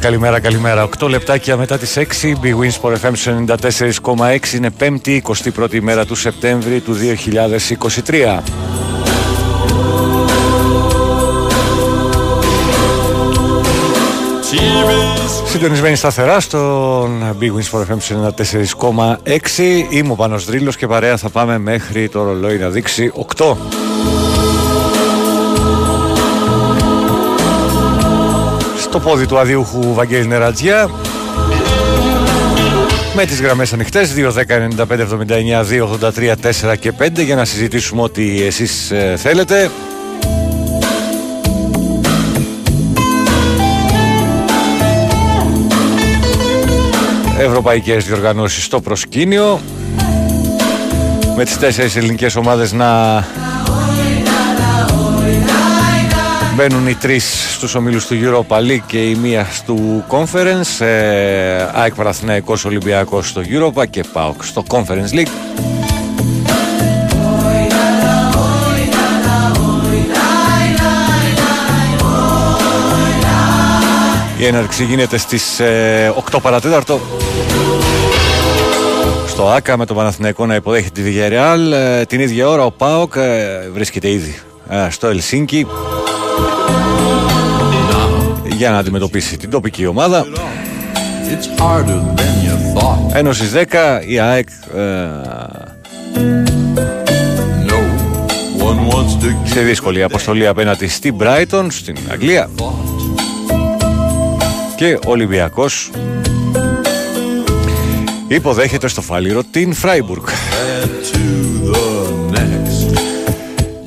Καλημέρα, καλημέρα, καλημέρα. 8 λεπτάκια μετά τις 6. Big Wins for FM 94,6 είναι 5η, 21η μέρα του Σεπτέμβρη του 2023. TV's Συντονισμένοι σταθερά στον Big Wins for FM 94,6. Είμαι ο Πάνος Δρύλος και παρέα θα πάμε μέχρι το ρολόι να δείξει 8. Στο πόδι του αδιούχου Βαγγέλη Νερατζιά με τις γραμμές ανοιχτές 2, 10, 95, 79, 2, 83, 4 και 5 για να συζητήσουμε ό,τι εσείς ε, θέλετε. Ευρωπαϊκές διοργανώσεις στο προσκήνιο με τις τέσσερις ελληνικές ομάδες να μπαίνουν οι τρεις στους ομίλους του Europa League και η μία του Conference. Ε, ΑΕΚ Παναθηναϊκός Ολυμπιακός στο Europa και ΠΑΟΚ στο Conference League. Η έναρξη γίνεται στις ε, 8 παρατέταρτο. Στο ΆΚΑ με τον Παναθηναϊκό να υποδέχεται τη Villarreal. Ε, την ίδια ώρα ο ΠΑΟΚ ε, βρίσκεται ήδη ε, στο Ελσίνκι για να αντιμετωπίσει την τοπική ομάδα. It's harder than you thought. Ενώ στις 10 η ΑΕΚ ε, No one wants to σε δύσκολη αποστολή απέναντι στην Brighton στην Αγγλία thought. και ο Ολυμπιακός υποδέχεται στο Φάληρο την Φράιμπουργκ.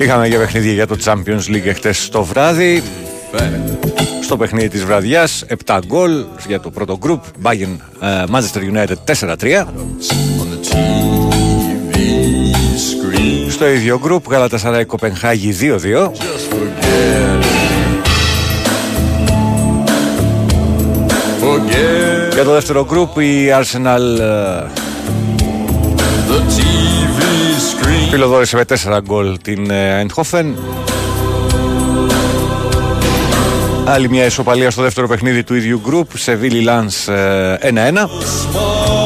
Είχαμε για παιχνίδια για το Champions League χτες το βράδυ. fact. Στο παιχνίδι της βραδιάς 7 γκολ για το πρώτο γκρουπ Bayern ε, Manchester United 4-3 On the TV screen. Στο ίδιο γκρουπ Γαλατασαράι Κοπενχάγη 2-2 Just forget it. Forget Για το δεύτερο γκρουπ η Arsenal φιλοδόρησε με 4 γκολ την ε, Eindhoven. Άλλη μια ισοπαλία στο δεύτερο παιχνίδι του ίδιου γκρουπ. Σεβίλη Λάνς 1-1 Small.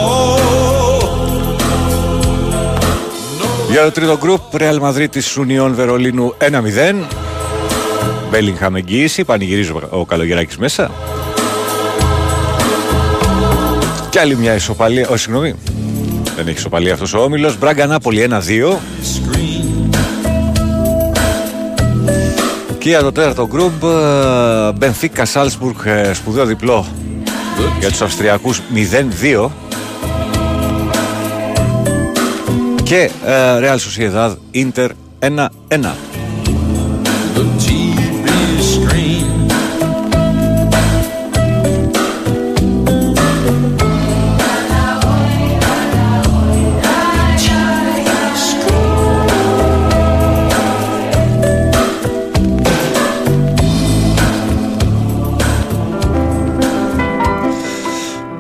Για το τρίτο γκρουπ Real Madrid της Union Βερολίνου 1-0 Μπέλιγχαμ εγγύηση, πανηγυρίζει ο- ο Καλογεράκης μέσα. Και άλλη μια ισοπαλία, όχι συγγνώμη Δεν έχει ισοπαλία αυτός ο όμιλος. Μπράγκα Νάπολη 1-2 Screen. Και για το τέταρτο γκρουπ Μπενφίκα Σάλσμπουργκ ε, σπουδαίο διπλό για τους Αυστριακούς 0-2 και ε, Real Sociedad Inter 1-1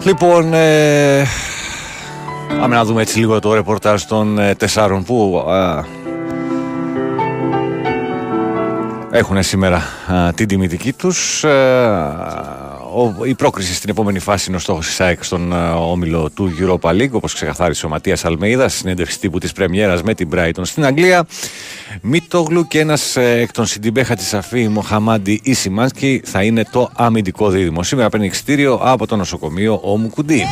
Λοιπόν, ε, πάμε να δούμε έτσι λίγο το ρεπορτάζ των ε, τεσσάρων που α, έχουν σήμερα α, την τιμητική τους. Ε, ο, η πρόκριση στην επόμενη φάση είναι ο στόχος της ΑΕΚ στον α, όμιλο του Europa League, όπως ξεκαθάρισε ο Ματίας Αλμέιδα στη συνέντευξη τύπου της πρεμιέρας με την Brighton στην Αγγλία. Μίτογλου και ένας ε, εκ των Σιντιμπέχα της Αφή Μοχαμάντι Ισιμάνσκι θα είναι το αμυντικό δίδυμο. Σήμερα παίρνει εξτήριο από το νοσοκομείο Όμου Κουντί.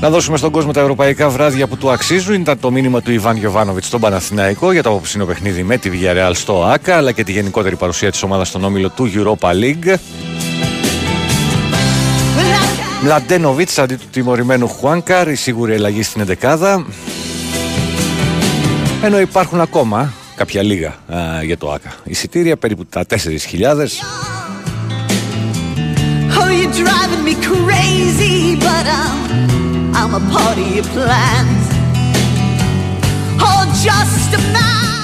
Said so yourself. Να δώσουμε στον κόσμο τα ευρωπαϊκά βράδια που του αξίζουν. Ήταν το μήνυμα του Ιβάν Γιοβάνοβιτ στον Παναθηναϊκό για το απόψινο παιχνίδι με τη Villarreal στο ΑΚΑ αλλά και τη γενικότερη παρουσία της ομάδας στον όμιλο του Europa League. Μλαντένοβιτ αντί του τιμωρημένου Χουάνκαρ, η σίγουρη αλλαγή στην 11 Ενώ υπάρχουν ακόμα κάποια λίγα α, για το ΆΚΑ. Εισιτήρια περίπου τα 4.000. Oh,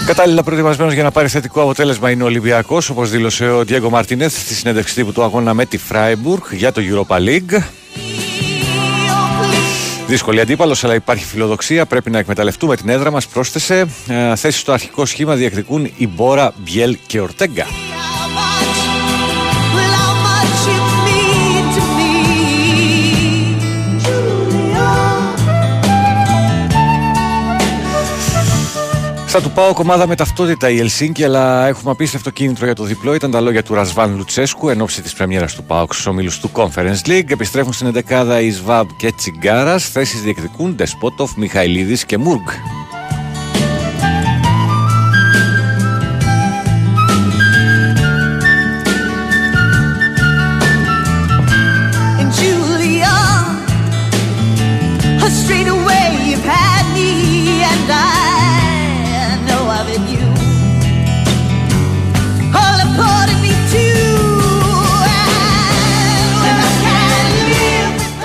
Κατάλληλα προετοιμασμένος για να πάρει θετικό αποτέλεσμα είναι ο Ολυμπιακός, όπως δήλωσε ο Διέγκο Μαρτίνεθ στη συνέντευξη τύπου του αγώνα με τη Φράιμπουργκ για το Europa League. Oh, please. Δύσκολη αντίπαλος, αλλά υπάρχει φιλοδοξία. Πρέπει να εκμεταλλευτούμε την έδρα μας. Πρόσθεσε. Ε, Θέσεις στο αρχικό σχήμα διεκδικούν η Μπόρα, Μπιέλ και Ορτέγκα. Στα του πάω κομμάδα με ταυτότητα η Ελσίνκη, αλλά έχουμε απίστευτο κίνητρο για το διπλό. Ήταν τα λόγια του Ρασβάν Λουτσέσκου εν ώψη της πρεμιέρας του ΠΑΟΚ στους ομίλους του Conference League. Επιστρέφουν στην 11η η Σβάμπ και Τσιγκάρας. Θέσεις διεκδικούν Ντεσπότοφ, Μιχαηλίδης και Μούργκ.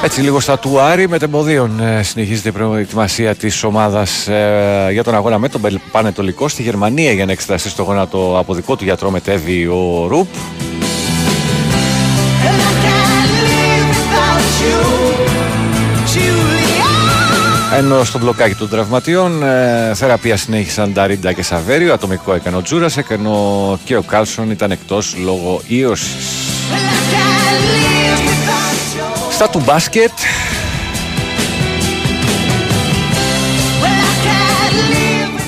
Έτσι λίγο στα του Άρη με τεμποδίων ε, συνεχίζεται η προετοιμασία της ομάδας ε, για τον αγώνα με τον Πελ- Πανετολικό στη Γερμανία για να εξεταστεί στο γόνατο από δικό του γιατρό μετέβη ο Ρουπ. and I can't live without you, Julia. Ενώ στο μπλοκάκι των τραυματιών ε, θεραπεία συνέχισαν τα Ρίντα και Σαβέριο, ατομικό έκανε ο Τζούρασεκ, ενώ και ο Κάλσον ήταν εκτός λόγω ίωσης. Well, I can't live without you. Στα του μπάσκετ, Well, I can't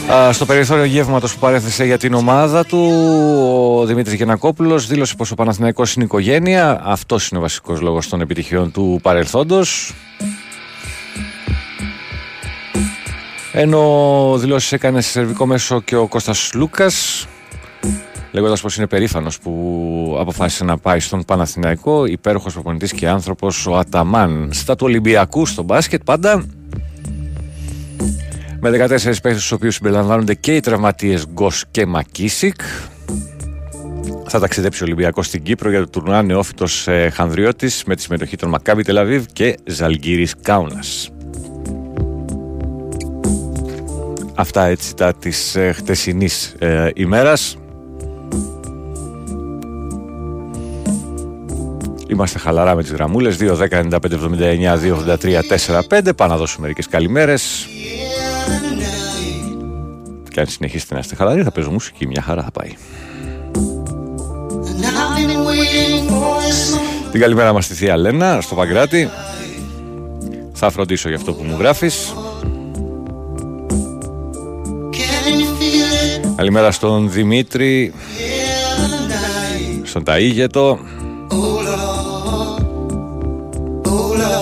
live Α, στο περιθώριο γεύματος που παρέθεσε για την ομάδα του, ο Δημήτρης Γεννακόπουλο δήλωσε πως ο Παναθηναϊκός είναι οικογένεια. Αυτός είναι ο βασικός λόγος των επιτυχιών του παρελθόντος. Ενώ δηλώσεις έκανε σε σερβικό μέσο και ο Κώστας Λούκας λέγοντας πως είναι περήφανος που αποφάσισε να πάει στον Παναθηναϊκό. Υπέροχος προπονητής και άνθρωπος ο Αταμάν. Στα του Ολυμπιακού στο μπάσκετ πάντα με 14 παίχτες στους οποίους συμπεριλαμβάνονται και οι τραυματίες Γκος και Μακίσικ. Θα ταξιδέψει ο Ολυμπιακός στην Κύπρο για το τουρνουά νεόφυτος ε, Χανδριώτης με τη συμμετοχή των Μακάμπι Τελαβίβ και Ζαλγκύρης Κάουνας. Αυτά έτσι τα της ε, χτεσινής ε, ημέρας. Είμαστε χαλαρά με τις γραμμούλες. 2, 10, 95, 79, 2, 83, 4, 5 Πάμε να δώσουμε μερικές καλημέρες. Και αν συνεχίσετε να είστε χαλαροί θα παίζω μουσική. Μια χαρά θα πάει. Την καλημέρα μας στη Θεία Λένα Στο Παγκράτη. Θα φροντίσω για αυτό που μου γράφεις. Καλημέρα στον Δημήτρη Στον Ταΐγετο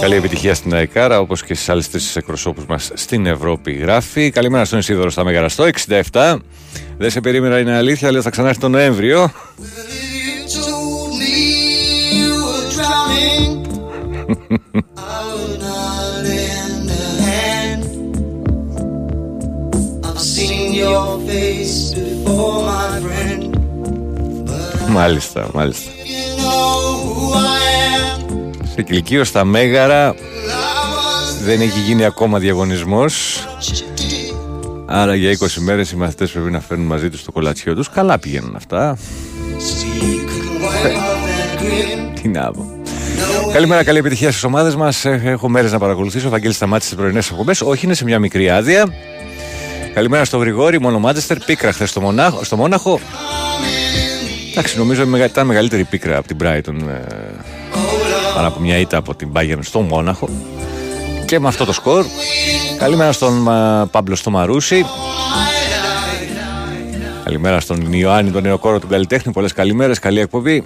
Καλή επιτυχία στην ΑΕΚΑΡΑ όπως και στις άλλες τρεις εκπροσώπους μας στην Ευρώπη γράφει. Καλημέρα στον Ισίδωρο στα Μεγαραστό, 67. Δεν σε περίμενα είναι αλήθεια, λέω θα ξανά έρθει τον Νοέμβριο. Μάλιστα, μάλιστα. Σε Κιλκείο στα Μέγαρα δεν έχει γίνει ακόμα διαγωνισμός. Άρα για 20 μέρες οι μαθητές πρέπει να φέρνουν μαζί τους το κολατσιό τους. Καλά πηγαίνουν αυτά. Τι να πω. Καλημέρα, καλή επιτυχία στις ομάδες μας. Ε, Έχω μέρες να παρακολουθήσω. Ο Βαγγέλης σταμάτησε τις πρωινές εκπομπές. Όχι, είναι σε μια μικρή άδεια. Καλημέρα στο Γρηγόρη, μόνο Μάντσεστερ Πίκρα χθες στο, Μονάχο, στο Μόναχο. Εντάξει, νομίζω μεγα- ήταν μεγαλύτερη πίκρα από την Brighton ε, παρά από μια ήττα από την Bayern στο Μόναχο. Και με αυτό το σκορ. Καλημέρα στον α, Πάμπλο στο Μαρούσι. Καλημέρα στον Ιωάννη, τον νεοκόρο του καλλιτέχνη. Πολλές καλημέρες, καλή εκπομπή.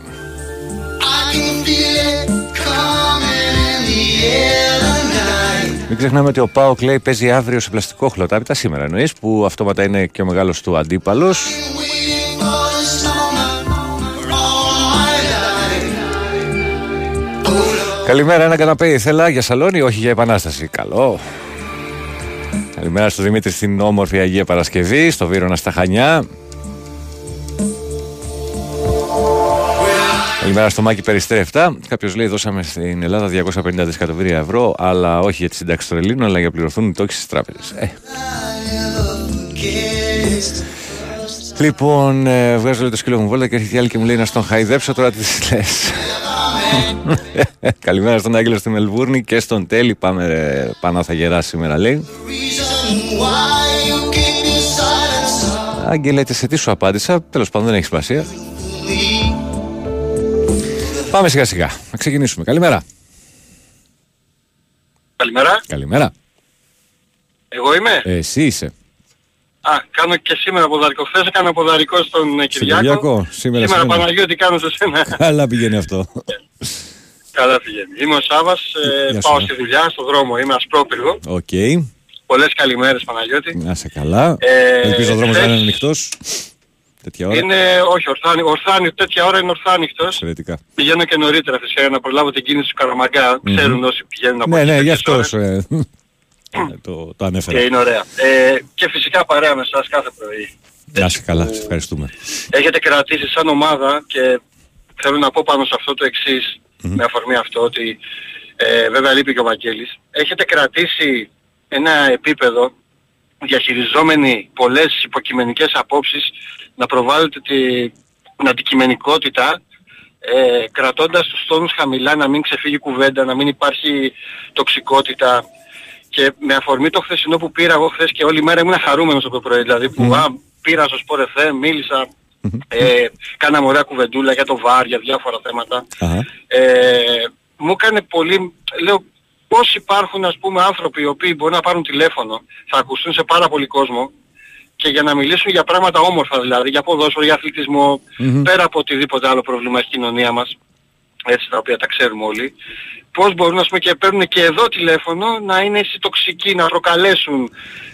Μην ξεχνάμε ότι ο Πάο Κλέη παίζει αύριο σε πλαστικό χλωτάπιτα σήμερα εννοείς που αυτόματα είναι και ο μεγάλος του αντίπαλος. Καλημέρα, ένα καναπέ ήθελα για σαλόνι, όχι για επανάσταση. Καλό. Καλημέρα στο Δημήτρη στην όμορφη Αγία Παρασκευή, στο Βύρονα στα Χανιά. Καλημέρα στο Μάκη Περιστρέ 7. Κάποιος λέει: Δώσαμε στην Ελλάδα 250 δισεκατομμύρια ευρώ, αλλά όχι για τη συντάξη των Ελλήνων, αλλά για να πληρωθούν οι τόχοι στις τράπεζες. Ε. Λοιπόν, ε, βγάζω λέει, το σκύλο μου βόλτα και έρχεται η άλλη και μου λέει να στον χαϊδέψω τώρα τι λες. Καλημέρα στον Άγγελο στη Μελβούρνη και στον Τέλη. Πάμε, ρε, Πανά θα γεράσει σήμερα, λέει. Άγγελε, σε τι σου απάντησα. Τέλος πάντων, δεν έχει σημασία. Πάμε σιγά σιγά. Να ξεκινήσουμε. Καλημέρα. Καλημέρα. Καλημέρα. Εγώ είμαι; Ε, εσύ είσαι. Α, κάνω και σήμερα ποδαρικό. Χθες έκανα ποδαρικό στον ε, Κυριάκο. Κυριακό. Σήμερα, Σήμερα σήμερα. Παναγιώτη κάνω σε σένα. Καλά πηγαίνει αυτό. Καλά πηγαίνει. Είμαι ο Σάβας, ε, Γεια σου, πάω ναι. στη δουλειά, στο δρόμο, είμαι ασπρόπυργο. Οκ. Πολλές καλημέρες Παναγιώτη. Να σε καλά. Ε, Ελπίζω ο δρόμος να χθες- είναι ανοιχτός. Τέτοια ώρα. Είναι, όχι, ορθάνη, ορθάνη, τέτοια ώρα είναι ορθάνοιχτος. Εξαιρετικά. Πηγαίνω και νωρίτερα φυσικά για να προλάβω την κίνηση του Σκαραμαγκά. Ξέρουν όσοι πηγαίνουν από Ναι, εκεί ναι, γι' τέτοιες αυτό ώρες. ε, το, το ανέφερα. Και είναι ωραία. Ε, και φυσικά παρέα με εσάς κάθε πρωί. Να σε καλά, σε ευχαριστούμε. έχετε κρατήσει σαν ομάδα και θέλω να πω πάνω σε αυτό το εξης με αφορμή αυτό ότι ε, βέβαια λείπει και ο Βαγγέλης έχετε κρατήσει ένα επίπεδο διαχειριζόμενοι πολλές υποκειμενικές απόψεις να προβάλλετε την αντικειμενικότητα ε, κρατώντας τους τόνους χαμηλά να μην ξεφύγει κουβέντα, να μην υπάρχει τοξικότητα και με αφορμή το χθεσινό που πήρα εγώ χθες και όλη μέρα ήμουν χαρούμενος από το πρωί, δηλαδή που α, πήρα στο Sport FM, μίλησα, ε, κάναμε ωραία κουβεντούλα για το VAR, για διάφορα θέματα. Αχα. Ε, μου έκανε πολύ, λέω, πώς υπάρχουν ας πούμε άνθρωποι οι οποίοι μπορεί να πάρουν τηλέφωνο, θα ακουστούν σε πάρα πολύ κόσμο και για να μιλήσουν για πράγματα όμορφα δηλαδή, για ποδόσφαιρο, για αθλητισμο πέρα από οτιδήποτε άλλο πρόβλημα έχει η κοινωνία μας, έτσι τα οποία τα ξέρουμε όλοι, πώς μπορούν ας πούμε και παίρνουν και εδώ τηλέφωνο να είναι έτσι τοξικοί, να προκαλέσουν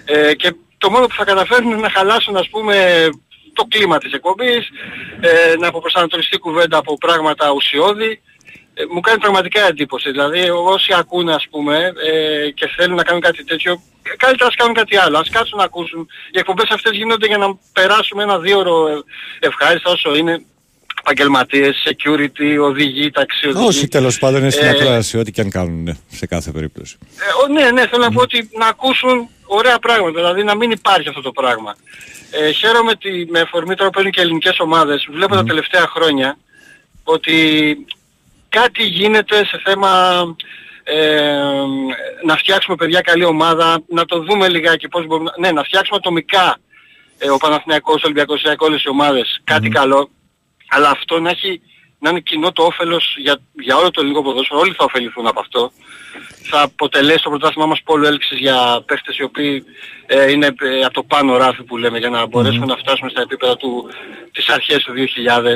ε, και το μόνο που θα καταφέρουν είναι να χαλάσουν ας πούμε το κλίμα της εκπομπής, ε, να αποπροσανατολιστεί κουβέντα από πράγματα ουσιώδη. Ε, μου κάνει πραγματικά εντύπωση. Δηλαδή όσοι ακούνε ας πούμε ε, και θέλουν να κάνουν κάτι τέτοιο, ε, καλύτερα ας κάνουν κάτι άλλο. Ας κάτσουν να ακούσουν. Οι εκπομπές αυτές γίνονται για να περάσουμε ένα δύο ώρο ε, ευχάριστα όσο είναι επαγγελματίες, security, οδηγοί, ταξιοδηγοί. Όσοι τέλος πάντων είναι στην Ε, ακρόαση, ό,τι και αν κάνουν ναι, σε κάθε περίπτωση. ε, ο- ναι, ναι, θέλω να πω ότι να ακούσουν ωραία πράγματα, δηλαδή να μην υπάρχει αυτό το πράγμα. Ε, χαίρομαι ότι με αφορμή τώρα που παίρνουν και ελληνικές ομάδες, βλέπω τα τελευταία χρόνια ότι κάτι γίνεται σε θέμα ε, να φτιάξουμε παιδιά καλή ομάδα, να το δούμε λιγάκι πώς μπορούμε να... Ναι, να φτιάξουμε ατομικά ε, ο Παναθηναϊκός, ο Ολυμπιακός, οι όλες οι ομάδες, κάτι καλό, αλλά αυτό να έχει να είναι κοινό το όφελος για, για όλο το ελληνικό ποδόσφαιρο, όλοι θα ωφεληθούν από αυτό. Θα αποτελέσει το πρωτάθλημά μας πόλο έλξης για παίχτες οι οποίοι ε, είναι ε, από το πάνω ράφι που λέμε για να μπορέσουμε να φτάσουμε στα επίπεδα του, της αρχές του 2000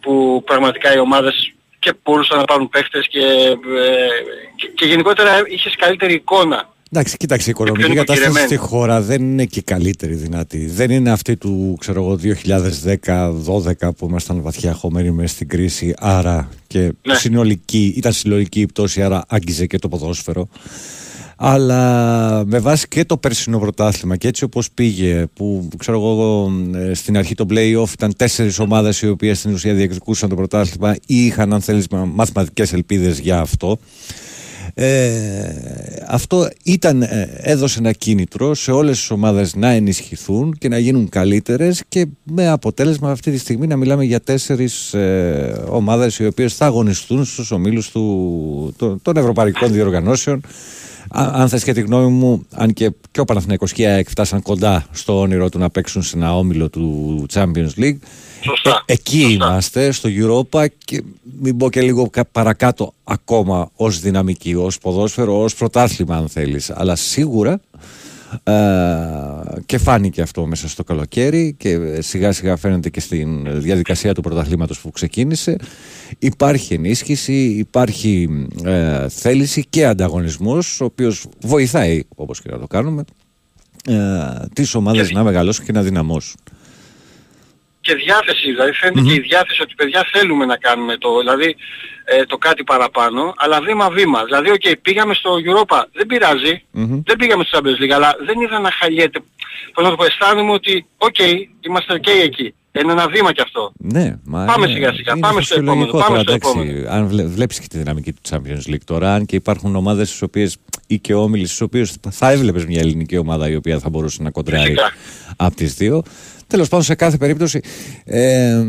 που πραγματικά οι ομάδες και μπορούσαν να πάρουν παίχτες και, ε, και, και γενικότερα είχες καλύτερη εικόνα. Εντάξει, κοίταξε, η οικονομική πιο κατάσταση στη νοικοκυρεμένη. χώρα δεν είναι και καλύτερη δυνατή. Δεν είναι αυτή του, ξέρω εγώ, 2010-12 που ήμασταν βαθιά χωμένοι μέσα στην κρίση. Άρα και Ναι. συνολική, ήταν συλλογική η πτώση, άρα άγγιζε και το ποδόσφαιρο. Αλλά με βάση και το περσινό πρωτάθλημα και έτσι όπως πήγε, που ξέρω εγώ ε, στην αρχή το play-off ήταν τέσσερις ομάδες οι οποίες στην ουσία διεκδικούσαν το πρωτάθλημα ή είχαν αν θέλεις μα- μαθηματικές ελπίδες για αυτό. Ε, αυτό ήταν, ε, έδωσε ένα κίνητρο σε όλες τις ομάδες να ενισχυθούν και να γίνουν καλύτερες και με αποτέλεσμα αυτή τη στιγμή να μιλάμε για τέσσερις ε, ομάδες οι οποίες θα αγωνιστούν στους ομίλους του, των, των ευρωπαϊκών διοργανώσεων. Α- αν θες και τη γνώμη μου, αν και, και ο Παναθηναϊκός και η ΑΕΚ φτάσαν κοντά στο όνειρο του να παίξουν σε ένα όμιλο του Champions League. Σωστά. Ε, εκεί Σωστά. είμαστε, στο Europa και μην πω και λίγο κα- παρακάτω ακόμα ως δυναμική, ως ποδόσφαιρο, ως πρωτάθλημα αν θέλεις. Αλλά σίγουρα ε, και φάνηκε αυτό μέσα στο καλοκαίρι και σιγά σιγά φαίνεται και στην διαδικασία του πρωταθλήματος που ξεκίνησε υπάρχει ενίσχυση, υπάρχει ε, θέληση και ανταγωνισμός ο οποίος βοηθάει όπως και να το κάνουμε ε, τις ομάδες Και- να μεγαλώσουν και να δυναμώσουν. Και διάθεση, δηλαδή φαίνεται και η διάθεση ότι παιδιά θέλουμε να κάνουμε το, δηλαδή ε, το κάτι παραπάνω, αλλά βήμα-βήμα. Δηλαδή, οκ, πήγαμε στο Europa, δεν πειραζει δεν πήγαμε στο Champions League, αλλά δεν είδα να χαλιέται. Πώς να το πω, αισθάνομαι ότι, οκ, είμαστε οκ εκεί. Είναι ένα βήμα κι αυτό. Ναι, μα Πάμε είναι- σιγά-σιγά, είναι πάμε στο φυσιολογικό επόμενο, πάμε τώρα, στο εντάξει. επόμενο. Αν βλέ, βλέπεις και τη δυναμική του Champions League τώρα, αν και υπάρχουν ομάδες στις οποίες ή και όμιλοι στις οποίες θα έβλεπες μια ελληνική ομάδα η οποία θα μπορούσε να κοντράρει Φυσικά. από τις δύο. Τέλος πάντων σε κάθε περίπτωση ε,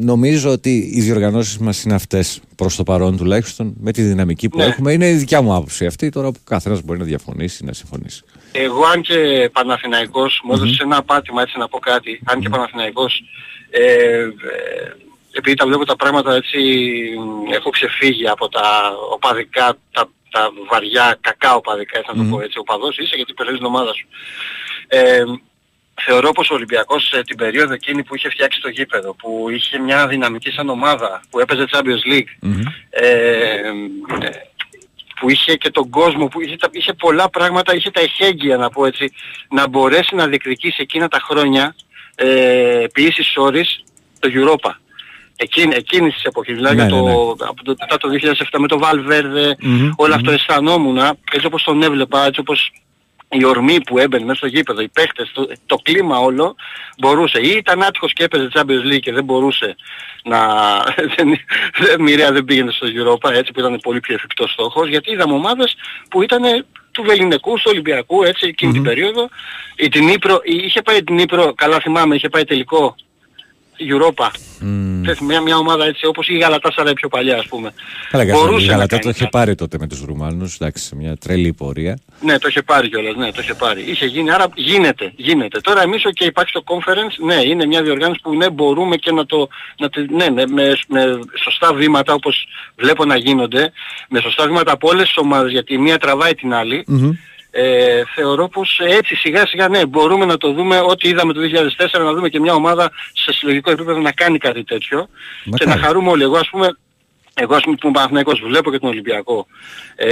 νομίζω ότι οι διοργανώσεις μας είναι αυτές προς το παρόν τουλάχιστον με τη δυναμική που Ναι. έχουμε. Είναι η δικιά μου άποψη αυτή τώρα που καθένας μπορεί να διαφωνήσει ή να συμφωνήσει. Εγώ αν και Παναθηναϊκός, μου έδωσε ένα πάτημα έτσι να πω κάτι, αν και Παναθηναϊκός, ε, ε, επειδή τα βλέπω τα πράγματα έτσι, μ, έχω ξεφύγει από τα οπαδικά, τα, τα βαριά κακά οπαδικά, έτσι να το πω έτσι, οπαδός είσαι γιατί παίρνεις την ομάδα σου. Ε, θεωρώ πως ο Ολυμπιακός ε, την περίοδο εκείνη που είχε φτιάξει το γήπεδο, που είχε μια δυναμική σαν ομάδα, που έπαιζε Champions League, ε, ε, που είχε και τον κόσμο, που είχε, τα- είχε πολλά πράγματα, είχε τα εχέγγυα να πω έτσι, να μπορέσει να διεκδικήσει εκείνα τα χρόνια ε, ποιήσεις όρης το Europa. Εκείνη, εκείνης της εποχής, δηλαδή Ναι, για το, ναι, ναι. από το, μετά το 2007 με το Valverde, όλο αυτό αισθανόμουν, έτσι όπως τον έβλεπα, έτσι όπως η ορμή που έμπαινε μέσα στο γήπεδο, οι παίχτες, το, το κλίμα όλο μπορούσε. Ή ήταν άτυχος και έπαιζε Champions League και δεν μπορούσε να... δεν, δεν, μοιραία δεν πήγαινε στο Europa έτσι που ήταν πολύ πιο εφικτός στόχος γιατί είδαμε ομάδες που ήταν του Βεληνικού, του Ολυμπιακού έτσι εκείνη την περίοδο. Η την Ήπρο, η- είχε πάει την Ήπρο, καλά θυμάμαι, είχε πάει τελικό Europa. Θες, Μια, μια ομάδα έτσι όπως η Γαλατάσαρα πιο παλιά ας πούμε. Καλά, και Μπορούσε η να Γαλατά κάνει το είχε κάτι. πάρει τότε με τους Ρουμάνους, εντάξει, σε μια τρελή πορεία. Ναι, το είχε πάρει κιόλας, ναι, το είχε πάρει. Είχε γίνει, άρα γίνεται, γίνεται. Τώρα εμείς, και υπάρχει το conference, ναι, είναι μια διοργάνωση που ναι, μπορούμε και να το, να τη- ναι, ναι, με, με σωστά βήματα όπως βλέπω να γίνονται, με σωστά βήματα από όλες τις ομάδες, γιατί η μία τραβάει την άλλη, ε, θεωρώ πως έτσι σιγά σιγά ναι μπορούμε να το δούμε ό,τι είδαμε το 2004 να δούμε και μια ομάδα σε συλλογικό επίπεδο να κάνει κάτι τέτοιο και Μακάρι. να χαρούμε όλοι. Εγώ ας πούμε εγώ ας πούμε που είμαι Παναθηναϊκός βλέπω και τον Ολυμπιακό. Ε,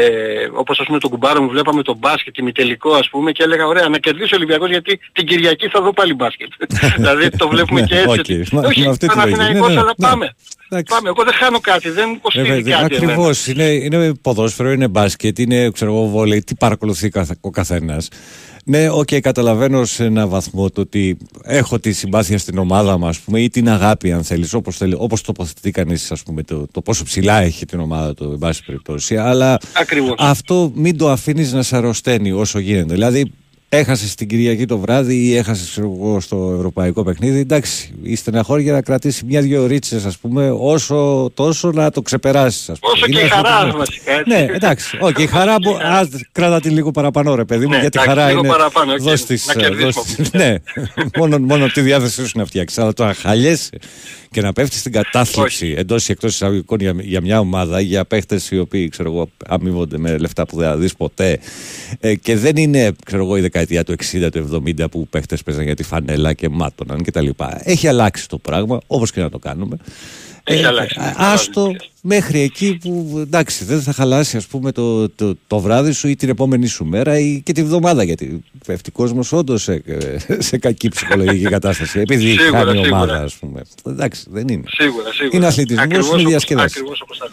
όπως ας πούμε τον κουμπάρο μου βλέπαμε τον μπάσκετ ημιτελικό ας πούμε και έλεγα ωραία να κερδίσει ο Ολυμπιακός γιατί την Κυριακή θα δω πάλι μπάσκετ. δηλαδή το βλέπουμε Ναι, και έτσι. οκ. ότι- Μα- Όχι, με αυτή τη λογική. Παναθηναϊκός Ναι, ναι, αλλά ναι. πάμε. Εντάξει. Πάμε. Εγώ δεν χάνω κάτι, δεν κοστίζει κάτι. εμένα. Ακριβώς. Είναι, είναι ποδόσφαιρο, είναι μπάσκετ, είναι ξέρω εγώ, βόλεϊ. Τι παρακολουθεί καθ- ο καθένας. Ναι, οκ, καταλαβαίνω σε ένα βαθμό το ότι έχω τη συμπάθεια στην ομάδα μου, ας πούμε, ή την αγάπη, αν θέλεις, όπως όπως τοποθετεί κανείς, πούμε, το, το πόσο ψηλά έχει την ομάδα του, εν πάση περιπτώσει. Αλλά Ακριβώς. αυτό μην το αφήνεις να σε αρρωσταίνει όσο γίνεται. Δηλαδή, έχασες την Κυριακή το βράδυ ή έχασες εγώ στο ευρωπαϊκό παιχνίδι. Εντάξει, η στεναχώρια να κρατήσει μια-δυο ωρίτσες, ας πούμε, όσο τόσο να το ξεπεράσεις. Όσο και η χαρά βασικά, έτσι. Ναι, εντάξει. Όχι, η χαρά. μπο- ας, κράτα τη λίγο παραπάνω, ρε παιδί μου, Ναι, γιατί η εντάξει, χαρά λίγο είναι. παραπάνω, οκ. δώσ' της, Να ε, κερδίσουμε δώσ' από της- Ναι, μόνο, μόνο τη διάθεσή σου να φτιάξεις. Αλλά το να χαλιέσαι και να πέφτει στην κατάθλιψη εντός ή εκτός εισαγωγικών για, για μια ομάδα, για παίχτες οι οποίοι ξέρω εγώ, αμείβονται με λεφτά που δεν θα δεις ποτέ. Ε, και δεν είναι ξέρω εγώ, η δεκαετία του 60, του 70 που παίχτες παίζαν για τη φανέλα και μάτωναν κτλ. Έχει αλλάξει το πράγμα, όπως και να το κάνουμε. Έχει αλλάξει. α- Άστο μέχρι εκεί που εντάξει δεν θα χαλάσει ας πούμε το, το, το βράδυ σου ή την επόμενη σου μέρα ή και τη βδομάδα γιατί πέφτει κόσμος όντως σε, σε κακή ψυχολογική κατάσταση επειδή Σίγουρα, χάνει η σίγουρα. ομάδα ας πούμε. Εντάξει δεν είναι. Σίγουρα, σίγουρα. Είναι αθλητισμός, Ακριβώς είναι όπως- διασκέδαση. Ακριβώς όπως θα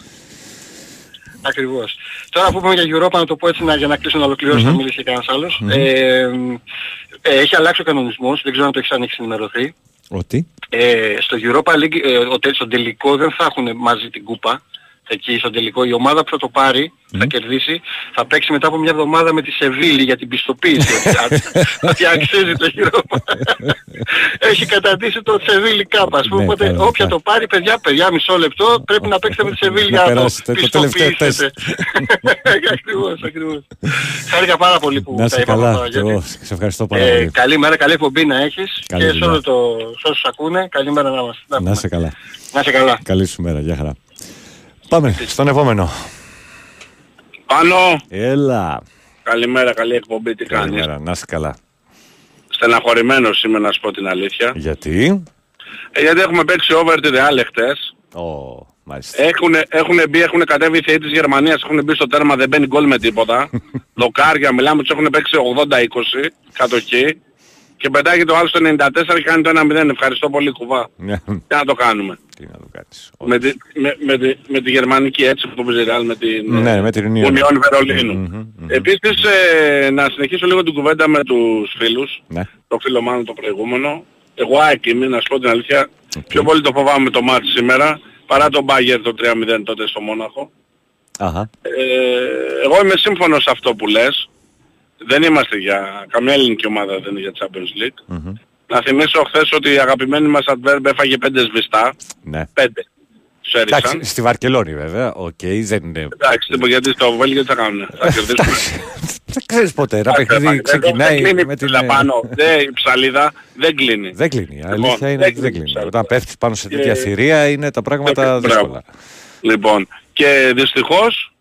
Ακριβώς. Τώρα που πούμε για Europa, να το πω έτσι να, για να κλείσω να ολοκληρώσω, να μιλήσει και κανένας άλλος. Ε, ε, έχει αλλάξει ο κανονισμός, δεν ξέρω αν το έχεις αν έχεις ενημερωθεί. Ότι; Ε, στο Europa League, ε, ο, τε- στον τελικό δεν θα έχουν μαζί την κούπα. Εκεί στον τελικό η ομάδα που θα το πάρει, θα κερδίσει, θα παίξει μετά από μια εβδομάδα με τη Σεβίλη για την πιστοποίηση ότι, α- ότι αξίζει το Europa. Έχει καταντήσει το Σεβίλη Cup, ας πούμε. Ναι, οπότε καλά, όποια καλά. το πάρει, παιδιά, παιδιά, μισό λεπτό, πρέπει να παίξετε με τη Σεβίλη Να για να το περάσετε το τελευταίο πιστοποιήσετε. ακριβώς, ακριβώς. Χάρηκα πάρα πολύ που Να τα σε είπαμε καλά. τώρα, Και γιατί- εγώ σε ευχαριστώ πάρα ε, πολύ. καλή μέρα, καλή εκπομπή να έχεις Καλή και σε, δουλειά. όλο το, σε όσους ακούνε, καλή μέρα να είμαστε. Να έχουμε. σε καλά. Να είσαι καλά. Καλή σου μέρα. Γεια χαρά. Πάμε στον επόμενο. Πάνω. Έλα. Καλημέρα, καλή εκπομπή. Τι κάνεις; Καλημέρα. Να σε καλά. Στεναχωρημένος είμαι να σου πω την αλήθεια. Γιατί; Ε, γιατί έχουμε παίξει over τη Real χτες. Ω, μάλιστα. Έχουν, έχουν μπει, έχουν κατέβει οι θεοί της Γερμανίας, έχουν μπει στο τέρμα, δεν μπαίνει γκολ με τίποτα. Δοκάρια, μιλάμε, τους έχουν παίξει 80-20, κατοχή. Και πετάγει το άλλο στο 94 και κάνει το 1-0. Ευχαριστώ πολύ κουβά. Ναι. Τι να το κάνουμε; Τι να το κάνεις. Με τη, με, με, τη, με τη γερμανική έτσι που παίζει η Real με την Ναι, με την Union. Union Βερολίνου. Μμμ, μμμ. Επίσης ε, να συνεχίσω λίγο την κουβέντα με τους φίλους. Ναι. Το φίλο μάλλον το προηγούμενο. Εγώ ΑΕΚ είμαι, να σου πω την αλήθεια. Οκ. Πιο πολύ το φοβάμαι το ματς σήμερα. Παρά τον Bayern το 3-0 τότε στο Μόναχο. Αχα. Ε, εγώ είμαι σύμφωνος σε αυτό που λες. Δεν είμαστε για... Καμιά ελληνική ομάδα δεν είναι για Champions League. Μμμ. Να θυμίσω χθες ότι η αγαπημένη μας Antwerp έφαγε 5 σβηστά. Ναι. 5. Τους έριξαν. Εντάξει, στη Βαρκελόνη βέβαια. Οκ, δεν είναι. Εντάξει, λοιπόν, γιατί στο Βέλγιο τι θα κάνουν. Θα κερδίσουμε. Δεν ξέρεις ποτέ. Ένα Εντάξει, παιχνίδι δεν- ξεκινάει δεν κλείνει με την. ψηλά πάνω. Δεν, η ψαλίδα δεν κλείνει. Δεν κλείνει. Η Λοιπόν, αλήθεια είναι δεν ότι δεν κλείνει. κλείνει. Όταν πέφτεις πάνω σε Και- τέτοια θηρία είναι τα πράγματα Μπράβο. δύσκολα. Λοιπόν, και δυστυχώς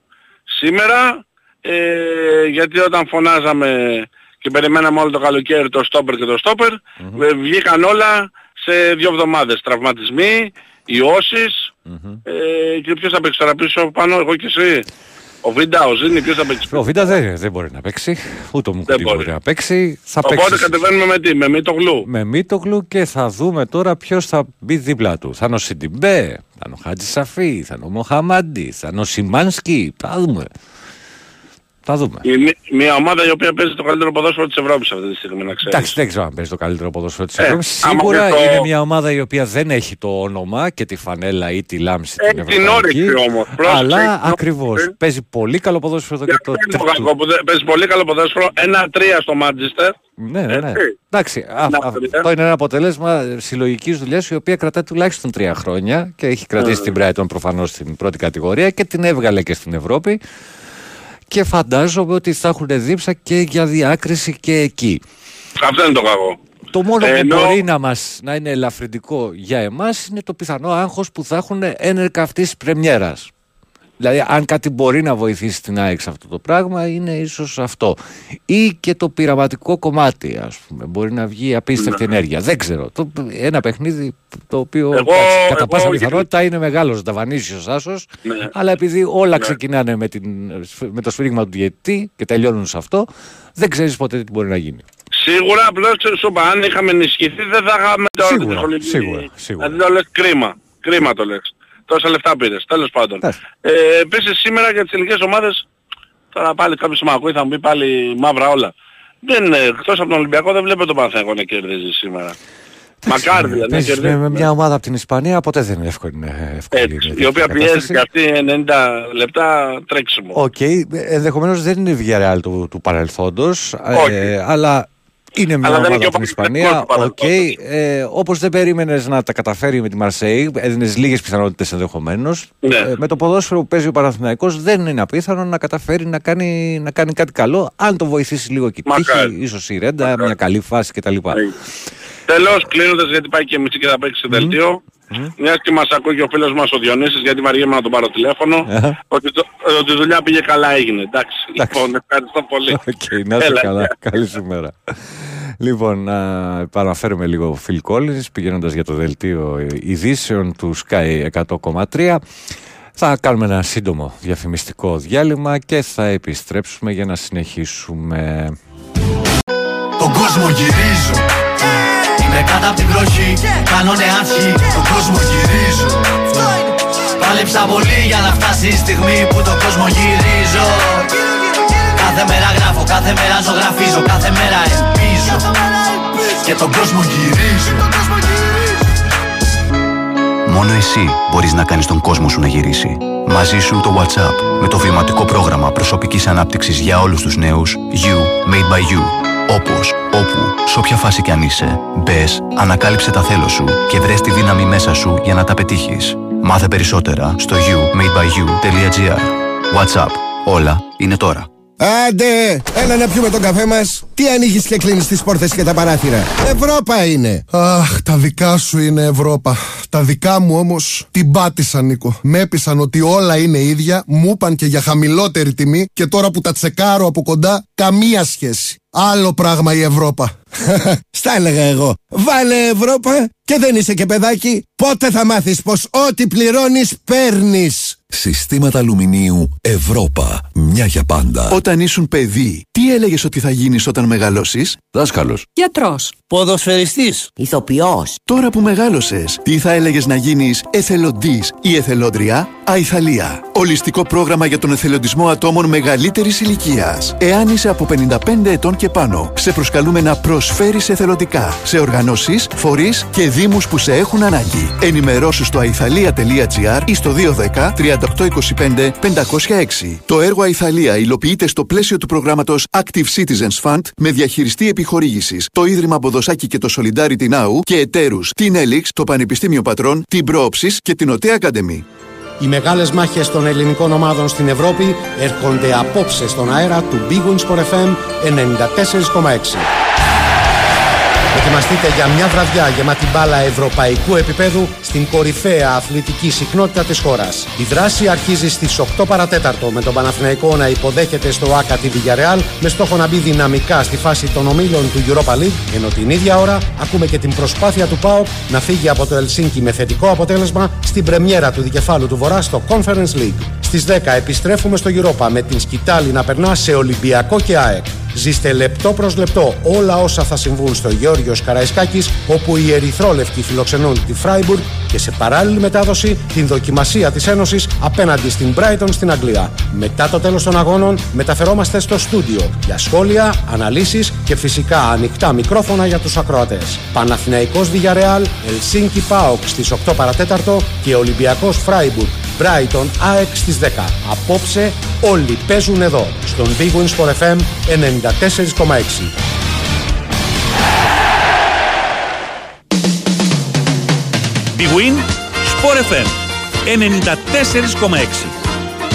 σήμερα, ε, γιατί όταν φωνάζαμε και περιμέναμε όλο το καλοκαίρι το στόπερ και το στόπερ, ε, βγήκαν όλα σε δύο εβδομάδες. Τραυματισμοί, ιώσεις, ε, και ποιος θα παίξει τώρα πίσω πάνω, εγώ και εσύ. Ο Βίντα, ο Ζήνη, ποιος θα παίξει Ο Βίντα δεν, δεν μπορεί να παίξει. Ούτε ο Μουκουτί μπορεί. μπορεί να παίξει. Θα Οπότε παίξει κατεβαίνουμε με τι, με μη το γλου. με Μίτογλου και θα δούμε τώρα ποιος θα μπει δίπλα του. Θα είναι ο Σιντιμπέ, θα είναι ο Χάτζη Σαφή, θα είναι ο Μοχαμάντι, θα είναι ο Σιμάνσκι. Θα δούμε. Θα δούμε. Η μη- Μια ομάδα η οποία παίζει το καλύτερο ποδόσφαιρο της Ευρώπης αυτή τη στιγμή, να ξέρεις. Εντάξει, δεν ξέρω αν παίζει το καλύτερο ποδόσφαιρο της Ε, Ευρώπης. άμα Σίγουρα και το- είναι μια ομάδα η οποία δεν έχει το όνομα και τη φανέλα ή τη λάμψη Έχει την την ευρωπαϊκή. όρεξη όμως. Πρόσεξε, έχει Αλλά την ακριβώς όρεξη. παίζει πολύ καλό ποδόσφαιρο εδώ Για και το αυτό είναι το τρίτο. κακό που δεν- παίζει πολύ καλό ποδόσφαιρο. 1-3 στο Μάντζεστερ. Ναι, ναι, ναι. Έτσι. Εντάξει, α- Να, α- παιδιά. αυτό είναι ένα αποτέλεσμα συλλογικής δουλειάς η οποία κρατάει τουλάχιστον τρία χρόνια και έχει κρατήσει την Brighton προφανώς στην πρώτη κατηγορία και την έβγαλε και στην Ευρώπη. Και φαντάζομαι ότι θα έχουν δίψα και για διάκριση και εκεί. Αυτό είναι το κακό. Το μόνο που Ενώ- μπορεί να μας να είναι ελαφρυντικό για εμάς είναι το πιθανό άγχος που θα έχουν ένερκα αυτής της πρεμιέρας. Δηλαδή αν κάτι μπορεί να βοηθήσει την ΑΕΚ σε αυτό το πράγμα είναι ίσως αυτό. Ή και το πειραματικό κομμάτι ας πούμε. Μπορεί να βγει απίστευτη ενέργεια. Δεν ξέρω. Το, ένα παιχνίδι το οποίο Ναι. Εγώ- εντάξει, κατά εγώ πάσα γιατί- πιθανότητα είναι μεγάλος δαβανίσιος άσος Ναι. αλλά επειδή όλα ξεκινάνε με, την, με το σφύριγμα του διαιτητή και τελειώνουν σε αυτό δεν ξέρεις ποτέ τι μπορεί να γίνει. Σίγουρα απλώς σου είπα, αν είχαμε ενισχυθεί δεν θα είχαμε τώρα Σίγουρα, τη σχολική- σίγουρα, σίγουρα. Δηλαδή το λες κρίμα. Κρίμα το λες. Τόσα λεφτά πήρες. Τέλος πάντων. Εντάξει. Ε, επίσης σήμερα για τις ελληνικές ομάδες, τώρα πάλι κάποιος με ακούει θα μου πει πάλι μαύρα όλα. Δεν είναι, εκτός από τον Ολυμπιακό δεν βλέπω τον Παναθηναϊκό να κερδίζει σήμερα. Μακάρι δηλαδή να Παίζεις κερδίζει. με, με μια ομάδα από την Ισπανία ποτέ δεν είναι εύκολη. είναι εύκολη Έτσι, μια η τέτοια οποία πιέζει κατάσταση. και αυτή 90 λεπτά τρέξιμο. Οκ, ενδεχομένως δεν είναι η Villarreal του, του παρελθόντος, Όχι. ε, αλλά είναι μια Αλλά δεν ομάδα είναι και από ο την Παναθηναϊκός Ισπανία. του Οκ, παρελθόντος. ε, όπως δεν περίμενες να τα καταφέρει με τη Μαρσέη, έδινες λίγες πιθανότητες ενδεχομένως. Ναι. Ε, με το ποδόσφαιρο που παίζει ο Παναθηναϊκός δεν είναι απίθανο να καταφέρει να κάνει, να κάνει κάτι καλό, αν το βοηθήσει λίγο και η τύχη, Μακάρι. ίσως η ρέντα, Μακάρι. μια καλή φάση κτλ. Τέλος, κλείνοντας γιατί πάει και μισή και θα παίξει σε δελτίο. Μιας και μας ακούει και ο φίλος μας ο Διονύσης, γιατί βαριέμαι να τον πάρω τηλέφωνο, Αχα. ότι, το, ότι η δουλειά πήγε καλά έγινε. Εντάξει, Εντάξει. λοιπόν, ευχαριστώ πολύ. Οκ, να είσαι Έλα, καλά. γεια. Καλή σου μέρα. Λοιπόν, να παραφέρουμε λίγο Phil Collins πηγαίνοντας για το δελτίο ειδήσεων του ΣΚΑΪ 100,3. Θα κάνουμε ένα σύντομο διαφημιστικό διάλειμμα και θα επιστρέψουμε για να συνεχίσουμε. Τον κόσμο γυρίζω Είμαι κάτω από την βροχή. Κάνω νεάτσχη Τον κόσμο γυρίζω. Πάλεψα πολύ για να φτάσει η στιγμή που τον κόσμο γυρίζω. Κάθε μέρα γράφω, κάθε μέρα ζωγραφίζω Κάθε μέρα ελπίζω. Και τον κόσμο γυρίζω. Μόνο εσύ μπορείς να κάνεις τον κόσμο σου να γυρίσει. Μαζί σου το WhatsApp με το βηματικό πρόγραμμα προσωπικής ανάπτυξης για όλους τους νέους. You Made by You. Όπως, όπου, σε όποια φάση κι αν είσαι, μπες, ανακάλυψε τα θέλω σου και βρες τη δύναμη μέσα σου για να τα πετύχεις. Μάθε περισσότερα στο youmadebyou.gr WhatsApp. Όλα είναι τώρα. Άντε, έλα να πιούμε τον καφέ μας. Τι ανοίγεις και κλείνεις τις πόρτες και τα παράθυρα. Ευρώπα είναι. Αχ, τα δικά σου είναι Ευρώπα. Τα δικά μου όμως την πάτησαν, Νίκο. Με έπεισαν ότι όλα είναι ίδια, μου είπαν και για χαμηλότερη τιμή και τώρα που τα τσεκάρω από κοντά, καμία σχέση. Άλλο πράγμα η Ευρώπα. Στα έλεγα εγώ. Βάλε Ευρώπα και δεν είσαι και παιδάκι. Πότε θα μάθεις πως ό,τι πληρώνεις παίρνεις. Συστήματα αλουμινίου Ευρώπα. Μια για πάντα. Όταν ήσουν παιδί, τι έλεγες ότι θα γίνεις όταν μεγαλώσεις; Δάσκαλος. Γιατρός. Ποδοσφαιριστής. Ηθοποιός. Τώρα που μεγάλωσες, τι θα έλεγες να γίνεις εθελοντής ή εθελόντρια; Αϊθαλία. Ολιστικό πρόγραμμα για τον εθελοντισμό ατόμων μεγαλύτερης ηλικίας. Εάν είσαι από 55 ετών και πάνω, σε προσκαλούμε να προσφέρεις εθελοντικά σε οργανώσεις, φορείς και δήμους που σε έχουν ανάγκη. Ενημερώσου στο αϊθαλία.gr ή στο 210 3825 506. Το έργο Αϊθαλία υλοποιείται στο πλαίσιο του προγράμματος Active Citizens Fund με διαχειριστή επιχορήγησης το Ίδρυμα Μποδοσάκη και το Solidarity Now και εταίρους την Έλιξ, το Πανεπιστήμιο Πατρών, την Πρόοψης και την ΟΤΕ Academy. Οι μεγάλες μάχες των ελληνικών ομάδων στην Ευρώπη έρχονται απόψε στον αέρα του Big Wings for FM 94,6. Ετοιμαστείτε για μια βραδιά γεμάτη μπάλα ευρωπαϊκού επίπεδου στην κορυφαία αθλητική συχνότητα της χώρας. Η δράση αρχίζει στις 8 παρατέταρτο με τον Παναθηναϊκό να υποδέχεται στο ΆΚΑ τη Villarreal με στόχο να μπει δυναμικά στη φάση των ομίλων του Europa League ενώ την ίδια ώρα ακούμε και την προσπάθεια του ΠΑΟΚ να φύγει από το Ελσίνκι με θετικό αποτέλεσμα στην πρεμιέρα του δικεφάλου του Βορρά στο Conference League. Στις 10 επιστρέφουμε στο Europa με την σκητάλη να περνά σε Ολυμπιακό και ΑΕΚ. Ζήστε λεπτό προς λεπτό όλα όσα θα συμβούν στο Γεώργιος Καραϊσκάκης όπου οι Ερυθρόλευκοι φιλοξενούν τη Φράιμπουργκ και σε παράλληλη μετάδοση την δοκιμασία της Ένωσης απέναντι στην Brighton στην Αγγλία. Μετά το τέλος των αγώνων μεταφερόμαστε στο στούντιο για σχόλια, αναλύσεις και φυσικά ανοιχτά μικρόφωνα για τους ακροατές. Παναθηναϊκός Villarreal, Ελσίνκι Πάοκ στις 8 παρατέταρτο και Ολυμπιακός Φράιμπουργκ Brighton ΑΕΚ στις 10. Απόψε όλοι παίζουν εδώ στον Big Wins for FM 94,6. Big Win, Sport FM 94,6.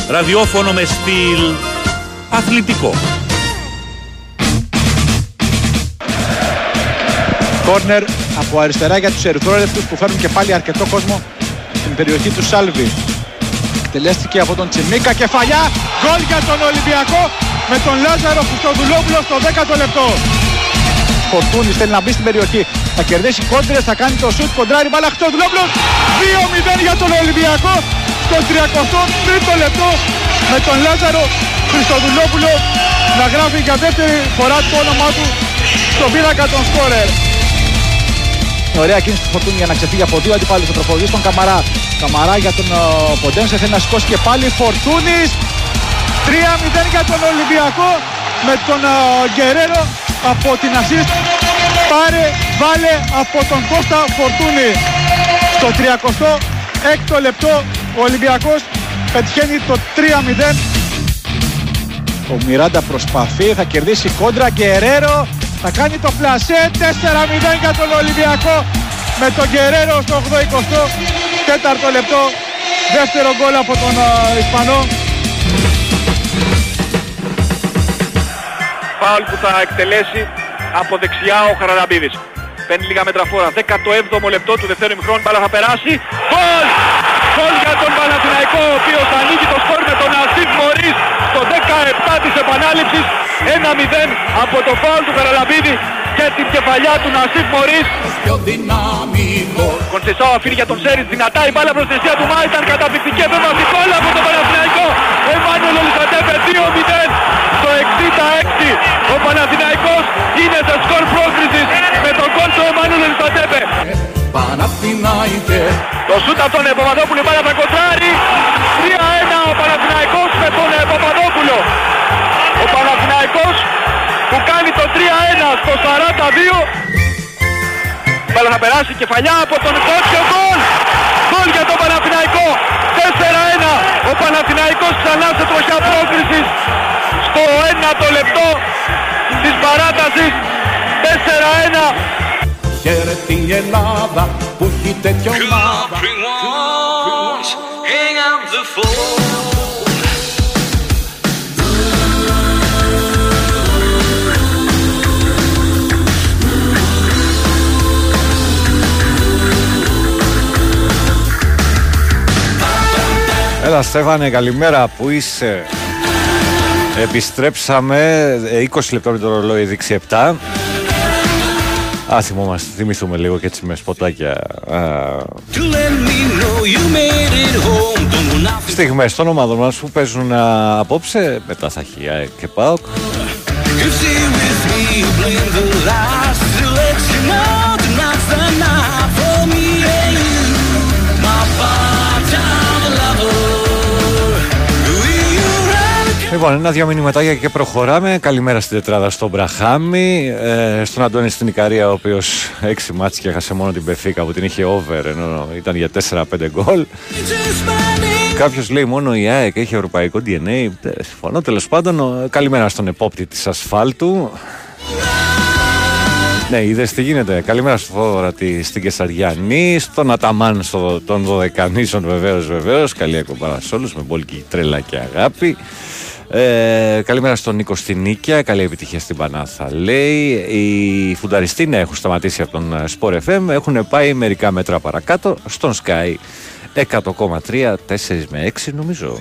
Ραδιόφωνο με στυλ αθλητικό. Κόρνερ από αριστερά για τους ερυθρόλεπτους που φέρνουν και πάλι αρκετό κόσμο στην περιοχή του Σάλβι. Εκτελέστηκε από τον Τσιμίκα, κεφαλιά, γκολ για τον Ολυμπιακό με τον Λάζαρο Χριστοδουλόπουλο στο 10ο λεπτό. Φορτούνης θέλει να μπει στην περιοχή, θα κερδίσει κόντρες, θα κάνει το σουτ, κοντράρει μπάλα Χριστοδουλόπουλος, 2-0 για τον Ολυμπιακό στο 33ο λεπτό με τον Λάζαρο Χριστοδουλόπουλο να γράφει για δεύτερη φορά το όνομά του στον πίνακα των σκόρερ. Ωραία κίνηση του Φορτούνη για να ξεφύγει από δύο αντιπάλους. Ο τροφοδοτής στον Καμαρά. Καμαρά για τον uh, Ποντένσε θέλει να σηκώσει και πάλι. Φορτούνης. 3-0 για τον Ολυμπιακό με τον uh, Γκερέρο από την assist. Πάρε, βάλε από τον Κώστα Φορτούνη. Στο 36ο λεπτό ο Ολυμπιακός πετυχαίνει το 3-0. Ο Μιράντα προσπαθεί, θα κερδίσει κόντρα Γκερέρο θα κάνει το πλασέ 4-0 για τον Ολυμπιακό. Με τον Γκερέρο στο 84ο λεπτό. Δεύτερο γκολ από τον uh, Ισπανό. Φάουλ που θα εκτελέσει από δεξιά ο Χαραλαμπίδης. Παίρνει λίγα μέτρα φόρα. 17ο λεπτό του δεύτερου ημιχρόνου. Μπάλα θα περάσει. Γκολ γκολ για τον Παναθηναϊκό ο οποίος ανοίγει το σκορ με τον Ασίφ Μωρίς στο 17 της επανάληψης 1-0 από το φάουλ του Καραλαμπίδη και την κεφαλιά του Νασίφ Μωρίς. Κονσεσάου αφήνει για τον Σέρις δυνατά η μπάλα προστασία του Μά ήταν καταπληκτική επέμβαση γκολ από τον Παναθηναϊκό. Εμμάνουελ Ολυστατέπε 2-0 στο 66. Ο Παναθηναϊκός είναι σε σκορ πρόκρισης με τον γκολ του Εμμάνουελ Ολυστατέπε. Το σούτ από τον Παπαδόπουλος η μπάλα θα κοντράρει. 3-1 ο Παναθηναϊκός με τον Παπαδόπουλο. Ο Παναθηναϊκός που κάνει το 3-1 στο 42. Μπάλα θα περάσει κεφαλιά από τον Κότσιο γκολ. Γκολ για τον Παναθηναϊκό. 4-1. Ο Παναθηναϊκός ξανά σε τροχιά πρόκρισης στο 1 λεπτό της παράτασης. 4-1. Χαίρεται η Ελλάδα που έχει τέτοια ομάδα. Hang out the phone. Έλα Στέφανε, καλημέρα. Πού είσαι; Επιστρέψαμε ε, 20 λεπτά με το ρολόι δείξει 7. Α, θυμόμαστε, θυμηθούμε λίγο και έτσι με σποτάκια. Α, To let me know you made it home. Don't know nothing. στιγμές των ομάδων μας που παίζουν α, απόψε. Μετά θα έχει ΑΕΚ και ΠΑΟΚ. Λοιπόν, ένα-δυο μηνυματάκια και προχωράμε. Καλημέρα στην τετράδα στον Μπραχάμι. Ε, στον Αντώνη στην Ικαρία, ο οποίος έξι μάτς και έχασε μόνο την Πεφίκα που την είχε over, ενώ ήταν για 4-5 γκολ. Κάποιος λέει μόνο η ΑΕΚ έχει ευρωπαϊκό DNA. Ε, Συμφωνώ τέλος πάντων. Ο- Καλημέρα στον επόπτη της ασφάλτου. Ναι, είδες τι γίνεται. Καλημέρα στο Φόδωρα τη- στην Κεσαριανή, στον Αταμάν στο, των Δωδεκανήσων βεβαίως, βεβαίως. Καλή εκπομπάρα σε όλους με μπόλικη τρέλα και αγάπη. Ε, καλημέρα στον Νίκο στην Νίκια. Καλή επιτυχία στην Πανάθα. Λέει οι φουνταριστοί ναι, έχουν σταματήσει από τον ε, Sport FM. Έχουν πάει μερικά μέτρα παρακάτω στον Sky 100,3, 4 με 6 νομίζω.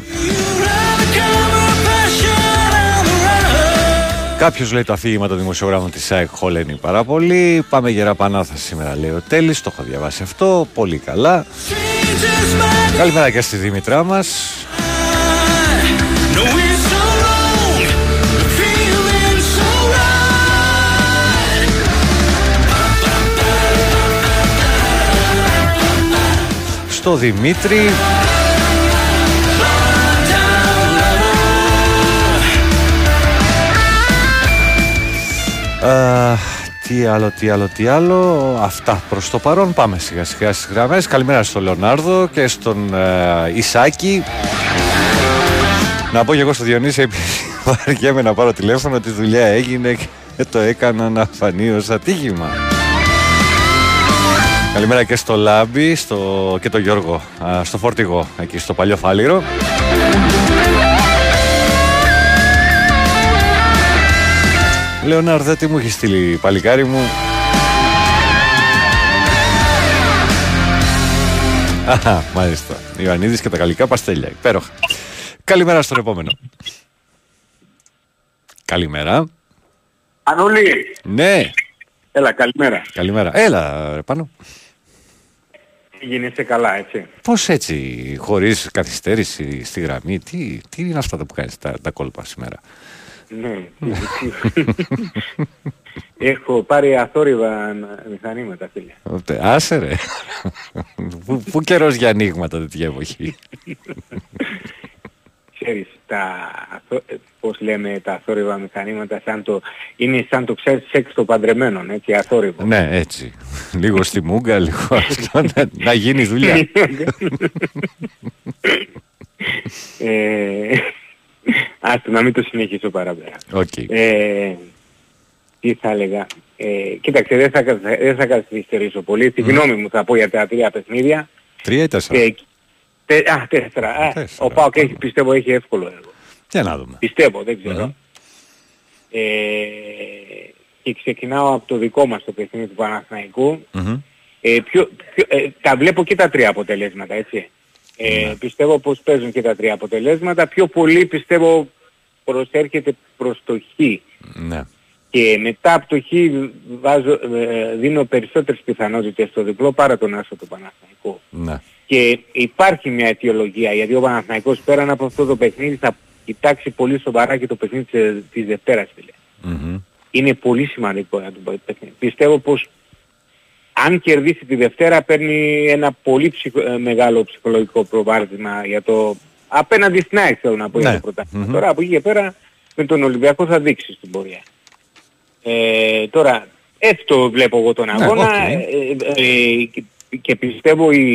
Κάποιος λέει το αφήγημα των δημοσιογράφων της ΣΑΕΚ χωλένει πάρα πολύ. Πάμε γερά Πανάθα σήμερα, λέει ο Τέλης. Το έχω διαβάσει αυτό. Πολύ καλά. Καλημέρα και στη Δήμητρά μας. No, Στο Δημήτρη. Α, τι άλλο, τι άλλο, τι άλλο. Αυτά προς το παρόν. Πάμε σιγά σιγά στις γραμμές. Καλημέρα στον Λεωνάρδο και στον ε, Ισάκη. Να πω και εγώ στο Διονύση, επειδή βαριέμαι να πάρω τηλέφωνο, τη δουλειά έγινε και το έκανα να φανεί ως ατύχημα. Καλημέρα και στο Λάμπη στο... και το Γιώργο α, στο Φορτηγό, εκεί στο παλιό Φάληρο. Λεωνάρδε, τι μου έχεις στείλει παλικάρι μου; Αχα, μάλιστα. Ιωαννίδης και τα γαλλικά παστέλια. Υπέροχα. Καλημέρα στον επόμενο. Καλημέρα. Ανούλη, Ναι, έλα καλημέρα. καλημέρα. Έλα, ρε, πάνω. Γίνεσαι καλά, έτσι. Πώς έτσι, χωρίς καθυστέρηση στη γραμμή, τι, τι είναι αυτά που κάνεις τα, τα κόλπα σήμερα; Ναι. Έχω πάρει αθόρυβα μηχανήματα, φίλε. Τε- Άσε ρε. πού, πού καιρός για ανοίγματα τέτοια εποχή; Ξέρεις, τα, αθο- ε, πώς λέμε τα αθόρυβα μηχανήματα, σαν το, είναι σαν το ξέρεις σεξ των παντρεμένων, έτσι, αθόρυβο. ναι, έτσι. λίγο στη μούγκα, λίγο αυτό, να, να γίνει δουλειά. ε, άστο, να μην το συνεχίσω παραπέρα. Οκ. Ε, τι θα έλεγα. Ε, κοίταξε, δεν θα, καθ- δεν θα καθυστερήσω πολύ. Τη γνώμη μου θα πω για τα τρία παιχνίδια. Τρία ή τέσσερα; Και, τε, α, τέσσερα. Α, ο Πάοκ έχει, πιστεύω έχει εύκολο έργο. Για να δούμε. Πιστεύω, δεν ξέρω. Ε, και ξεκινάω από το δικό μας το παιχνίδι του Παναθηναϊκού. Μμμ. Ε, πιο, πιο, ε, τα βλέπω και τα τρία αποτελέσματα, έτσι. Ε, Πιστεύω πως παίζουν και τα τρία αποτελέσματα. Πιο πολύ πιστεύω προσέρχεται προς το Χ. Ναι. Και μετά από το Χ βάζω, ε, δίνω περισσότερες πιθανότητες στο διπλό παρά τον Άσο του Παναθηναϊκού. Ναι. Και υπάρχει μια αιτιολογία, γιατί ο Παναθηναϊκός πέραν από αυτό το παιχνίδι θα κοιτάξει πολύ σοβαρά και το παιχνίδι της, της Δευτέρας, φίλε. Μμμ. Είναι πολύ σημαντικό για το παιχνίδι. Πιστεύω πως αν κερδίσει τη Δευτέρα παίρνει ένα πολύ ψυχο- ε, μεγάλο ψυχολογικό προβάδισμα για το απέναντι στην ΑΕΚ θέλω να πω για Ναι. το πρωτάθλημα. Μμμ. Τώρα από εκεί και πέρα με τον Ολυμπιακό θα δείξει στην πορεία. Ε, τώρα έτσι το βλέπω εγώ τον Ναι, αγώνα οκ. ε, ε, ε, και, και πιστεύω η,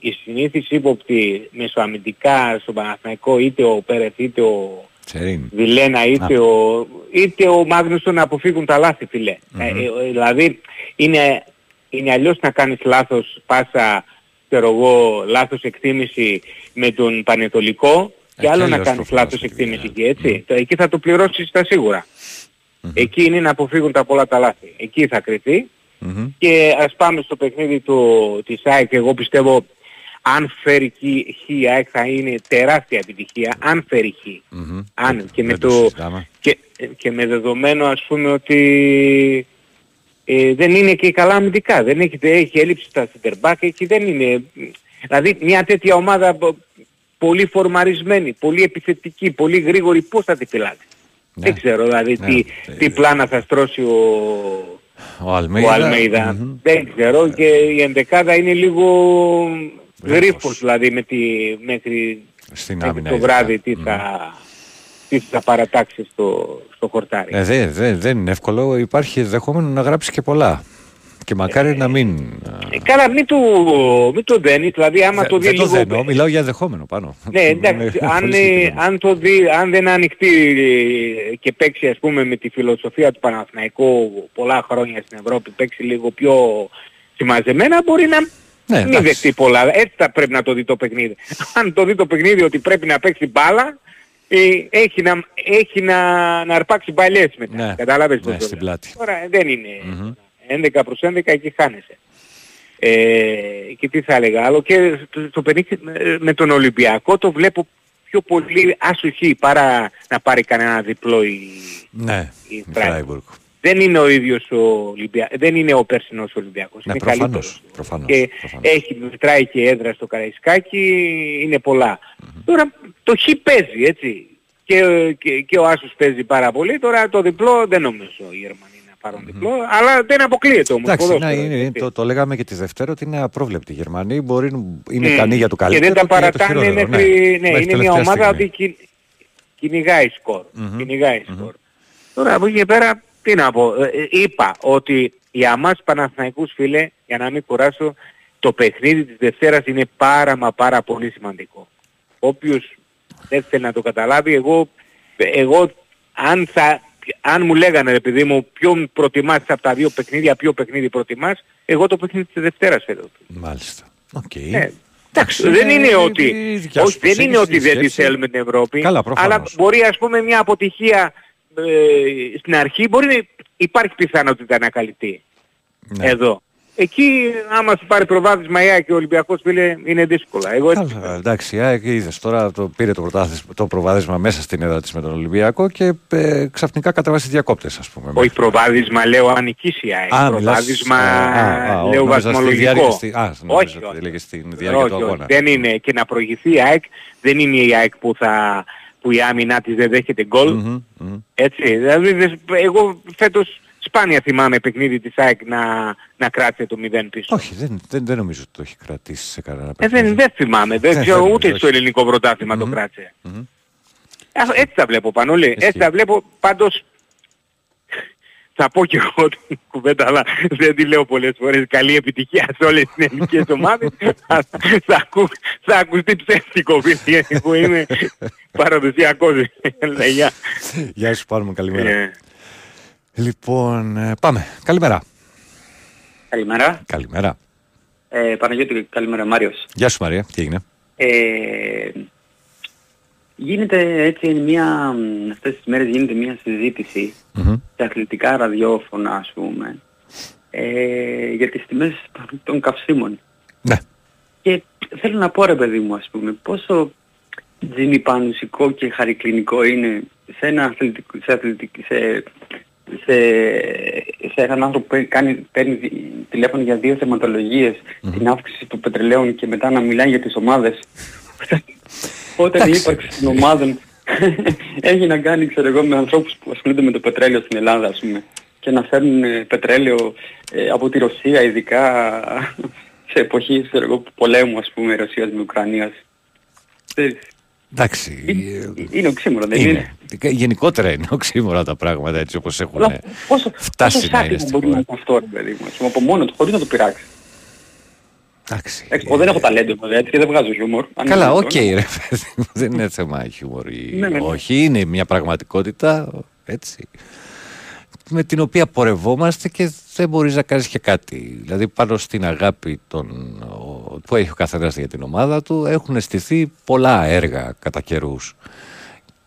η συνήθεις ύποπτοι μεσοαμυντικά στο Παναθηναϊκό είτε ο Πέρεθ είτε ο Τσερίν. Βιλένα είτε Α. ο, είτε ο Μάγνουσον να αποφύγουν τα λάθη φίλε. Ε, ε, δηλαδή είναι, είναι αλλιώς να κάνεις λάθος πάσα, ξέρω εγώ, λάθος εκτίμηση με τον Πανετολικό και Ε, άλλο και να αλλιώς κάνεις προφανώς λάθος εκτίμηση εκεί, έτσι. Το- Εκεί θα το πληρώσεις στα σίγουρα. Εκεί είναι να αποφύγουν τα πολλά τα λάθη. Εκεί θα κρυθεί. Μμμ. Και ας πάμε στο παιχνίδι του, της ΑΕΚ. Εγώ πιστεύω αν φέρει χ, χ η ΑΕΚ θα είναι τεράστια επιτυχία. Αν φέρει χ. Μμμ. Αν και με, Δεν το το, συζητάμε. και, και με δεδομένο ας πούμε ότι ε, δεν είναι και καλά αμυντικά. Δεν έχει, έχει έλλειψη στα center back, έχει, δεν είναι... Δηλαδή μια τέτοια ομάδα πο- πολύ φορμαρισμένη, πολύ επιθετική, πολύ γρήγορη, πώς θα τη φυλάξει; Δεν ξέρω δηλαδή Ναι. τι, τι πλάνα θα στρώσει ο, Ο Αλμέιδα. ο Αλμέιδα. Δεν ξέρω και η ενδεκάδα είναι λίγο γρήφος δηλαδή με τη, μέχρι, Στην μέχρι άμυνα. το ειδικά. βράδυ τι θα, τι θα παρατάξει στο, στο χορτάρι. Ε, δεν δεν- δεν είναι εύκολο. Υπάρχει δεχόμενο να γράψει και πολλά. Και μακάρι να μην. Ε, Καλά, μην του, μην το δένει, δηλαδή άμα το δει δεν το λίγο... δένω, μιλάω για δεχόμενο πάνω. Ναι, εντάξει, αν, πολύ ε, συγκεκριμένο. αν, το δει, αν δεν ανοιχτεί ε, και παίξει ας πούμε με τη φιλοσοφία του Παναθηναϊκού πολλά χρόνια στην Ευρώπη, παίξει λίγο πιο συμμαζεμένα, μπορεί να Ναι, μην εντάξει. δεχτεί πολλά. Έτσι θα πρέπει να το δει το παιχνίδι. Αν το δει το παιχνίδι ότι πρέπει να παίξει μπάλα, ε, έχει, να, έχει να, να αρπάξει μπαλιές μετά. Ναι, Κατάλαβες ναι, πώς το στην λέω. πλάτη. Τώρα ε, δεν είναι 11 προς 11 εκεί χάνεσαι. Ε, και τι θα έλεγα άλλο και το, το παιχνίδι με- με τον Ολυμπιακό το βλέπω πιο πολύ άσοχη παρά να πάρει κανένα διπλό η, Ναι, η η Φράιμπουργκ. Φράιμπουργκ. Δεν είναι ο ίδιος ο Ολυμπιακός, δεν είναι ο περσινός Ολυμπιακός, Ναι, είναι προφανώς, καλύτερος. προφανώς, Και έχει, μετράει και έδρα στο Καραϊσκάκι, είναι πολλά. Τώρα το χ παίζει έτσι. Και, και, και ο Άσος παίζει πάρα πολύ. Τώρα το διπλό δεν νομίζω οι Γερμανοί να πάρουν διπλό. Αλλά δεν αποκλείεται όμως. Εντάξει, ναι, ποδόσφαιρο, είναι, έτσι. το, το λέγαμε και τη Δευτέρα ότι είναι απρόβλεπτη. Οι Γερμανοί μπορεί, είναι Μμ. ικανοί για το Και καλύτερο δεν τα για το παρατάνε χειρότερο, μέχρι... Ναι, μέχρι είναι μια τελευταία ομάδα στιγμή. ότι κυ- κυνηγάει σκορ. Μμμ. Κυνηγάει σκορ. Τώρα από εκεί και πέρα, τι να πω. Ε, ε, είπα ότι για μας Παναθηναϊκούς φίλε, για να μην κουράσω, το παιχνίδι της Δευτέρας είναι πάρα μα πάρα πολύ σημαντικό. Όποιος δεν θέλει να το καταλάβει, εγώ, εγώ αν, θα, αν μου λέγανε ρε παιδί μου ποιον προτιμάς από τα δύο παιχνίδια, ποιο παιχνίδι προτιμάς, εγώ το παιχνίδι της Δευτέρας θέλω. Μάλιστα. Οκ. Ναι. Εντάξει, δεν είναι ότι, η δικιά σου όχι, δεν είναι προσέγγιση, ότι δεν τη σκέψη. θέλουμε την Ευρώπη, Καλά, προφανώς. αλλά μπορεί ας πούμε μια αποτυχία ε, στην αρχή, μπορεί να υπάρχει πιθανότητα να καλυφθεί. Ναι. Εδώ. Εκεί άμα σου πάρει προβάδισμα η ΑΕΚ και ο Ολυμπιακός φίλε είναι δύσκολα. Εγώ έτσι Καλά, εντάξει, η ΑΕΚ είδες τώρα το πήρε το, πρωτάθλημα- το προβάδισμα μέσα στην έδρα της με τον Ολυμπιακό και ε, ξαφνικά κατέβασε διακόπτες ας πούμε. όχι προβάδισμα λέω αν νικήσει η ΑΕΚ. Α, μιλάς- προβάδισμα α, α, λέω νόμιζα στη διάρκεια- βαθμολογικό. στη- Α, όχι, νόμιζα όχι. ότι έλεγες στην διάρκεια όχι, του όχι. αγώνα. Δεν είναι και να προηγηθεί η ΑΕΚ δεν είναι η ΑΕΚ που, θα, που η άμυνά της δεν δέχεται γκολ. Μμμ, μμμ. Έτσι, δηλαδή δες- εγώ φέτος σπάνια θυμάμαι παιχνίδι της ΑΕΚ να, να κράτησε το 0 πίσω. Όχι, δεν, δεν, δεν νομίζω ότι το έχει κρατήσει σε κανένα Ε, παιχνίδι. δεν, δεν θυμάμαι, δεν Ναι, ξέρω δεν ούτε νομίζω, στο όχι. ελληνικό πρωτάθλημα το κράτησε. Μμμ. Α, Έτσι τα βλέπω Πανόλη, έτσι τα βλέπω πάντως θα πω και εγώ την κουβέντα αλλά δεν τη λέω πολλές φορές καλή επιτυχία σε όλες τις ελληνικές ομάδες θα, θα, ακού, θα ακουστεί ψεύτικο φίλε εγώ είμαι παραδοσιακός λέει, γεια. Γεια σου Πάρμο, καλημέρα. Ε, Λοιπόν, ε, πάμε. Καλημέρα. Καλημέρα. Καλημέρα. Ε, Παναγιώτη, καλημέρα Μάριος. Γεια σου Μαρία, τι έγινε; Ε, γίνεται έτσι μια, μ, αυτές τις μέρες γίνεται μια συζήτηση Μμμ. σε αθλητικά ραδιόφωνα ας πούμε ε, για τις τιμές των- των καυσίμων. Ναι. Και θέλω να πω ρε παιδί μου ας πούμε πόσο τζινιπανουσικό και χαρικλινικό είναι σε ένα αθλητικό, σε, αθλητικ- σε, σε, σε έναν άνθρωπο που κάνει, παίρνει δι- τηλέφωνο για δύο θεματολογίες την αύξηση του πετρελαίου και μετά να μιλάει για τις ομάδες. Όταν η ύπαρξη των ομάδων έχει να κάνει ξέρω εγώ με ανθρώπους που ασχολούνται με το πετρέλαιο στην Ελλάδα ας πούμε και να φέρνουν ε, πετρέλαιο ε, από τη Ρωσία ειδικά σε εποχή ξέρω εγώ, πολέμου ας πούμε Ρωσίας με Ουκρανίας. Ξέρεις, Εντάξει. ε, Είναι οξύμωρο δεν είναι. είναι. Γενικότερα είναι οξύμωρα τα πράγματα έτσι όπως έχουν Αλλά πόσο, φτάσει πόσο να είναι σάτυμα στην μπορεί να είναι αυτό ρε παιδί μου, ας πούμε, από μόνος του, χωρίς να το πειράξει. Εντάξει. Εγώ δεν έχω ταλέντο βέβαια έτσι και δεν βγάζω χιούμορ. Αν Καλά, είναι οκ δυνατόν. ρε παιδί μου, δεν είναι θέμα χιούμορ ή Ναι, ναι, ναι. όχι, είναι μια πραγματικότητα έτσι με την οποία πορευόμαστε και δεν μπορείς να κάνεις και κάτι. Δηλαδή πάνω στην αγάπη των, ο- που έχει ο καθένας για την ομάδα του έχουν στηθεί πολλά έργα κατά καιρούς.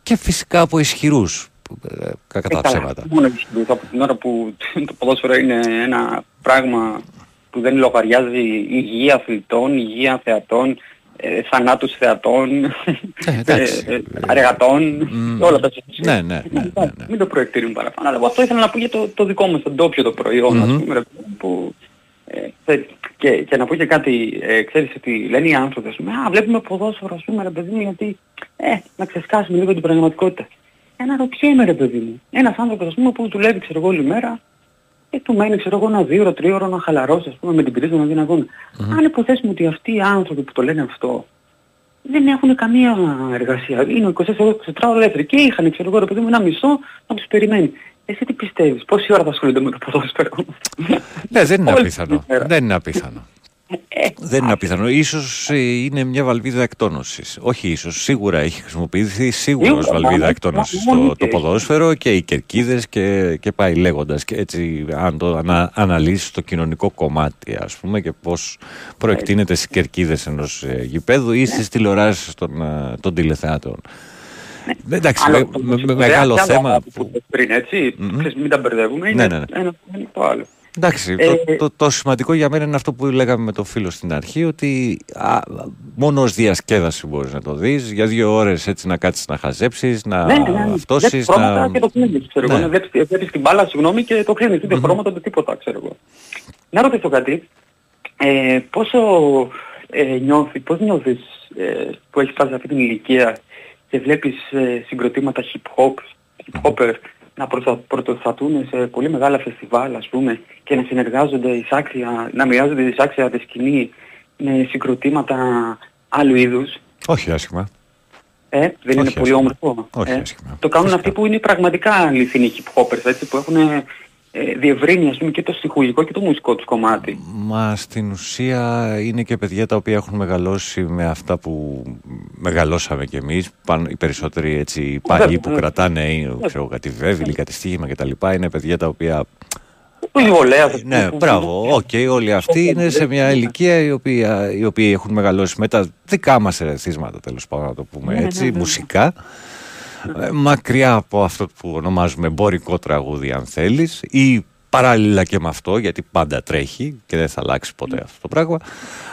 Και φυσικά από ισχυρούς ε, κατά τα Ε, καλά, ψέματα. Μόνο ισχυρούς, από την ώρα που το ποδόσφαιρο είναι ένα πράγμα που δεν λογαριάζει υγεία αθλητών, υγεία θεατών, ε, θανάτους θεατών, εντάξει. ε, ε, αρεγατών, όλα τα τέτοια. Ναι, ναι, ναι. ναι, ναι. Μην το προεκτείνουμε παραπάνω. Αλλά εγώ αυτό ήθελα να πω για το, το δικό μας, τον τόπιο το προϊόν, ας Μμμ. πούμε, ρε παιδί μου, που... Ε, θε- και, και να πω και κάτι, ε, ξέρεις ότι λένε οι άνθρωποι, ας πούμε, α, βλέπουμε ποδόσφαιρο, ας πούμε, ρε παιδί μου, γιατί, ε, να ξεσκάσουμε λίγο την πραγματικότητα. Ε, να ρωτιέμαι, ρε παιδί μου, ένας άνθρωπος, ας πούμε, που δουλεύει, ξέρω εγώ, όλη μέρα, και του μένει, ξέρω εγώ, ένα δύο, τρίωρο να χαλαρώσει, ας πούμε, με την πυρίζα να δει ένα αγώνα. Αν υποθέσουμε ότι αυτοί οι άνθρωποι που το λένε αυτό, δεν έχουν καμία εργασία. Είναι 24 ώρες ελεύθεροι και είχαν, ξέρω εγώ, ρε παιδί μου, ένα μισό να τους περιμένει. Εσύ τι πιστεύεις, πόση ώρα θα ασχολούνται με το ποδόσφαιρο; Ναι, δεν είναι Όλη απίθανο. τη μέρα. Δεν είναι απίθανο. Δεν είναι απίθανο. Ίσως ε, είναι μια βαλβίδα εκτόνωσης. Όχι ίσως, σίγουρα έχει χρησιμοποιηθεί σίγουρα ως Σίγουρα, βαλβίδα μα, εκτόνωσης μα, μόνο το, το και- ποδόσφαιρο και οι κερκίδες και, και πάει λέγοντας. Και έτσι αν το ανα, αναλύσεις το κοινωνικό κομμάτι ας πούμε και πώς προεκτείνεται στις κερκίδες ενός ε, γηπέδου ή στις τηλεοράσεις των, ε, των τηλεθεάτων. Εντάξει, Άλλο με, το- με- το- με το- μεγάλο και άλλο θέμα που είπες πριν, έτσι, ξέρεις, μην τα μπερδεύουμε, είναι Ναι, ναι, ναι. ένα είναι το άλλο. Εντάξει, Ε, το, το, το σημαντικό για μένα είναι αυτό που λέγαμε με το φίλο στην αρχή, ότι α, μόνο ως διασκέδαση μπορείς να το δεις, για δύο ώρες έτσι να κάτσεις να χαζέψεις, να Ναι, ναι, ναι. αυτόσεις, Βλέπεις χρώματα να... και το κλείνεις, ξέρω εγώ. Ναι. Ναι. Βλέπεις, βλέπεις την μπάλα, συγγνώμη, και το κλείνεις. Ούτε χρώματα, ούτε τίποτα, ξέρω εγώ. Να ρωτήσω κάτι. Ε, πόσο ε, νιώθει, πώς νιώθεις ε, που έχεις φτάσει σε αυτή την ηλικία και βλέπεις ε, συγκροτήματα hip-hop, hip-hopper να προστα- πρωτοστατούν σε πολύ μεγάλα φεστιβάλ, ας πούμε, και να συνεργάζονται εισάξια, να μοιράζονται εισάξια τη σκηνή με συγκροτήματα άλλου είδους. Όχι άσχημα. Ε, δεν είναι Όχι πολύ άσχημα. όμορφο. Όχι ε. άσχημα. Το κάνουν αυτοί που είναι πραγματικά αληθινοί hip hoppers, έτσι, που έχουν ε, διευρύνει ας πούμε και το στοιχουργικό και το μουσικό τους κομμάτι. Μα στην ουσία είναι και παιδιά τα οποία έχουν μεγαλώσει με αυτά που μεγαλώσαμε κι εμείς. Πάνω, οι περισσότεροι έτσι παλιοί Βέβαια, που βέβαια. κρατάνε ε, ξέρω, κάτι Βέβηλοι, κάτι Στίχοιμα κτλ. Είναι παιδιά τα οποία Που είναι βολέα, ας πούμε, Ναι, που- μπράβο. Οκ, όλοι αυτοί είναι σε μια ηλικία οι οποίοι, οι οποίοι έχουν μεγαλώσει με τα δικά μας ερεθίσματα, τέλος πάντων να το πούμε Ναι, ναι, έτσι, ναι, ναι. μουσικά. Ε, μακριά από αυτό που ονομάζουμε εμπορικό τραγούδι αν θέλεις ή παράλληλα και με αυτό γιατί πάντα τρέχει και δεν θα αλλάξει ποτέ αυτό το πράγμα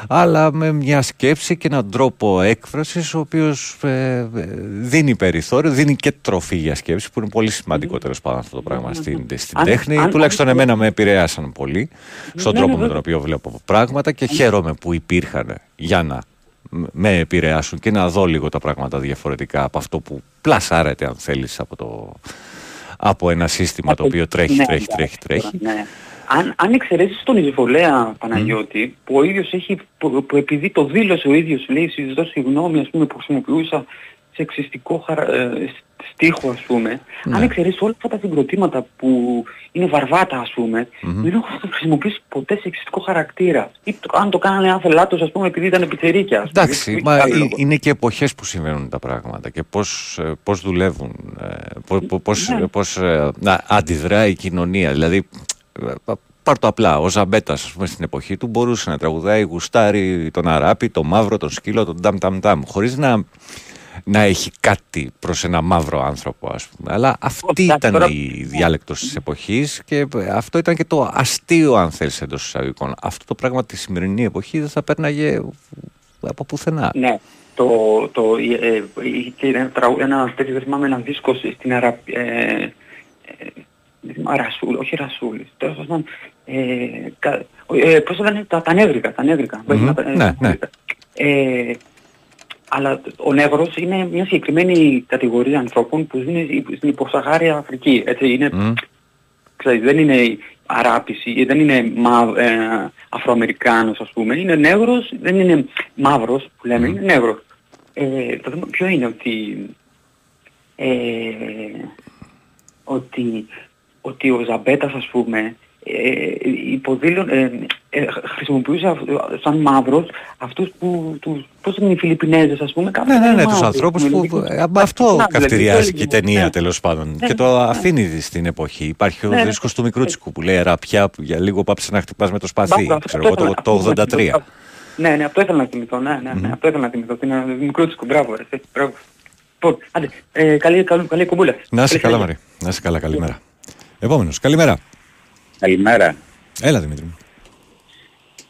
αλλά με μια σκέψη και έναν τρόπο έκφρασης ο οποίος ε, ε, δίνει περιθώριο, δίνει και τροφή για σκέψη που είναι πολύ σημαντικό τέλος πάντων αυτό το πράγμα στην, στην Αν- τέχνη. αν- τουλάχιστον αν- εμένα με επηρέασαν πολύ στον Ναι, τρόπο ναι, με τον βέβαια. οποίο βλέπω πράγματα και χαίρομαι που υπήρχαν για να μ- με επηρεάσουν και να δω λίγο τα πράγματα διαφορετικά από αυτό που πλασάρεται αν θέλεις από, το, από ένα σύστημα το οποίο τρέχει, Ναι, τρέχει, ναι, τρέχει, τρέχει. Ναι. Αν, αν εξαιρέσεις τον Ιζεβολέα Παναγιώτη, που ο ίδιος έχει, που, που επειδή το δήλωσε ο ίδιος, λέει, συζητώ συγγνώμη, ας πούμε, που χρησιμοποιούσα σεξιστικό χαρα... ε, στίχο, ας πούμε, Ναι. αν εξαιρέσεις όλα αυτά τα συγκροτήματα που είναι βαρβάτα, ας πούμε, Μμμ. δεν έχουν χρησιμοποιήσει ποτέ σεξιστικό χαρακτήρα. Ή το, αν το κάνανε άθελάτος, ας πούμε, επειδή ήταν πιτσερίκια. ας πούμε. Εντάξει, Μη- μα άλλο ε, λόγο. είναι και εποχές που συμβαίνουν τα πράγματα και πώς, ε, πώς δουλεύουν, ε, πο- πο- πώς, Ναι. ε, πώς ε, να αντιδράει η κοινωνία. Δηλαδή, ε, πα- πάρ' το απλά, ο Ζαμπέτας ας πούμε, στην εποχή του μπορούσε να τραγουδάει γουστάρι τον Αράπη, τον Μαύρο, τον Σκύλο, τον Ταμ Ταμ Ταμ, χωρίς να, να έχει κάτι προς ένα μαύρο άνθρωπο ας πούμε. Αλλά αυτή Εντάξει, ήταν τώρα- η διάλεκτος της εποχής και ε, αυτό ήταν και το αστείο αν θέλεις εντός εισαγωγικών. Αυτό το πράγμα τη σημερινή εποχή δεν θα πέρναγε από πουθενά. Ναι, το, το, ε, ε, είχε ένα, τραγου- ένα τέτοιο, δεν θυμάμαι, ένα δίσκο στην Αρα... Ε, ε, δεν θυμάμαι, Ρασούλ, όχι Ρασούλης, τέλος πάντων, ε, κα- ε, πώς το λένε, τα, τα νεύρικα, τα νεύρικα. Μμμ, Ε, ναι, ναι. Ε, αλλά ο νεύρος είναι μια συγκεκριμένη κατηγορία ανθρώπων που ζουν στην υποσαχάρια Αφρική. Έτσι, είναι, Μμ. ξέρεις, δεν είναι Αράπης ή δεν είναι μα, ε, Αφροαμερικάνος ας πούμε. Είναι νεύρος, δεν είναι μαύρος που λέμε, είναι νεύρος. Ε, το θέμα ποιο είναι ότι, ε, ότι, ότι ο Ζαμπέτας ας πούμε ε, υποδήλων, ε, ε, χρησιμοποιούσε αυ- σαν μαύρος αυτούς που, τους, πώς είναι οι Φιλιππινέζες ας πούμε. Ναι, ναι, ναι, μαύροι, τους ανθρώπους πούμε, που δηλαδή, ε, με αυτό να, καυτηριάζει δηλαδή, και η ταινία ναι. τέλος πάντων Ναι, και το ναι. αφήνει στην εποχή. Υπάρχει ο Ναι, ναι. δίσκος του Μικρούτσικου που λέει ραπιά που για λίγο πάψε να χτυπάς με το σπαθί, Μπράβο, αυτό ξέρω εγώ ήθελα- το, αυτό το ήθελα να 83. θυμηθώ. Ναι, ναι, αυτό ήθελα να θυμηθώ, ναι, ναι, ναι, αυτό ήθελα να θυμηθώ. Είναι μικρό της μπράβο, ρε, εσύ, μπράβο. Λοιπόν, άντε, ε, καλή, καλή, καλή κουμπούλα. Να είσαι Καλή καλά συνέχεια. Μαρή, να είσαι καλά, καλημέρα. Επόμενος, καλημέρα. Καλημέρα. Έλα Δημήτρη μου.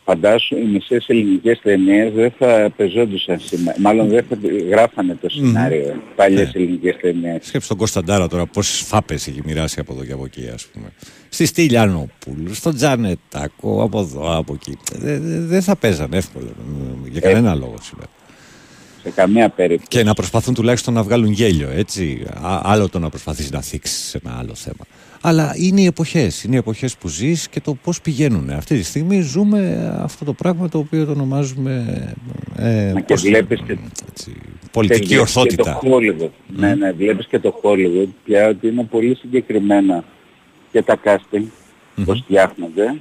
φαντάσου οι μισές ελληνικές ταινίες δεν θα πεζόντουσαν σήμερα. Μάλλον δεν θα γράφανε το σενάριο. Παλιές ελληνικές ταινίες. Σκέψτε τον Κωνσταντάρα τώρα πόσες φάπες έχει μοιράσει από εδώ και από εκεί, ας πούμε. Στη Στυλιανόπουλου, στον Τζανετάκο, από εδώ, από εκεί. Δεν δε, δεν θα παίζανε εύκολα. ε, Για κανένα λόγο σήμερα. Σε καμία περίπτωση. Και να προσπαθούν τουλάχιστον να βγάλουν γέλιο, έτσι. Α, άλλο το να προσπαθείς να θίξεις ένα άλλο θέμα. Αλλά είναι οι εποχές, είναι οι εποχές που ζεις και το πώς πηγαίνουν. Αυτή τη στιγμή ζούμε αυτό το πράγμα το οποίο το ονομάζουμε ε, Μα και πώς- βλέπεις και, έτσι, πολιτική και βλέπεις ορθότητα. Και το Hollywood. Ναι, ναι, βλέπεις και το Hollywood πια ότι είναι πολύ συγκεκριμένα και τα casting πώς φτιάχνονται.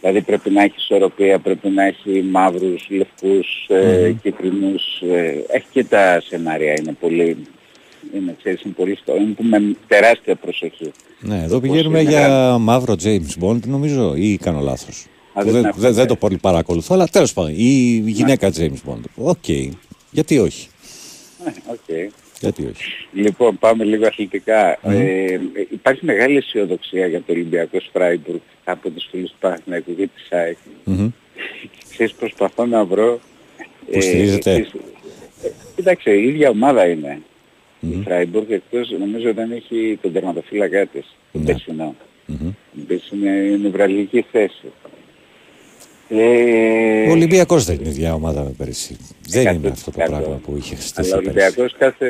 Δηλαδή πρέπει να έχεις ισορροπία, πρέπει να έχει μαύρους, λευκούς, ε, Μμμ. κίτρινους. Ε, έχει και τα σενάρια, είναι πολύ... Είναι, ξέρεις, είναι πολύ στο... Είναι που με τεράστια προσοχή. Ναι, εδώ Πώς πηγαίνουμε είναι για μαύρο James Bond, νομίζω, ή κάνω λάθος. Α, Που δεν δεν, έχω δεν, δεν ιδέα. το πολύ παρακολουθώ, αλλά τέλος πάντων, η γυναίκα James Bond. OK, γιατί όχι; Ε, οκ. Γιατί όχι; Λοιπόν, πάμε λίγο αθλητικά. Ε, υπάρχει μεγάλη αισιοδοξία για το Ολυμπιακό Φράιμπουργκ από τους φίλους του Παναθηναϊκού και της ΑΕΚ. Μμμ. Ξέρεις, προσπαθώ να βρω... Που στηρίζετε. ξέρεις, ε, Κοίταξε, η ίδια ομάδα είναι. Η Φράιμπουργκ εκτός, νομίζω δεν έχει τον τερματοφύλακά της, τον Ναι. περσινό. Ο οποίος είναι η νευραλγική θέση. Ε, Ο Ολυμπιακός δεν είναι η ίδια ομάδα με πέρυσι. Δεν είναι 100%. αυτό το πράγμα που είχε στηθεί Αλλά ο πέρυσι. Ολυμπιακός κάθε,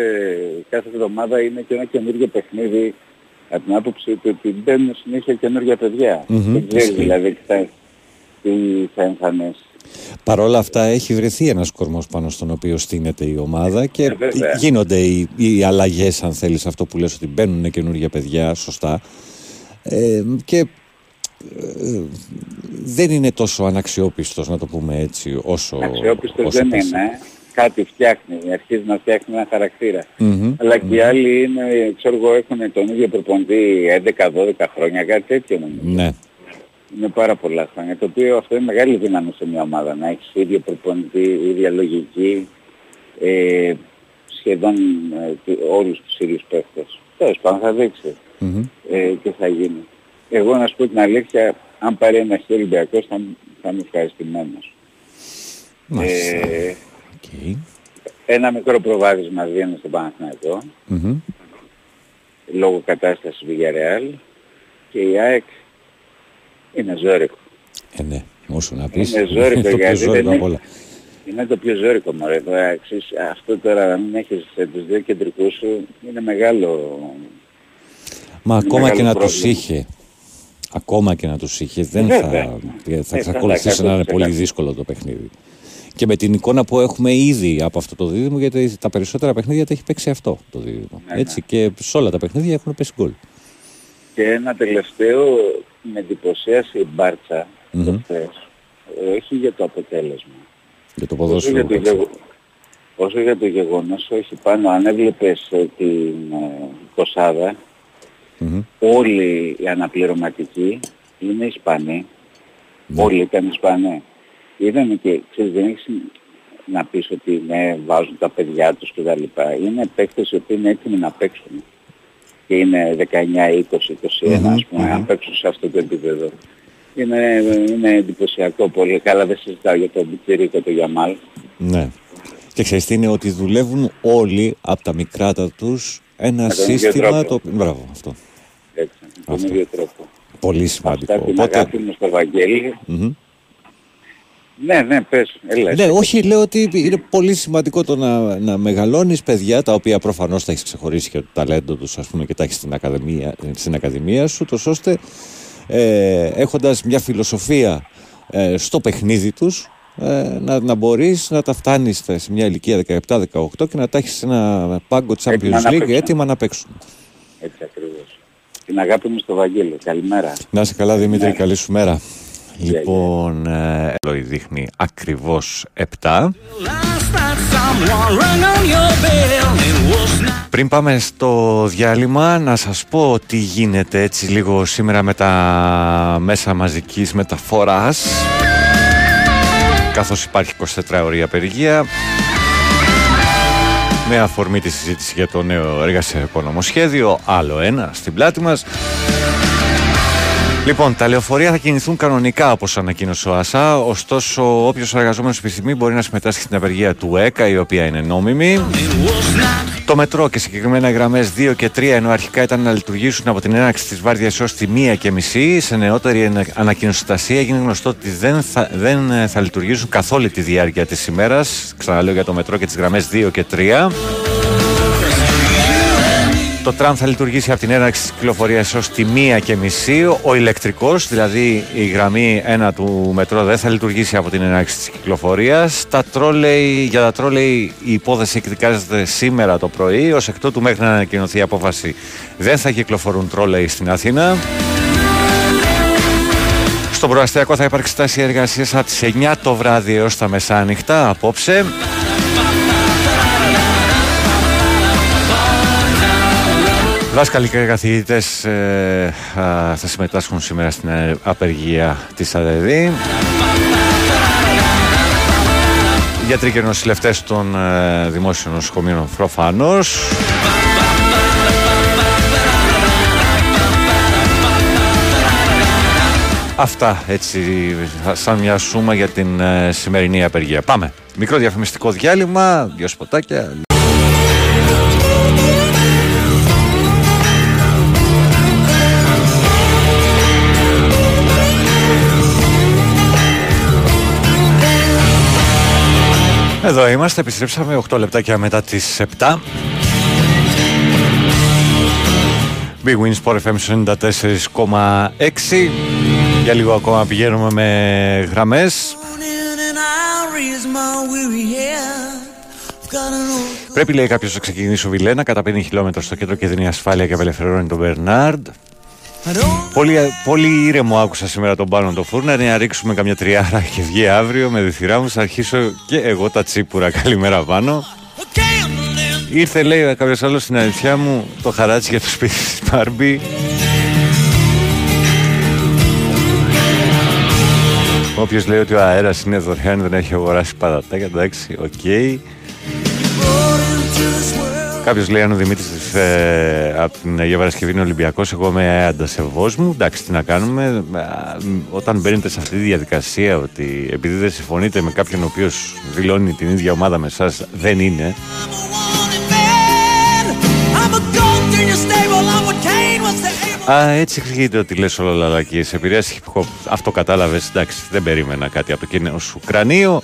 κάθε εβδομάδα είναι και ένα καινούργιο παιχνίδι από την άποψη του ότι μπαίνουν συνέχεια καινούργια παιδιά. Μμμ, Δεν ξέρεις ισχύει. δηλαδή τι θα, τι θα εμφανίσεις. Παρ' όλα αυτά έχει βρεθεί ένας κορμός πάνω στον οποίο στείνεται η ομάδα και Ε, βέβαια. γίνονται οι, οι αλλαγές αν θέλεις αυτό που λες ότι μπαίνουν καινούργια παιδιά, σωστά. Ε, και ε, δεν είναι τόσο αναξιόπιστος να το πούμε έτσι όσο Αξιόπιστος όσο δεν πέρσι. είναι. Κάτι φτιάχνει, αρχίζει να φτιάχνει ένα χαρακτήρα. Μμμ. Αλλά και οι άλλοι είναι, ξέρω εγώ, έχουν τον ίδιο προπονητή 11-12 χρόνια, κάτι τέτοιο νομίζω. Ναι. Είναι πάρα πολλά χρόνια. Το οποίο αυτό είναι μεγάλη δύναμη σε μια ομάδα. Να έχεις ίδιο προπονητή, ίδια λογική, ε, σχεδόν ε, τι- όλους τους ίδιους παίχτες. Τέλος πάντων θα δείξει Μμμ. ε, τι θα γίνει. Εγώ να σου πω την αλήθεια, αν πάρει ένα Χ ο Ολυμπιακός θα, θα είμαι ευχαριστημένος. Μάλιστα. Ε, Οκ. ένα μικρό προβάδισμα βγαίνει στον Παναθηναϊκό Μμμ. λόγω κατάστασης Villarreal και η ΑΕΚ είναι ζώρικο. Ε, ναι, όσο να πεις. Είναι ζώρικο το πιο γιατί ζώρικο δεν απ' όλα. Είναι το πιο ζώρικο μωρέ. Τώρα, εξής, αυτό τώρα να μην έχεις ε, τους δύο κεντρικούς σου είναι μεγάλο... Μα είναι ακόμα και μεγάλο να τους πρόβλημα. είχε, ακόμα και να τους είχε, δεν Βέβαια. θα, θα Ε, εξακολουθήσει καλά, να είναι πολύ 100%. δύσκολο το παιχνίδι. Και με την εικόνα που έχουμε ήδη από αυτό το δίδυμο, γιατί τα περισσότερα παιχνίδια τα έχει παίξει αυτό το δίδυμο. Ναι, Έτσι και σε όλα τα παιχνίδια έχουν πέσει γκολ. Και ένα τελευταίο με εντυπωσίασε η Μπάρτσα Μμμ. το χθες, ε, όχι για το αποτέλεσμα. Για το Όσο ποδόσφαιρο. για το, παίξει. γεγο... όσο για το γεγονός, όχι πάνω, αν έβλεπες ε, την ε, Κοσάδα, Μμμ. όλοι οι αναπληρωματικοί είναι Ισπανοί. Ναι. Όλοι ήταν Ισπανοί. Είδαμε και, ξέρεις, δεν έχεις να πεις ότι ναι, βάζουν τα παιδιά τους και τα λοιπά. Είναι παίκτες οι οποίοι είναι έτοιμοι να παίξουν. Και είναι 19, 20, 21 Μμμ, ας πούμε, μμμ. να παίξουν σε αυτό το επίπεδο. Είναι, είναι εντυπωσιακό πολύ. Καλά δεν συζητάω για τον Μπιτσιρίκο, τον Γιαμάλ. Ναι. Και ξέρεις τι είναι ότι δουλεύουν όλοι από τα μικράτα τους ένα Με τον ίδιο σύστημα τρόπο. το... Μπράβο, αυτό. Έτσι, με τον Αυτό. ίδιο τρόπο. Πολύ σημαντικό. Αυτά την αγάπη μου στο Βαγγέλη. Μμμ. Ναι, ναι, πες. Έλα, Ναι, εσύ. όχι, λέω ότι είναι πολύ σημαντικό το να, να μεγαλώνεις παιδιά τα οποία προφανώς τα έχεις ξεχωρίσει και το ταλέντο τους ας πούμε και τα έχεις στην ακαδημία, στην ακαδημία σου τόσο ώστε ε, έχοντας μια φιλοσοφία ε, στο παιχνίδι τους ε, να, να μπορείς να τα φτάνεις σε μια ηλικία 17-18 και να τα έχεις σε ένα πάγκο Έτοιμα Champions να League παίξουν. έτοιμα να παίξουν. Έτσι ακριβώς. Την αγάπη μου στο Βαγγέλη. Καλημέρα. Να είσαι καλά Δημήτρη, Ναι. καλή σου μέρα. Λοιπόν, ε, Λόι δείχνει ακριβώς 7. Someone rang on your bell and was not Πριν πάμε στο διάλειμμα, να σας πω τι γίνεται έτσι λίγο σήμερα με τα μέσα μαζικής μεταφοράς. Καθώς υπάρχει 24 ώρια απεργία. Με αφορμή τη συζήτηση για το νέο εργασιακό νομοσχέδιο, άλλο ένα στην πλάτη μας. Λοιπόν, τα λεωφορεία θα κινηθούν κανονικά όπως ανακοίνωσε ο ΑΣΑ. Ωστόσο, όποιος εργαζόμενος επιθυμεί μπορεί να συμμετάσχει στην απεργία του ΕΚΑ, η οποία είναι νόμιμη. Το μετρό και συγκεκριμένα οι γραμμές 2 και 3, ενώ αρχικά ήταν να λειτουργήσουν από την έναρξη της βάρδιας έως τη 1 και μισή, σε νεότερη ανακοινωστασία έγινε γνωστό ότι δεν θα, δεν ε, θα λειτουργήσουν καθ' όλη τη διάρκεια της ημέρας. Ξαναλέω για το μετρό και τις γραμμές 2 και 3. Το τραμ θα λειτουργήσει από την έναρξη της κυκλοφορίας έω τη μία και μισή. Ο ηλεκτρικός, δηλαδή η γραμμή 1 του μετρό, δεν θα λειτουργήσει από την έναρξη της κυκλοφορίας. Τα τρόλεϊ, για τα τρόλεϊ η υπόθεση εκδικάζεται σήμερα το πρωί. Ω εκ τούτου, μέχρι να ανακοινωθεί η απόφαση, δεν θα κυκλοφορούν τρόλεϊ στην Αθήνα. Στον προαστιακό θα υπάρξει στάση εργασίας από τις 9 το βράδυ έως τα μεσάνυχτα απόψε. Δάσκαλοι και καθηγητές ε, θα συμμετάσχουν σήμερα στην ε, απεργία της ΑΔΕΔ. Γιατροί και νοσηλευτές των ε, δημόσιων νοσοκομείων προφανώς. Αυτά έτσι σαν μια σούμα για την ε, σημερινή απεργία. Πάμε. Μικρό διαφημιστικό διάλειμμα, δύο σποτάκια. Εδώ είμαστε, επιστρέψαμε 8 λεπτάκια μετά τις 7. Big Win Sport FM 94,6 Για λίγο ακόμα πηγαίνουμε με γραμμές. Πρέπει λέει κάποιος να ξεκινήσει ο Βιλένα κατά 50 χιλιόμετρα στο κέντρο και δίνει ασφάλεια και απελευθερώνει τον Μπερνάρντ Πολύ, πολύ ήρεμο άκουσα σήμερα τον πάνω το φούρναρ να ρίξουμε καμιά τριάρα και βγει αύριο με διθυρά μου. Θα αρχίσω και εγώ τα τσίπουρα. Καλημέρα πάνω. Ήρθε λέει κάποιος άλλος στην αλήθεια μου το χαράτσι για το σπίτι της Μπάρμπι. Όποιος λέει ότι ο αέρας είναι δωρεάν δεν έχει αγοράσει πατατάκια, εντάξει, οκ. Okay. Κάποιος λέει αν ο Δημήτρης ε, από την Αγία Παρασκευή είναι Ολυμπιακός, εγώ είμαι αντασεβό μου. Εντάξει, τι να κάνουμε. Όταν μπαίνετε σε αυτή τη διαδικασία ότι επειδή δεν συμφωνείτε με κάποιον ο οποίος δηλώνει την ίδια ομάδα με εσάς, δεν είναι. Α, έτσι εξηγείται ότι λες όλα λαλακίε. Επηρέασε hip hop. Αυτό κατάλαβες. Εντάξει, δεν περίμενα κάτι από το κοινό σου κρανίο.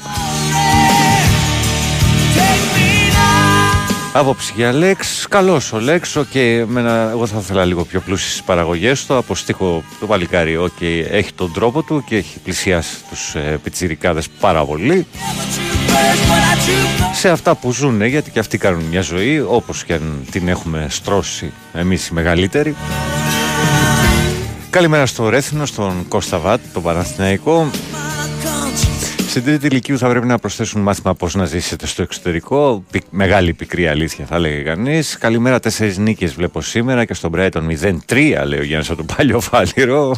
Άποψη για Λέξ, καλός ο Λέξ, okay, εγώ θα ήθελα λίγο πιο πλούσιες παραγωγές του. Από στίχο το παλικάρι, okay, έχει τον τρόπο του και έχει πλησιάσει τους ε, πιτσιρικάδες πάρα πολύ. Σε αυτά που ζουν, γιατί και αυτοί κάνουν μια ζωή, όπως και αν την έχουμε στρώσει εμείς οι μεγαλύτεροι. Καλημέρα στο Ρέθινο, στον Κώστα Βάτ, τον Παναθηναϊκό. Στην τρίτη ηλικίου θα πρέπει να προσθέσουν μάθημα πώς να ζήσετε στο εξωτερικό. Μεγάλη πικρή αλήθεια, θα λέγει κανείς. Καλημέρα, τέσσερις νίκες βλέπω σήμερα και στον Brighton 0-3, λέει ο Γιάννης από το παλιό φάλιρο.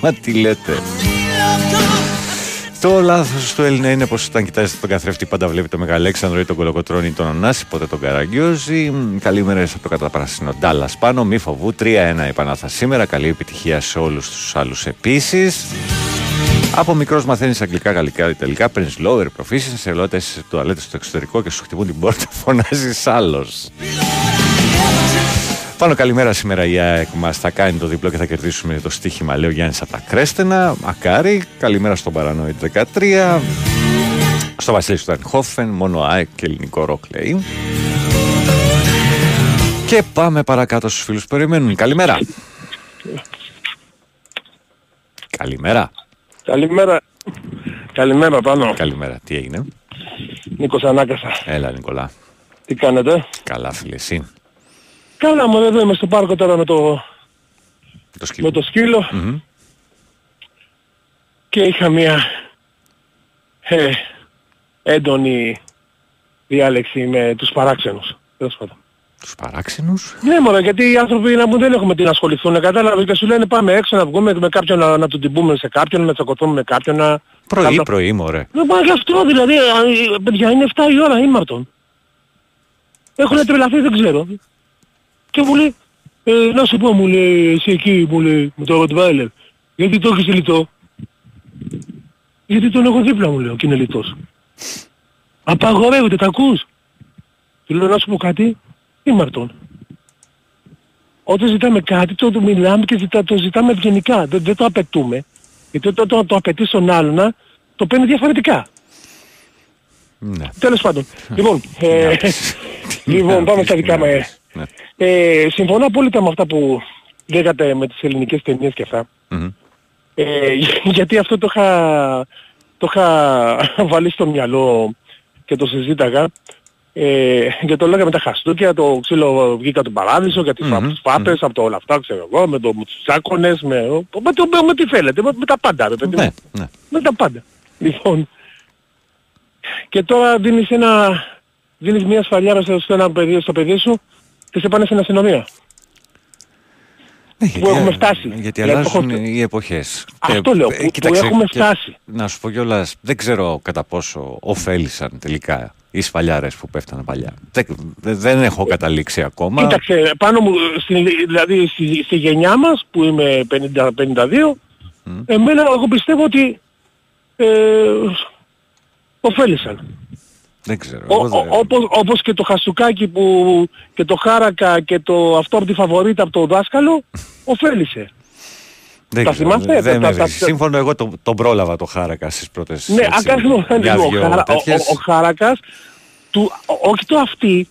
Μα τι λέτε. Το λάθος του Έλληνα είναι πως όταν κοιτάζετε τον καθρέφτη πάντα βλέπει τον Μεγαλέξανδρο ή τον Κολοκοτρόνη ή τον Ανάση, ποτέ τον Καραγκιόζη. Καλημέρα από το καταπράσινο Ντάλλας πάνω, μη φοβού. 3-1 η Πανάθα σήμερα. Καλή επιτυχία σε όλους τους άλλους επίσης. Από μικρός μαθαίνεις αγγλικά, γαλλικά, ιταλικά, παίρνεις lower προφήσει, σε ελότες τουαλέτες στο εξωτερικό και σου χτυπούν την πόρτα, φωνάζεις άλλος. Πάνω καλημέρα σήμερα η ΑΕΚ μας θα κάνει το διπλό και θα κερδίσουμε το στοίχημα. Λέω Γιάννης από τα Κρέστενα. Μακάρι. Καλημέρα στον Παρανόητ 13. Στο Βασίλη του Τανχόφεν. Μόνο ΑΕΚ και ελληνικό ροκ λέει. Και πάμε παρακάτω στους φίλους που περιμένουν. Καλημέρα. Καλημέρα. Καλημέρα. Καλημέρα πάνω. Καλημέρα. Τι έγινε; Νίκος Ανάκασα. Έλα Νικολά. Τι κάνετε; Καλά φίλε εσύ. Καλά μου εδώ είμαι στο πάρκο τώρα με το, το σκύλο. με το σκυλο mm-hmm. και είχα μια ε, έντονη διάλεξη με τους παράξενους. Τους παράξενους; Ναι μωρέ, γιατί οι άνθρωποι να μου δεν έχουμε τι να ασχοληθούν, κατάλαβες και σου λένε πάμε έξω να βγούμε με κάποιον να, να τον τυπούμε σε κάποιον, να τσακωθούμε με κάποιον να... Πρωί, Κάμα... πρωί μωρέ. Ναι, μα γι' αυτό δηλαδή, παιδιά είναι 7 η ώρα ήμαρτον. Έχουν τρελαθεί δεν ξέρω. Και μου λέει, Ε, να σου πω μου λέει, εσύ εκεί μου λέει, με το Rottweiler. Γιατί το έχεις λιτό; Γιατί τον έχω δίπλα μου λέω και είναι λιτός. Απαγορεύεται, τα ακούς; Του λέω να σου πω κάτι, είμαι αυτόν. Όταν ζητάμε κάτι, το, το μιλάμε και ζητά, το ζητάμε ευγενικά. Δεν, δεν το απαιτούμε. Γιατί όταν το, το απαιτείς στον άλλον, το παίρνει διαφορετικά. Ναι. Τέλος πάντων. λοιπόν, ε, λοιπόν, πάμε στα δικά μας. Ναι. Ε, συμφωνώ απόλυτα με αυτά που λέγατε με τις ελληνικές ταινίες και αυτά. Ε, γιατί αυτό το είχα, το είχα βάλει στο μυαλό και το συζήταγα. Ε, και το λέγαμε τα χαστούκια, το ξύλο βγήκα του παράδεισο, για τις mm φάπες, από το όλα αυτά, ξέρω εγώ, με, το, με τους τσάκονες, με, με, το, με, με τι θέλετε, με, με τα πάντα, ρε παιδί μου. Ναι, ναι. Με τα πάντα. Λοιπόν, και τώρα δίνεις ένα, δίνεις μια σφαλιάρα στο, στο, ένα παιδί, στο παιδί σου και σε πάνε στην αστυνομία. που έχουμε φτάσει. Ναι, Γιατί Δηλαδή, αλλάζουν έχω- οι εποχές. Αυτό Και, λέω, ε, που- που κοίταξε, έχουμε και φτάσει. Να σου πω κιόλας, δεν ξέρω κατά πόσο ωφέλησαν τελικά οι σφαλιάρες που πέφτανε παλιά. Δεν, δεν έχω καταλήξει ακόμα. Κοίταξε, πάνω μου, στην, δηλαδή στη, στη γενιά μας που είμαι 50, 52, εμένα εγώ πιστεύω ότι ε, ωφέλησαν. Δεν ξέρω. Ο, εγώ δεν- ο- όπως, όπως και το χασουκάκι που, και το χάρακα και το αυτό από τη φαβορίτα από το δάσκαλο, ωφέλησε. δεν τα ξέρω, θυμάστε, δεν τα- με τα- βρίσκει. τα- Σύμφωνο εγώ τον το πρόλαβα το χάρακα στις πρώτες Ναι, έτσι, ακριβώς μια λίγο. Ο, δυο χαρα, ο, τέτοιες. ο, ο Χάρακας, του, ο- όχι το αυτή,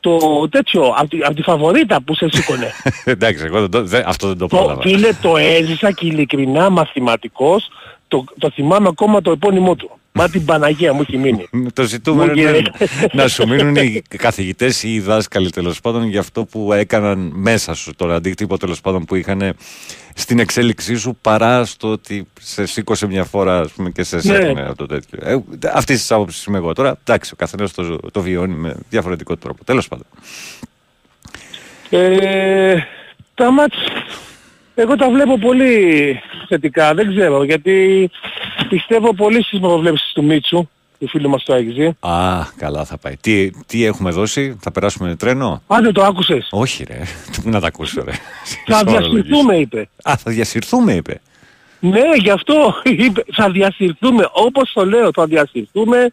το τέτοιο, από τη, απ' τη φαβορίτα που σε σήκωνε. Εντάξει, εγώ δεν το- δεν- αυτό δεν το το, πρόλαβα. φίλε, το έζησα και ειλικρινά μαθηματικός, το, το θυμάμαι ακόμα το επώνυμό του. Μα την Παναγία μου έχει μείνει. Το ζητούμενο Μου είναι γυρίζει. να σου μείνουν οι καθηγητές ή οι δάσκαλοι τέλος πάντων για αυτό που έκαναν μέσα σου, τον αντίκτυπο τέλος πάντων που είχαν στην εξέλιξή σου παρά στο ότι σε σήκωσε μια φορά ας πούμε, και σε Ναι. σέρνε από το τέτοιο. Ε, αυτή της άποψης είμαι εγώ. Τώρα, εντάξει, ο καθένα το, το βιώνει με διαφορετικό τρόπο. Τέλος πάντων. Ε, τα μάτς, εγώ τα βλέπω πολύ θετικά, δεν ξέρω, γιατί πιστεύω πολύ στις προβλέψεις του Μίτσου, του φίλου μας το Αιγζή. Α, καλά θα πάει. Τι, τι έχουμε δώσει, θα περάσουμε τρένο; Αν δεν το άκουσες, Όχι, ρε. Πού να τα ακούσω, ρε. θα Σοβαρολογείς. διασυρθούμε είπε. Α, θα διασυρθούμε, είπε. Ναι, γι' αυτό είπε, θα διασυρθούμε, όπως το λέω, θα διασυρθούμε,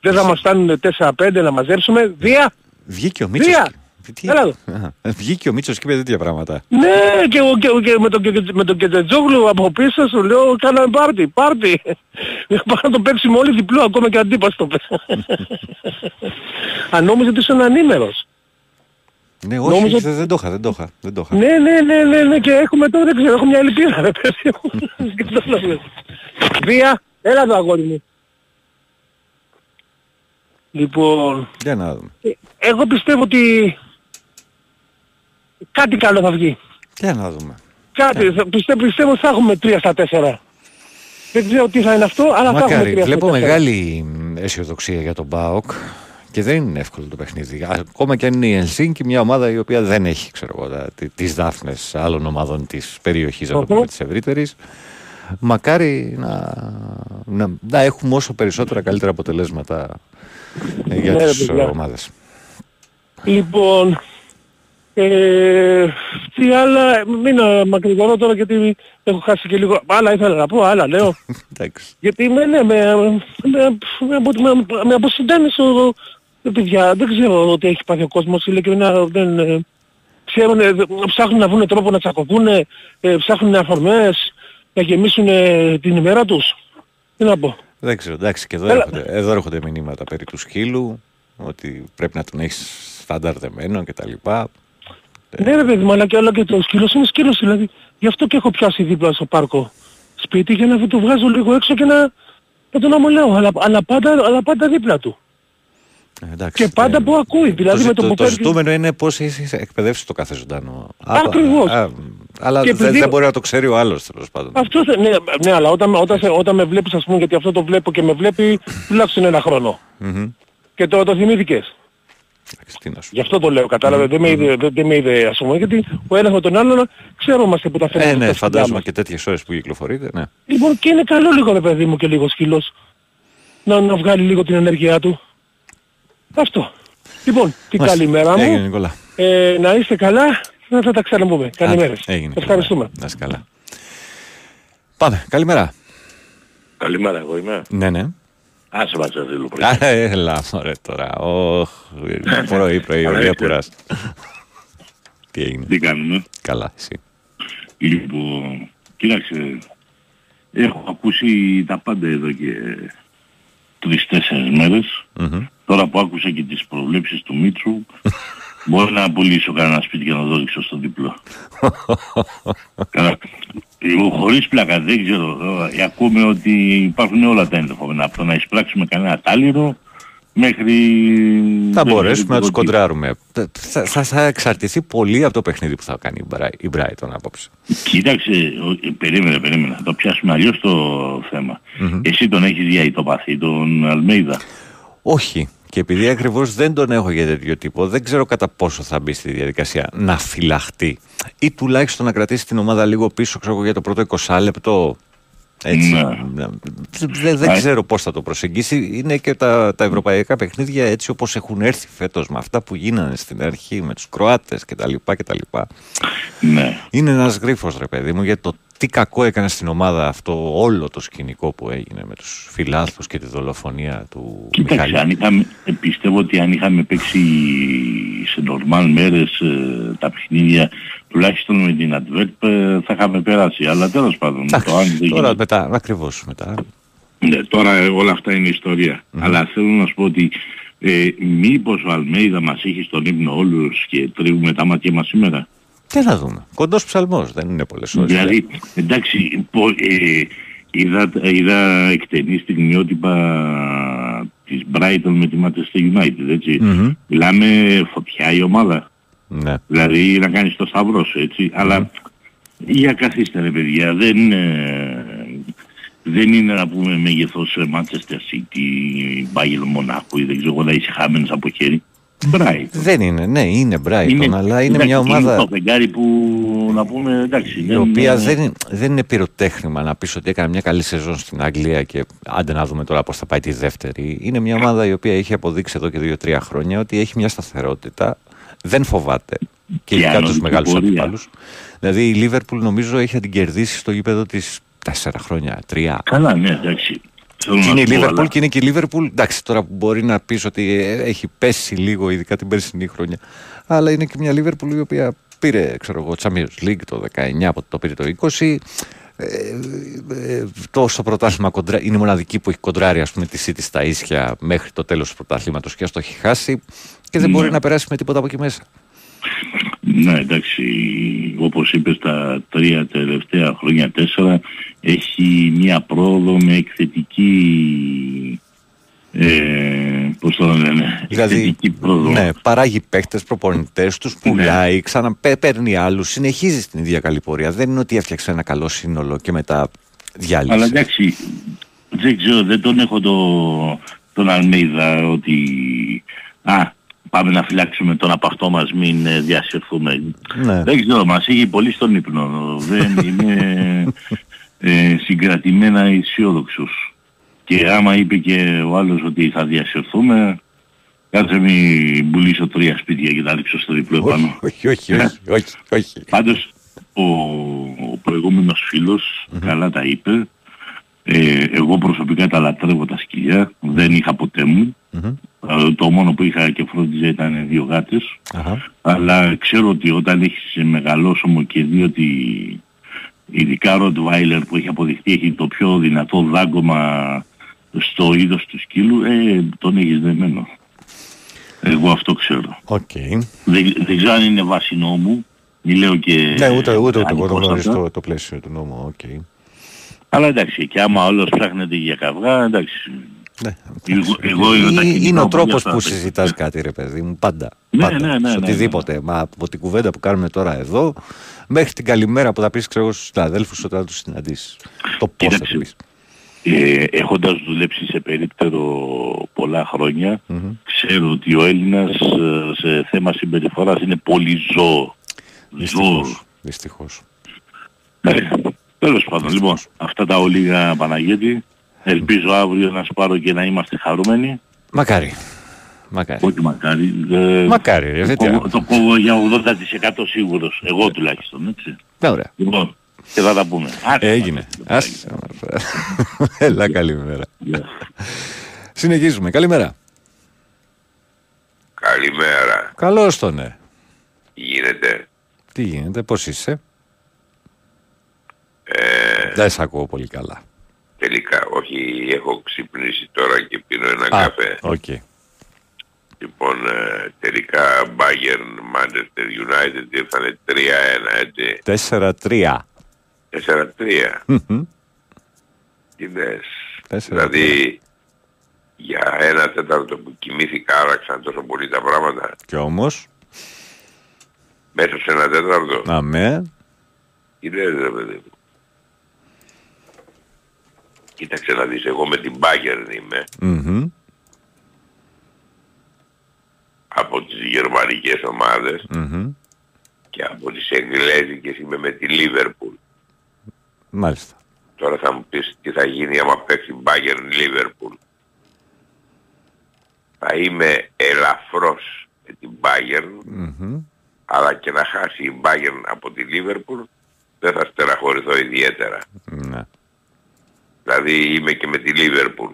δεν θα μας φτάνουν 4-5 να μαζέψουμε, δια, Βγήκε ο Μίτσος. δια. Τι- Έλα εδώ. Α, Βγήκε ο Μίτσος και είπε τέτοια πράγματα. Ναι, και, εγώ- και, εγώ- και με τον, και, με τον Κετετζόγλου από πίσω σου λέω κάναμε πάρτι, πάρτι. Πάμε να το παίξουμε όλοι διπλό ακόμα και αντίπας το παίξουμε. Αν νόμιζε ότι ήσουν ανήμερος. Ναι, όχι, Νόμιζα- δεν, δεν το είχα, δεν το είχα. Δεν το είχα. Ναι, ναι, ναι, ναι, ναι, και έχουμε τώρα, δεν ξέρω, έχω μια ελπίδα, ρε παιδί μου. Και το λέω. Βία, έλα εδώ αγόρι μου. Λοιπόν, Για να δούμε. εγώ πιστεύω ότι κάτι καλό θα βγει. Για να δούμε. Κάτι, θα- πιστεύω, πιστεύω θα έχουμε 3 στα 4. Δεν ξέρω τι θα είναι αυτό, αλλά θα έχουμε Μακάρι, 3 στα 4. βλέπω μεγάλη μ, αισιοδοξία για τον Μπάοκ και δεν είναι εύκολο το παιχνίδι. Ακόμα και αν είναι η Ελσίνκη, μια ομάδα η οποία δεν έχει ξέρω εγώ, τα- τι- τις δάφνες άλλων ομάδων της περιοχής, να το πούμε, της ευρύτερης. Μακάρι να, να, να έχουμε όσο περισσότερα καλύτερα αποτελέσματα ε, για Ναι, ρε τις παιδιά. ε, ομάδες. Λοιπόν, ε, τι άλλα, μην ε, μακρηγορώ τώρα γιατί έχω χάσει και λίγο, άλλα ήθελα να πω, άλλα λέω. Εντάξει. γιατί με, ναι, με, με, με, απο- με, με αποσυντάνει ο, ε, παιδιά, δεν ξέρω ότι έχει πάθει ο κόσμος, ειλικρινά δεν, ε, ξέρουν, ε, δε- ψάχνουν να βρουν τρόπο να τσακωθούν, ε, ψάχνουν αφορμές, να γεμίσουν ε, την ημέρα τους. Τι να πω. Δεν ξέρω, εντάξει, και εδώ, Έλα. έρχονται, εδώ έρχονται μηνύματα περί του σκύλου, ότι πρέπει να τον έχεις στάνταρδεμένο και τα λοιπά. Ναι ρε παιδί μου, αλλά και όλο και το σκύλος είναι σκύλος δηλαδή. Γι' αυτό και έχω πιάσει δίπλα στο πάρκο σπίτι για να το βγάζω λίγο έξω και να, να τον αμολάω. Αλλά, αλλά, πάντα, αλλά πάντα δίπλα του. Ε, εντάξει, Και πάντα που ακούει. Δηλαδή το, με το, το, που το παίρνει- ζητούμενο είναι πώς έχεις εκπαιδεύσεις το κάθε ζωντανό. Α, Ακριβώς. α, αλλά Και δεν, επειδή- δεν μπορεί να το ξέρει ο άλλος τέλος πάντων. Αυτό θε- ναι, ναι, αλλά όταν, όταν, σε- όταν με βλέπεις ας πούμε, γιατί αυτό το βλέπω και με βλέπει τουλάχιστον ένα χρόνο. Μμμ. Και τώρα το θυμήθηκες. Εντάξει, τι να σου Γι' αυτό το λέω, κατάλαβε. Δεν, με είδε, δεν, δεν με είδε ας πούμε, γιατί ο ένας με τον άλλον ξέρομαστε που τα φέρνουμε. Ε, ναι, στα σπίτια φαντάζομαι μας. και τέτοιες ώρες που κυκλοφορείτε, ναι. Λοιπόν, και είναι καλό λίγο ρε παιδί μου και λίγο σκύλος. Να, να βγάλει λίγο την ενέργειά του. Αυτό. Λοιπόν, την Μάλιστα. καλημέρα μου. Έγινε, Νικόλα. Ε, να είστε καλά. Να θα τα ξαναπούμε. Καλημέρες. Άντε, Έγινε. Ευχαριστούμε. Να είσαι καλά. Πάμε. Καλημέρα. Καλημέρα, εγώ είμαι. Ναι, ναι. Άσε Βατζαδίλου πριν. Α, Έλα, ωραία τώρα. Ωχ, πρωί, πρωί, ωραία Αλήθεια. πουράς. Τι έγινε; Τι κάνουμε; Καλά, εσύ. Λοιπόν, κοίταξε, έχω ακούσει τα πάντα εδώ και τρεις-τέσσερις μέρες. Τώρα που άκουσα και τις προβλέψεις του Μίτσου, μπορεί να πουλήσω κανένα σπίτι και να το ρίξω στο διπλό. Καλά. Εγώ χωρίς πλάκα δεν ξέρω, ε, ακούμε ότι υπάρχουν όλα τα ενδεχόμενα. Από το να εισπράξουμε κανένα τάλιρο μέχρι... Θα δεν μπορέσουμε ξέρω να τους τι. κοντράρουμε. Θα, θα, θα εξαρτηθεί πολύ από το παιχνίδι που θα κάνει η Μπράι- η Brighton απόψε. Κοίταξε, ο- ε, περίμενε, περίμενε. Θα το πιάσουμε αλλιώς το θέμα. Εσύ τον έχεις για ητοπαθή, τον Αλμέιδα. Όχι. Και επειδή ακριβώς δεν τον έχω για τέτοιο τύπο, δεν ξέρω κατά πόσο θα μπει στη διαδικασία να φυλαχτεί ή τουλάχιστον να κρατήσει την ομάδα λίγο πίσω ξέρω, εγώ, για το πρώτο 20 λεπτό. Έτσι. Ναι. Να- Δεν, δεν Α, ξέρω πώς θα το προσεγγίσει. Είναι και τα, τα ευρωπαϊκά παιχνίδια έτσι όπως έχουν έρθει φέτος με αυτά που γίνανε στην αρχή με τους Κροάτες κτλ. κτλ. Ναι. Είναι ένας γρίφος ρε παιδί μου για το τι κακό έκανε στην ομάδα αυτό όλο το σκηνικό που έγινε με τους φιλάθλους και τη δολοφονία του Κοίταξε, Μιχάλη; αν είχαμε, ε, πιστεύω ότι αν είχαμε παίξει σε νορμάλ μέρες ε, τα παιχνίδια, τουλάχιστον με την Adverb ε, θα είχαμε περάσει. Αλλά τέλος πάντων, το αν δεν Τώρα γίνει- μετά, ακριβώς μετά. Ναι, τώρα ε, όλα αυτά είναι ιστορία. Αλλά θέλω να σου πω ότι ε, μήπως ο Αλμέιδα μας έχει στον ύπνο όλους και τρίβουμε τα μάτια μας σήμερα; Τι να δούμε. Κοντός ψαλμός, δεν είναι πολλές ώρες. Δηλαδή, εντάξει, πο- ε, είδα, είδα εκτενή στιγμιότυπα της Brighton με τη Manchester United, έτσι. Μμμ. Μιλάμε φωτιά η ομάδα. Ναι. Δηλαδή να κάνεις το σταυρός σου, έτσι. Αλλά για καθίστε ρε παιδιά, δεν, ε, δεν είναι να πούμε μέγεθος ε, Manchester City, Bayern Monaco ή δεν ξέρω εγώ να είσαι χαμένος από χέρι. Brighton. Δεν είναι, ναι, είναι Brighton, αλλά είναι εντάξει, μια ομάδα το φεγγάρι που να πούμε εντάξει. η δεν- οποία δεν, είναι- δεν είναι πυροτέχνημα να πεις ότι έκανε μια καλή σεζόν στην Αγγλία και άντε να δούμε τώρα πώς θα πάει τη δεύτερη. Είναι μια ομάδα η οποία έχει αποδείξει εδώ και δύο-τρία χρόνια ότι έχει μια σταθερότητα, δεν φοβάται και Και ειδικά τους ανωδική μεγάλους πορεία. αντιπάλους. Δηλαδή η Λίβερπουλ νομίζω έχει την κερδίσει στο γήπεδο της τέσσερα χρόνια, τρία. Καλά, ναι, εντάξει. Θέλω Και να είναι η σου πω, Λίβερπουλ αλλά- και είναι και η Λίβερπουλ. Εντάξει, τώρα που μπορεί να πεις ότι ε, έχει πέσει λίγο, ειδικά την περσινή χρονιά. Αλλά είναι και μια Λίβερπουλ η οποία πήρε, ξέρω εγώ, Champions League το 19, από το πήρε το 20. Ε, ε, το στο πρωτάθλημα κοντρά, είναι η μοναδική που έχει κοντράρει ας πούμε, τη City στα ίσια μέχρι το τέλος του πρωταθλήματος και ας το έχει χάσει και δεν Ναι. μπορεί να περάσει με τίποτα από εκεί μέσα. Ναι, εντάξει, όπως είπες τα τρία τελευταία χρόνια, τέσσερα, έχει μια πρόοδο με εκθετική, ε, πώς το λένε, Δηλαδή, εκθετική πρόοδο. ναι, παράγει παίχτε, προπονητές, τους πουλάει, ξαναπαίρνει άλλους, συνεχίζει στην ίδια καλή πορεία. Δεν είναι ότι έφτιαξε ένα καλό σύνολο και μετά διάλυσε. Αλλά εντάξει, δεν ξέρω, δεν τον έχω το, τον Αλμέιδα ότι α, πάμε να φυλάξουμε τον απαυτό μας, μην ε, διασυρθούμε. Ναι. Δεν ξέρω, μας έχει πολύ στον ύπνο. Δεν είμαι ε, συγκρατημένα αισιόδοξος. Και άμα είπε και ο άλλος ότι θα διασυρθούμε, κάτσε μην πουλήσω τρία σπίτια και τα ρίξω στο διπλό επάνω. Όχι, όχι, όχι, όχι, όχι. Πάντως ο, ο προηγούμενος φίλος καλά τα είπε. Ε, εγώ προσωπικά τα λατρεύω τα σκυλιά. Δεν είχα ποτέ μου. Ε, το μόνο που είχα και φρόντιζα ήταν δύο γάτες. Αλλά ξέρω ότι όταν έχεις μεγαλόσωμο και δη ότι ειδικά Rottweiler που έχει αποδειχθεί έχει το πιο δυνατό δάγκωμα στο είδος του σκύλου, ε, τον έχεις δεμένο. Εγώ αυτό ξέρω. Οκ. Δεν, δεν ξέρω αν είναι βάσει νόμου. Μη λέω και... Ναι, ούτε, ούτε, ούτε εγώ ανοιχτός το γνωρίζω αυτά. το, το πλαίσιο του νόμου. οκ. Αλλά εντάξει, και άμα όλος ψάχνεται για καυγά, εντάξει. Ναι, Εγώ, εγώ είδα τα Είναι, κινητά είναι ο μου τρόπος αυτά, που εντάξει. συζητάς κάτι ρε παιδί μου, πάντα. Ναι, πάντα. ναι, ναι, σε ναι, οτιδήποτε. Μα από την κουβέντα που κάνουμε τώρα εδώ, μέχρι την καλημέρα που θα πεις ξέρω, εγώ, στους συναδέλφους όταν τους συναντήσεις. Το πώς θα το πεις. Ε, έχοντας δουλέψει σε περίπτερο πολλά χρόνια, ξέρω ότι ο Έλληνας ε, σε θέμα συμπεριφοράς είναι πολύ ζώο. Ζώο. Δυστυχώς. Ναι, τέλος πάντων. Λοιπόν, αυτά τα ολίγα Παναγιώτη. Ελπίζω αύριο να σπάρω και να είμαστε χαρούμενοι. Μακάρι. Μακάρι. Όχι μακάρι. ε, Μακάρι, ρε, το γιατί κόβω- άλλο. Το κόβω για 80% σίγουρος. Εγώ τουλάχιστον, έτσι. Ναι, ωραία. Λοιπόν, και θα τα πούμε. Άντε, Έγινε. Ας... Έλα, καλημέρα. Συνεχίζουμε. Καλημέρα. Καλημέρα. Καλώς τον, ναι. Τι γίνεται; Τι γίνεται, πώς είσαι; Ε, Δεν σε ακούω πολύ καλά. τελικά, όχι, έχω ξυπνήσει τώρα και πίνω ένα Α, καφέ. οκ. Λοιπόν, ε, τελικά Bayern Manchester United ήρθανε 3-1, έτσι. 4-3. 4-3. Μμμ. Τι λες. Τέσσερα, Δηλαδή, για ένα τέταρτο που κοιμήθηκα άραξαν τόσο πολύ τα πράγματα. Και όμως, Μέσα σε ένα τέταρτο. αμέ, Τι λες ρε παιδί μου. Κοίταξε να δεις, εγώ με την Bayern είμαι. μμμ, από τις γερμανικές ομάδες μμμ. και από τις εγγλέζικες είμαι με τη Liverpool. μάλιστα. Τώρα θα μου πεις τι θα γίνει άμα παίξει Bayern Liverpool. Θα είμαι ελαφρώς με την Bayern, Μμμ. αλλά και να χάσει η Bayern από τη Liverpool δεν θα στεναχωρηθώ ιδιαίτερα. Ναι, Δηλαδή είμαι και με τη Liverpool.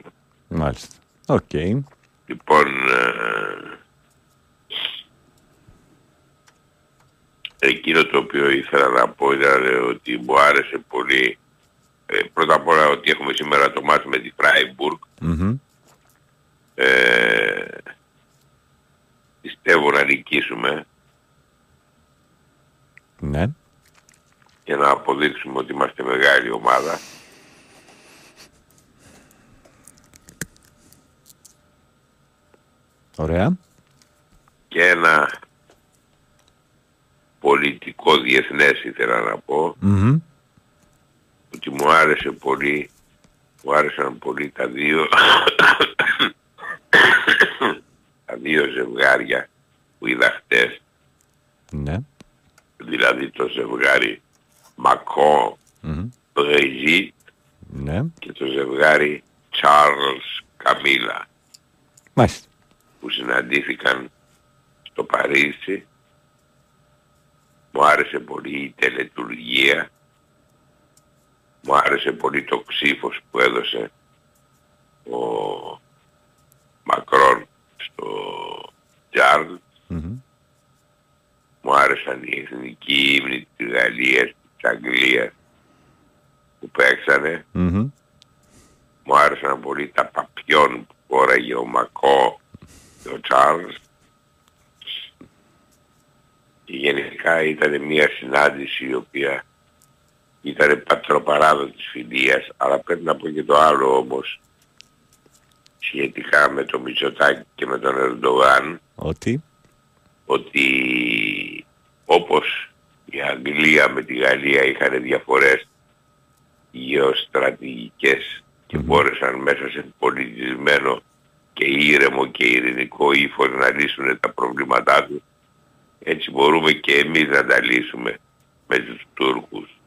μάλιστα. Οκ. Λοιπόν, ε, εκείνο το οποίο ήθελα να πω ήταν ότι μου άρεσε πολύ ε, πρώτα απ' όλα ότι έχουμε σήμερα το ματς με τη Φράιμπουργκ. Μμμ. Ε, πιστεύω να νικήσουμε Ναι. και να αποδείξουμε ότι είμαστε μεγάλη ομάδα. Ωραία. Και ένα πολιτικό διεθνές ήθελα να πω Μμμ. ότι μου άρεσε πολύ, μου άρεσαν πολύ τα δύο, τα δύο ζευγάρια που είδα χτες, Ναι. δηλαδή το ζευγάρι Μακό Μμμ. Brigitte Ναι. και το ζευγάρι Charles Καμίλα Μάλιστα. Που συναντήθηκαν στο Παρίσι. Μου άρεσε πολύ η τελετουργία. Μου άρεσε πολύ το ξύφος που έδωσε ο Μακρόν στο Τζάρλ. Μμμ. Μου άρεσαν οι εθνικοί ύμνοι της Γαλλίας, της Αγγλίας που παίξανε. Μμμ. Μου άρεσαν πολύ τα παπιόν που φόραγε ο Μακό και ο Τσάρλς. Και γενικά ήταν μια συνάντηση η οποία ήταν πατροπαράδοτης φιλίας, αλλά πρέπει να πω και το άλλο όμως σχετικά με το Μητσοτάκη και με τον Ερντογάν Ότι; ότι όπως η Αγγλία με τη Γαλλία είχαν διαφορές γεωστρατηγικές και μπόρεσαν μέσα σε πολιτισμένο και ήρεμο και ειρηνικό ύφος να λύσουν τα προβλήματά τους έτσι μπορούμε και εμείς να τα λύσουμε με τους Τούρκους.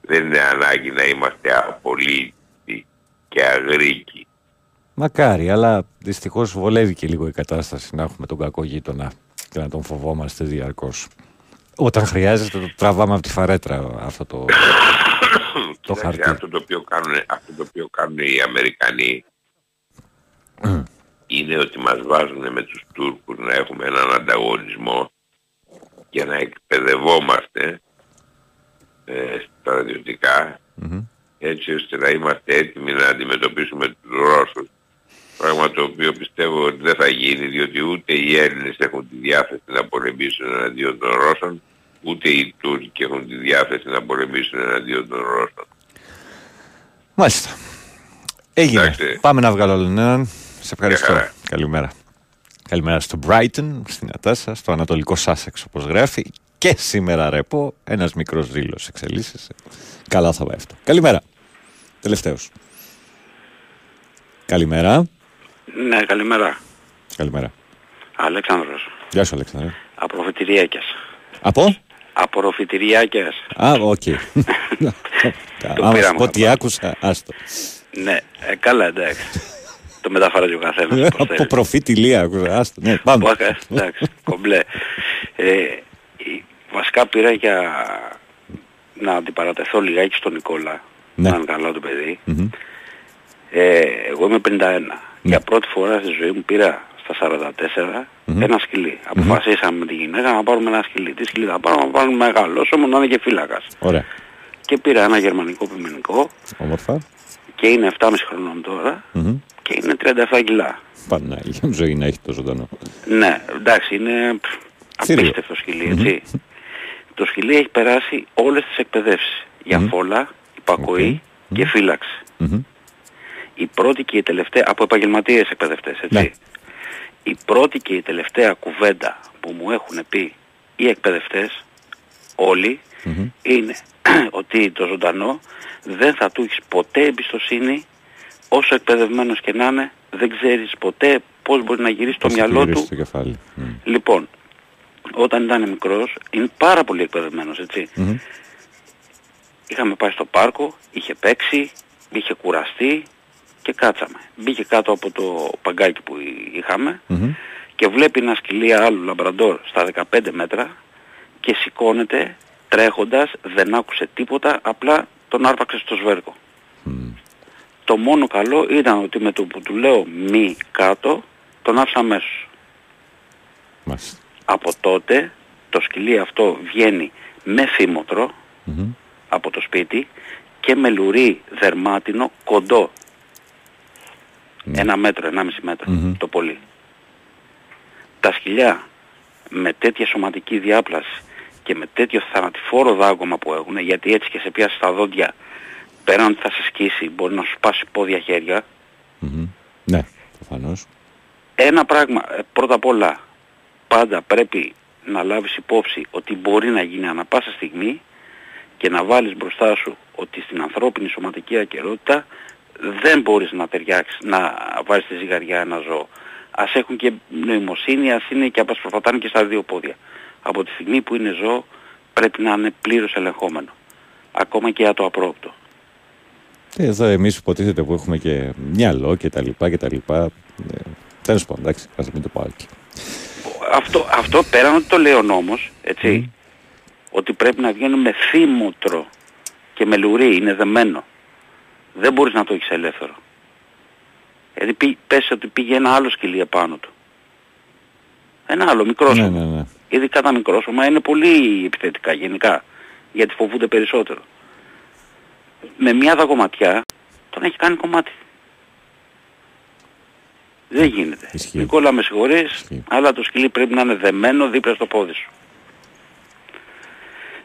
Δεν είναι ανάγκη να είμαστε απολύτοι και αγρίκοι. Μακάρι, αλλά δυστυχώς βολεύει και λίγο η κατάσταση να έχουμε τον κακό γείτονα και να τον φοβόμαστε διαρκώς. Όταν χρειάζεται το τραβάμε από τη φαρέτρα αυτό το, το Κοιτάξτε, χαρτί. αυτό το οποίο κάνουν, αυτό το οποίο κάνουν οι Αμερικανοί είναι ότι μας βάζουν με τους Τούρκους να έχουμε έναν ανταγωνισμό και να εκπαιδευόμαστε ε, στρατιωτικά έτσι ώστε να είμαστε έτοιμοι να αντιμετωπίσουμε τους Ρώσους πράγμα το οποίο πιστεύω ότι δεν θα γίνει διότι ούτε οι Έλληνες έχουν τη διάθεση να πολεμήσουν εναντίον των Ρώσων ούτε οι Τούρκοι έχουν τη διάθεση να πολεμήσουν εναντίον των Ρώσων. Μάλιστα. Έγινε. Εντάξει. Πάμε να βγάλω άλλον έναν. Σε ευχαριστώ. χαρά. Καλημέρα. Καλημέρα στο Brighton, στην Ατάσα, στο Ανατολικό Σάσεξ όπως γράφει. Και σήμερα ρεπό, ένας μικρός δήλος εξελίσσεσαι. Καλά θα πάει αυτό. Καλημέρα. Τελευταίος. Καλημέρα. Ναι, καλημέρα. Καλημέρα. Αλέξανδρος. Γεια σου Αλέξανδρε. Απορροφητηριάκες. Από; Απορροφητηριάκες. Α, οκ. Άμα σου πήραμε πω τι άκουσα, άστο. Ναι, ε, καλά εντάξει. Το μεταφράζει ο καθένας. πώς Από θέλει. προφήτη Ηλία, άκουσα. Άστο, ναι, πάμε. Που άκα- Εντάξει, κομπλέ. Ε, η- βασικά πήρα για να αντιπαρατεθώ λιγάκι στον Νικόλα. Ναι. Να είναι καλά το παιδί. Μμμ. Ε, εγώ είμαι 51. Για πρώτη φορά στη ζωή μου πήρα στα 44 ένα σκυλί. Αποφασίσαμε με τη γυναίκα να πάρουμε ένα σκυλί. Τι σκυλί θα πάρουμε, να πάρουμε μεγάλο, όσο μου να είναι και φύλακας. Ωραία. Και πήρα ένα γερμανικό πιμενικό Όμορφα. και είναι 7,5 χρονών τώρα Μμμ. Και είναι 37 κιλά. Πανάγια μου ζωή να έχει το ζωντανό. Ναι, εντάξει, είναι πφ, Θηρίο. απίστευτο σκυλί, έτσι. Το σκυλί έχει περάσει όλες τις εκπαιδεύσεις. Για φόλα, υπακοή και φύλαξη. Μμμ. Η πρώτη και η τελευταία, από επαγγελματίες εκπαιδευτές, έτσι. Ναι. Η πρώτη και η τελευταία κουβέντα που μου έχουν πει οι εκπαιδευτές, όλοι, είναι ότι το ζωντανό δεν θα του έχεις ποτέ εμπιστοσύνη όσο εκπαιδευμένος και να είναι, δεν ξέρεις ποτέ πώς μπορεί να γυρίσεις το Πώς μυαλό γυρίσεις του το κεφάλι. Μμ. Λοιπόν, όταν ήταν μικρός, είναι πάρα πολύ εκπαιδευμένος, έτσι. Μμμ. Είχαμε πάει στο πάρκο, είχε παίξει, είχε κουραστεί και κάτσαμε. Μπήκε κάτω από το παγκάκι που εί- είχαμε Μμμ. και βλέπει ένα σκυλί άλλου λαμπραντόρ στα 15 μέτρα και σηκώνεται τρέχοντας, δεν άκουσε τίποτα, απλά τον άρπαξε στο σβέρκο. Το μόνο καλό ήταν ότι με το που του λέω μη κάτω, τον άφησα αμέσως. Μάλιστα. Από τότε το σκυλί αυτό βγαίνει με θύμωτρο Μμμ. από το σπίτι και με λουρί δερμάτινο κοντό. Ένα μέτρο, ενάμιση μέτρο Μμμ. το πολύ. Τα σκυλιά με τέτοια σωματική διάπλαση και με τέτοιο θανατηφόρο δάγκωμα που έχουν, γιατί έτσι και σε πιάσει στα δόντια, πέραν ότι θα σε σκίσει, μπορεί να σου σπάσει πόδια χέρια, Μμμ. Ναι, προφανώς. ένα πράγμα, ε, πρώτα απ' όλα, πάντα πρέπει να λάβεις υπόψη ότι μπορεί να γίνει ανα πάσα στιγμή και να βάλεις μπροστά σου ότι στην ανθρώπινη σωματική ακαιρότητα δεν μπορείς να ταιριάξεις, να βάζεις στη ζυγαριά ένα ζώο. Ας έχουν και νοημοσύνη, ας είναι και απασπροφατάνε και στα δύο πόδια. Από τη στιγμή που είναι ζώο πρέπει να είναι πλήρως ελεγχόμενο. Ακόμα και για το απρόπτο. Και εδώ εμείς υποτίθεται που έχουμε και μυαλό και τα λοιπά και τα λοιπά. Ε, τέλος πάντων, εντάξει, ας μην το πάω εκεί. Αυτό, αυτό πέραν ότι το λέει ο νόμος, έτσι, ότι πρέπει να βγαίνουν με θύμωτρο και με λουρί, είναι δεμένο. Δεν μπορείς να το έχεις ελεύθερο. Γιατί πει, πες ότι πήγε ένα άλλο σκυλί επάνω του. Ένα άλλο μικρός Ναι, σώμα. ναι, ναι. Ειδικά τα μικρόσωμα είναι πολύ επιθετικά γενικά, γιατί φοβούνται περισσότερο. Με μια δαγωματιά τον έχει κάνει κομμάτι. Δεν γίνεται. Νικόλα με συγχωρείς, αλλά το σκυλί πρέπει να είναι δεμένο δίπλα στο πόδι σου.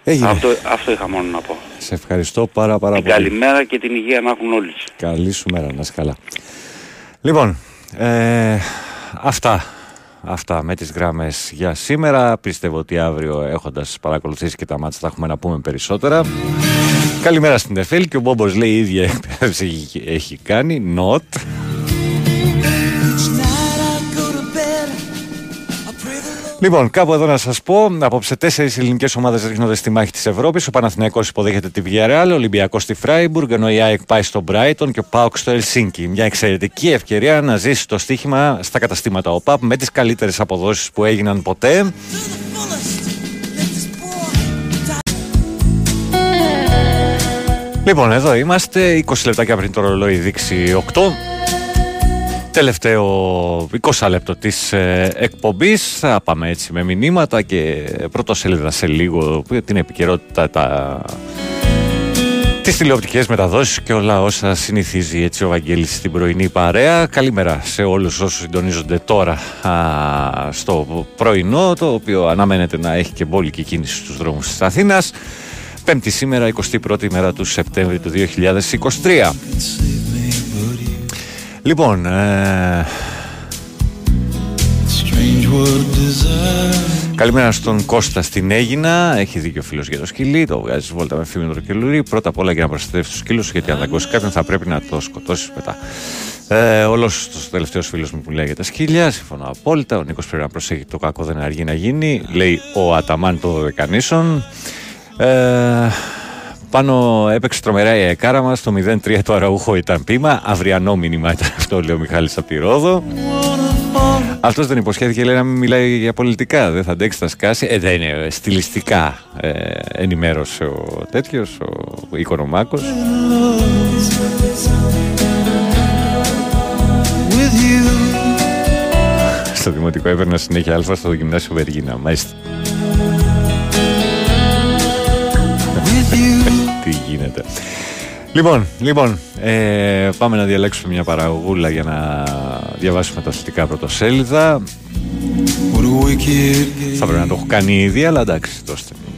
Έγινε. Αυτό, αυτό είχα μόνο να πω. Σε ευχαριστώ πάρα πάρα Την πολύ. καλημέρα και την υγεία να έχουν όλοι. Καλή σου μέρα, να είσαι καλά. Λοιπόν, ε, αυτά. Αυτά με τις γράμμες για σήμερα. Πιστεύω ότι αύριο έχοντας παρακολουθήσει και τα μάτια θα έχουμε να πούμε περισσότερα. Καλημέρα στην Εφέλ και ο Μπόμπος λέει η ίδια εκπαίδευση έχει, έχει κάνει. Not. Λοιπόν, κάπου εδώ να σας πω: Απόψε τέσσερις ελληνικές ομάδες ρίχνονται στη μάχη της Ευρώπης. Ο Παναθηναϊκός υποδέχεται τη Villarreal, ο Ολυμπιακός στη Φράιμπουργκ, ενώ η ΑΕΚ πάει στο Brighton και ο Πάουκ στο Ελσίνκι. Μια εξαιρετική ευκαιρία να ζήσει το στοίχημα στα καταστήματα ΟΠΑΠ με τις καλύτερες αποδόσεις που έγιναν ποτέ. Λοιπόν, εδώ είμαστε 20 λεπτάκια πριν το ρολόι δείξει 8. Τελευταίο 20 λεπτό της ε, εκπομπής θα πάμε έτσι με μηνύματα και πρωτοσέλιδα σε λίγο την επικαιρότητα τα... τις τηλεοπτικές μεταδόσεις και όλα όσα συνηθίζει έτσι ο Βαγγέλης στην πρωινή παρέα. Καλημέρα σε όλους όσους συντονίζονται τώρα α, στο πρωινό το οποίο αναμένεται να έχει και μπόλικη κίνηση στους δρόμους της Αθήνας. Πέμπτη σήμερα, 21η μέρα του Σεπτέμβρη του 2023. Λοιπόν, ε, καλημέρα στον Κώστα στην Έγινα. Έχει δίκιο ο φίλος για το σκυλί. Το βγάζει βόλτα με φήμη και λουρί. Πρώτα απ' όλα για να προστατεύσει τους σκύλους, γιατί αν δαγκώσει κάποιον θα πρέπει να το σκοτώσεις μετά. Ε, Όλο ο τελευταίος φίλος μου που λέει για τα σκύλια, συμφωνώ απόλυτα. Ο Νίκος πρέπει να προσέχει το κακό δεν αργεί να γίνει. Λέει ο Αταμάν το Δεκανήσων. Ε, Πάνω έπαιξε τρομερά η εκάρα μας. Το 0-3 το αραούχο ήταν πείμα. Αυριανό μήνυμα ήταν αυτό, λέει ο Μιχάλης από τη Ρόδο. Αυτός δεν υποσχέθηκε, λέει να μην μιλάει για πολιτικά. Δεν θα αντέξει, θα σκάσει. Ε, δεν είναι. Στιλιστικά ε, ενημέρωσε ο τέτοιος, ο Οικονομάκος. Στο δημοτικό έπαιρνα συνέχεια Α στο γυμνάσιο Βεργίνα. Μάλιστα. Τι γίνεται. Λοιπόν, λοιπόν ε, πάμε να διαλέξουμε μια παραγωγούλα για να διαβάσουμε τα θετικά πρωτοσέλιδα. Θα πρέπει να το έχω κάνει ήδη, αλλά εντάξει, δώστε μου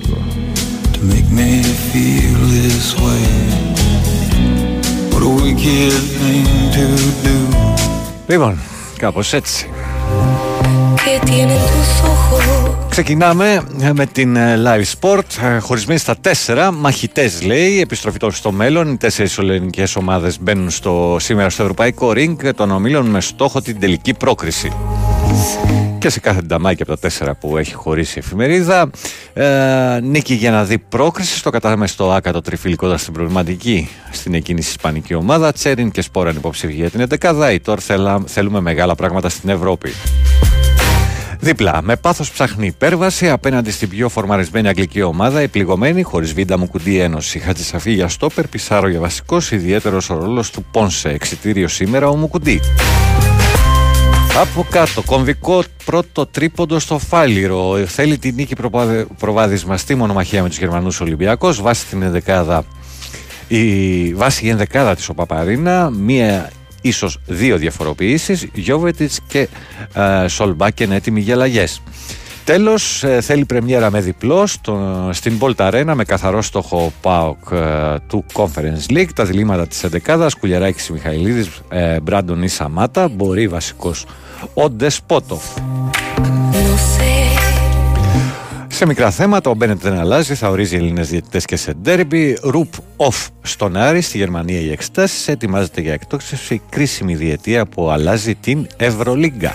Λοιπόν, κάπως έτσι. Ξεκινάμε με την ε, Live Sport, ε, χωρισμένη στα τέσσερα μαχητές λέει, επιστροφή των στο μέλλον. Οι τέσσερις ελληνικές ομάδες μπαίνουν στο, σήμερα στο Ευρωπαϊκό Ring των ομίλων με στόχο την τελική πρόκριση. Και σε κάθε νταμάκι από τα τέσσερα που έχει χωρίσει η εφημερίδα. Ε, νίκη για να δει πρόκριση. Στο κατάμε στο ΑΚΑ το τριφύλι κοντά στην προβληματική στην εκείνη τη Ισπανική ομάδα. Τσέριν και Σπόραν υποψήφια για την 11η. Τώρα θέλουμε μεγάλα πράγματα στην Ευρώπη. Δίπλα, με πάθος ψάχνει υπέρβαση απέναντι στην πιο φορμαρισμένη αγγλική ομάδα, η πληγωμένη χωρίς βίντα μου κουντί ένωση. Χατζησαφή για στόπερ, Πισάρο για βασικός, ιδιαίτερος ο ρόλος του Πόνσε. Εξιτήριο σήμερα ο Μουκουντή. Από κάτω, κομβικό πρώτο τρίποντο στο Φάλιρο. Θέλει την νίκη προβάδισμα μονομαχία με τους Γερμανούς Ολυμπιακού. Βάσει την ενδεκάδα η βάση η ενδεκάδα της ο Παπαρίνα, μία ίσως δύο διαφοροποιήσεις, Γιώβετιτς και ε, Σολμπάκεν έτοιμοι για αλλαγές. Τέλος, ε, θέλει πρεμιέρα με διπλό στο, στην Bolt Arena με καθαρό στόχο ΠΑΟΚ ε, του Conference League. Τα διλήμματα της 11 Κουλιαράκης Μιχαηλίδης, ε, Μπράντον ή Σαμάτα, μπορεί βασικός ο Ντεσπότοφ. Σε μικρά θέματα, ο Μπένετ δεν αλλάζει, θα ορίζει Έλληνες διαιτητές και σε ντέρμπι. Ρουπ off στον Άρη, στη Γερμανία η εκτάσει. Ετοιμάζεται για εκτόξευση κρίσιμη διετία που αλλάζει την Ευρωλίγκα.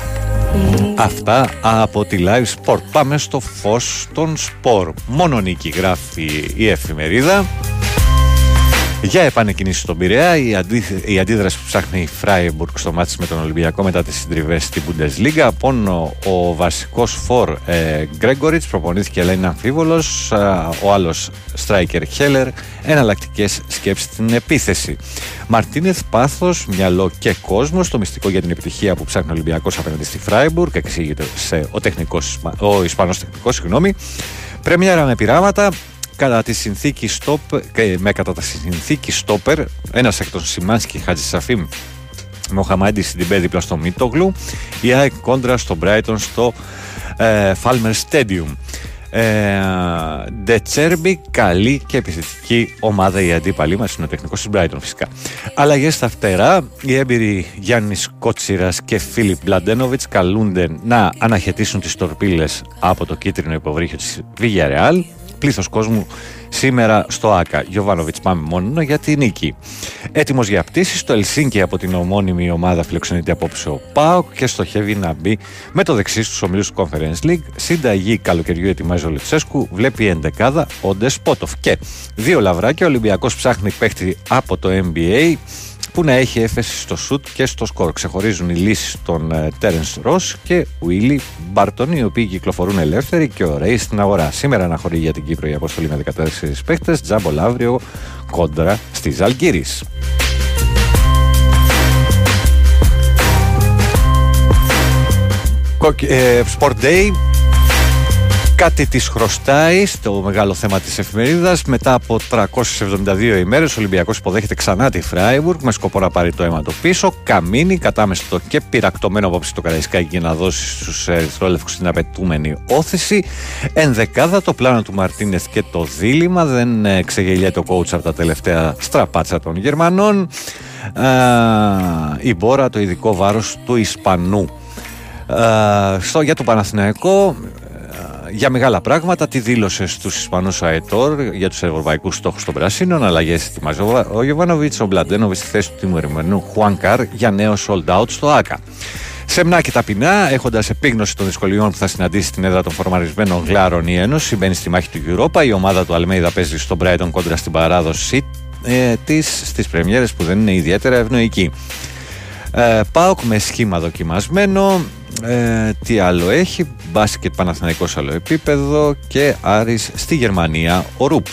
Αυτά από τη Live Sport. Πάμε στο φως των σπορ. Μόνο νίκη γράφει η εφημερίδα. Για επανεκκινήσεις στον Πειραιά, η, αντί, η αντίδραση που ψάχνει η Φράιμπουργκ στο μάτι με τον Ολυμπιακό μετά τις συντριβές στην Bundesliga. Πόνο ο βασικός φορ ε, Γκρέγκοριτ προπονήθηκε αλλά είναι αμφίβολος. ο άλλος striker Χέλερ. Εναλλακτικές σκέψεις στην επίθεση. Μαρτίνεθ, πάθος, μυαλό και κόσμος. Το μυστικό για την επιτυχία που ψάχνει ο Ολυμπιακός απέναντι στη Φράιμπουργκ. Εξήγεται σε ο, τεχνικός, ο Ισπανός τεχνικός, συγγνώμη. Πρέμιαρα με πειράματα, κατά τη συνθήκη stop, με κατά τη συνθήκη stopper, ένας εκ των Σιμάνσκι Χατζησαφίμ Μοχαμάντι στην Τιμπέ δίπλα στο Μίτογλου, η ΑΕΚ κόντρα στο Brighton στο ε, Falmer Stadium. Ε, Ντετσέρμπι, καλή και επιθετική ομάδα η αντίπαλή μας είναι ο τεχνικός της Brighton φυσικά. Αλλαγές στα φτερά. Οι έμπειροι Γιάννης Κότσιρας και Φίλιπ Μπλαντένοβιτς καλούνται να αναχαιτήσουν τις τορπίλες από το κίτρινο υποβρύχιο της Villarreal πλήθος κόσμου σήμερα στο ΑΚΑ. Γιωβάνοβιτς, πάμε μόνο για τη νίκη. Έτοιμος για πτήσεις στο Ελσίνκι από την ομώνυμη ομάδα φιλοξενείται απόψε ο ΠΑΟΚ και στοχεύει να μπει με το δεξί στους ομιλούς του Conference League. Συνταγή καλοκαιριού ετοιμάζει ο Λετσέσκου, βλέπει εντεκάδα ο Ντεσπότοφ. Και δύο λαβράκια, ο Ολυμπιακός ψάχνει παίχτη από το NBA που να έχει έφεση στο σουτ και στο σκορ. Ξεχωρίζουν οι λύσεις των Τέρεν Ρο και Βίλι Μπάρτον, οι οποίοι κυκλοφορούν ελεύθεροι και ωραίοι στην αγορά. Σήμερα αναχωρεί για την Κύπρο η αποστολή με 14 παίχτες. Τζάμπολ αύριο κόντρα στη Ζαλγκύρη. Ε, Sport Day Κάτι της χρωστάει στο μεγάλο θέμα της εφημερίδας. Μετά από 372 ημέρες ο Ολυμπιακός υποδέχεται ξανά τη Φράιμπουργκ με σκοπό να πάρει το αίμα το πίσω. Καμίνη, κατάμεστο και πειρακτωμένο απόψη το Καραϊσκάκι για να δώσει στους ερυθρόλευκους την απαιτούμενη όθηση. Ενδεκάδα το πλάνο του Μαρτίνεθ και το δίλημα. Δεν ξεγελιέται ο coach από τα τελευταία στραπάτσα των Γερμανών. η Μπόρα το ειδικό βάρος του Ισπανού. στο, για το Παναθηναϊκό για μεγάλα πράγματα. Τι δήλωσε στους Ισπανούς ΑΕΤΟΡ για τους ευρωπαϊκούς στόχους των Πρασίνων. Αλλαγές ετοιμάζει ο Γιωβάνοβιτς, ο Μπλαντένοβιτς στη θέση του τιμωρημένου Χουάνκαρ για νέο sold out στο ΑΚΑ. Σεμνά και ταπεινά, έχοντας επίγνωση των δυσκολιών που θα συναντήσει στην έδρα των φορμαρισμένων γλάρων η Ένωση, μπαίνει στη μάχη του Europa. Η ομάδα του Αλμέιδα παίζει στον Brighton κόντρα στην παράδοση ε, της στις πρεμιέρες που δεν είναι ιδιαίτερα ευνοϊκή. Ε, Πάοκ με σχήμα δοκιμασμένο. Ε, τι άλλο έχει, μπάσκετ Παναθηναϊκός άλλο επίπεδο και Άρης στη Γερμανία ο Ρουπ.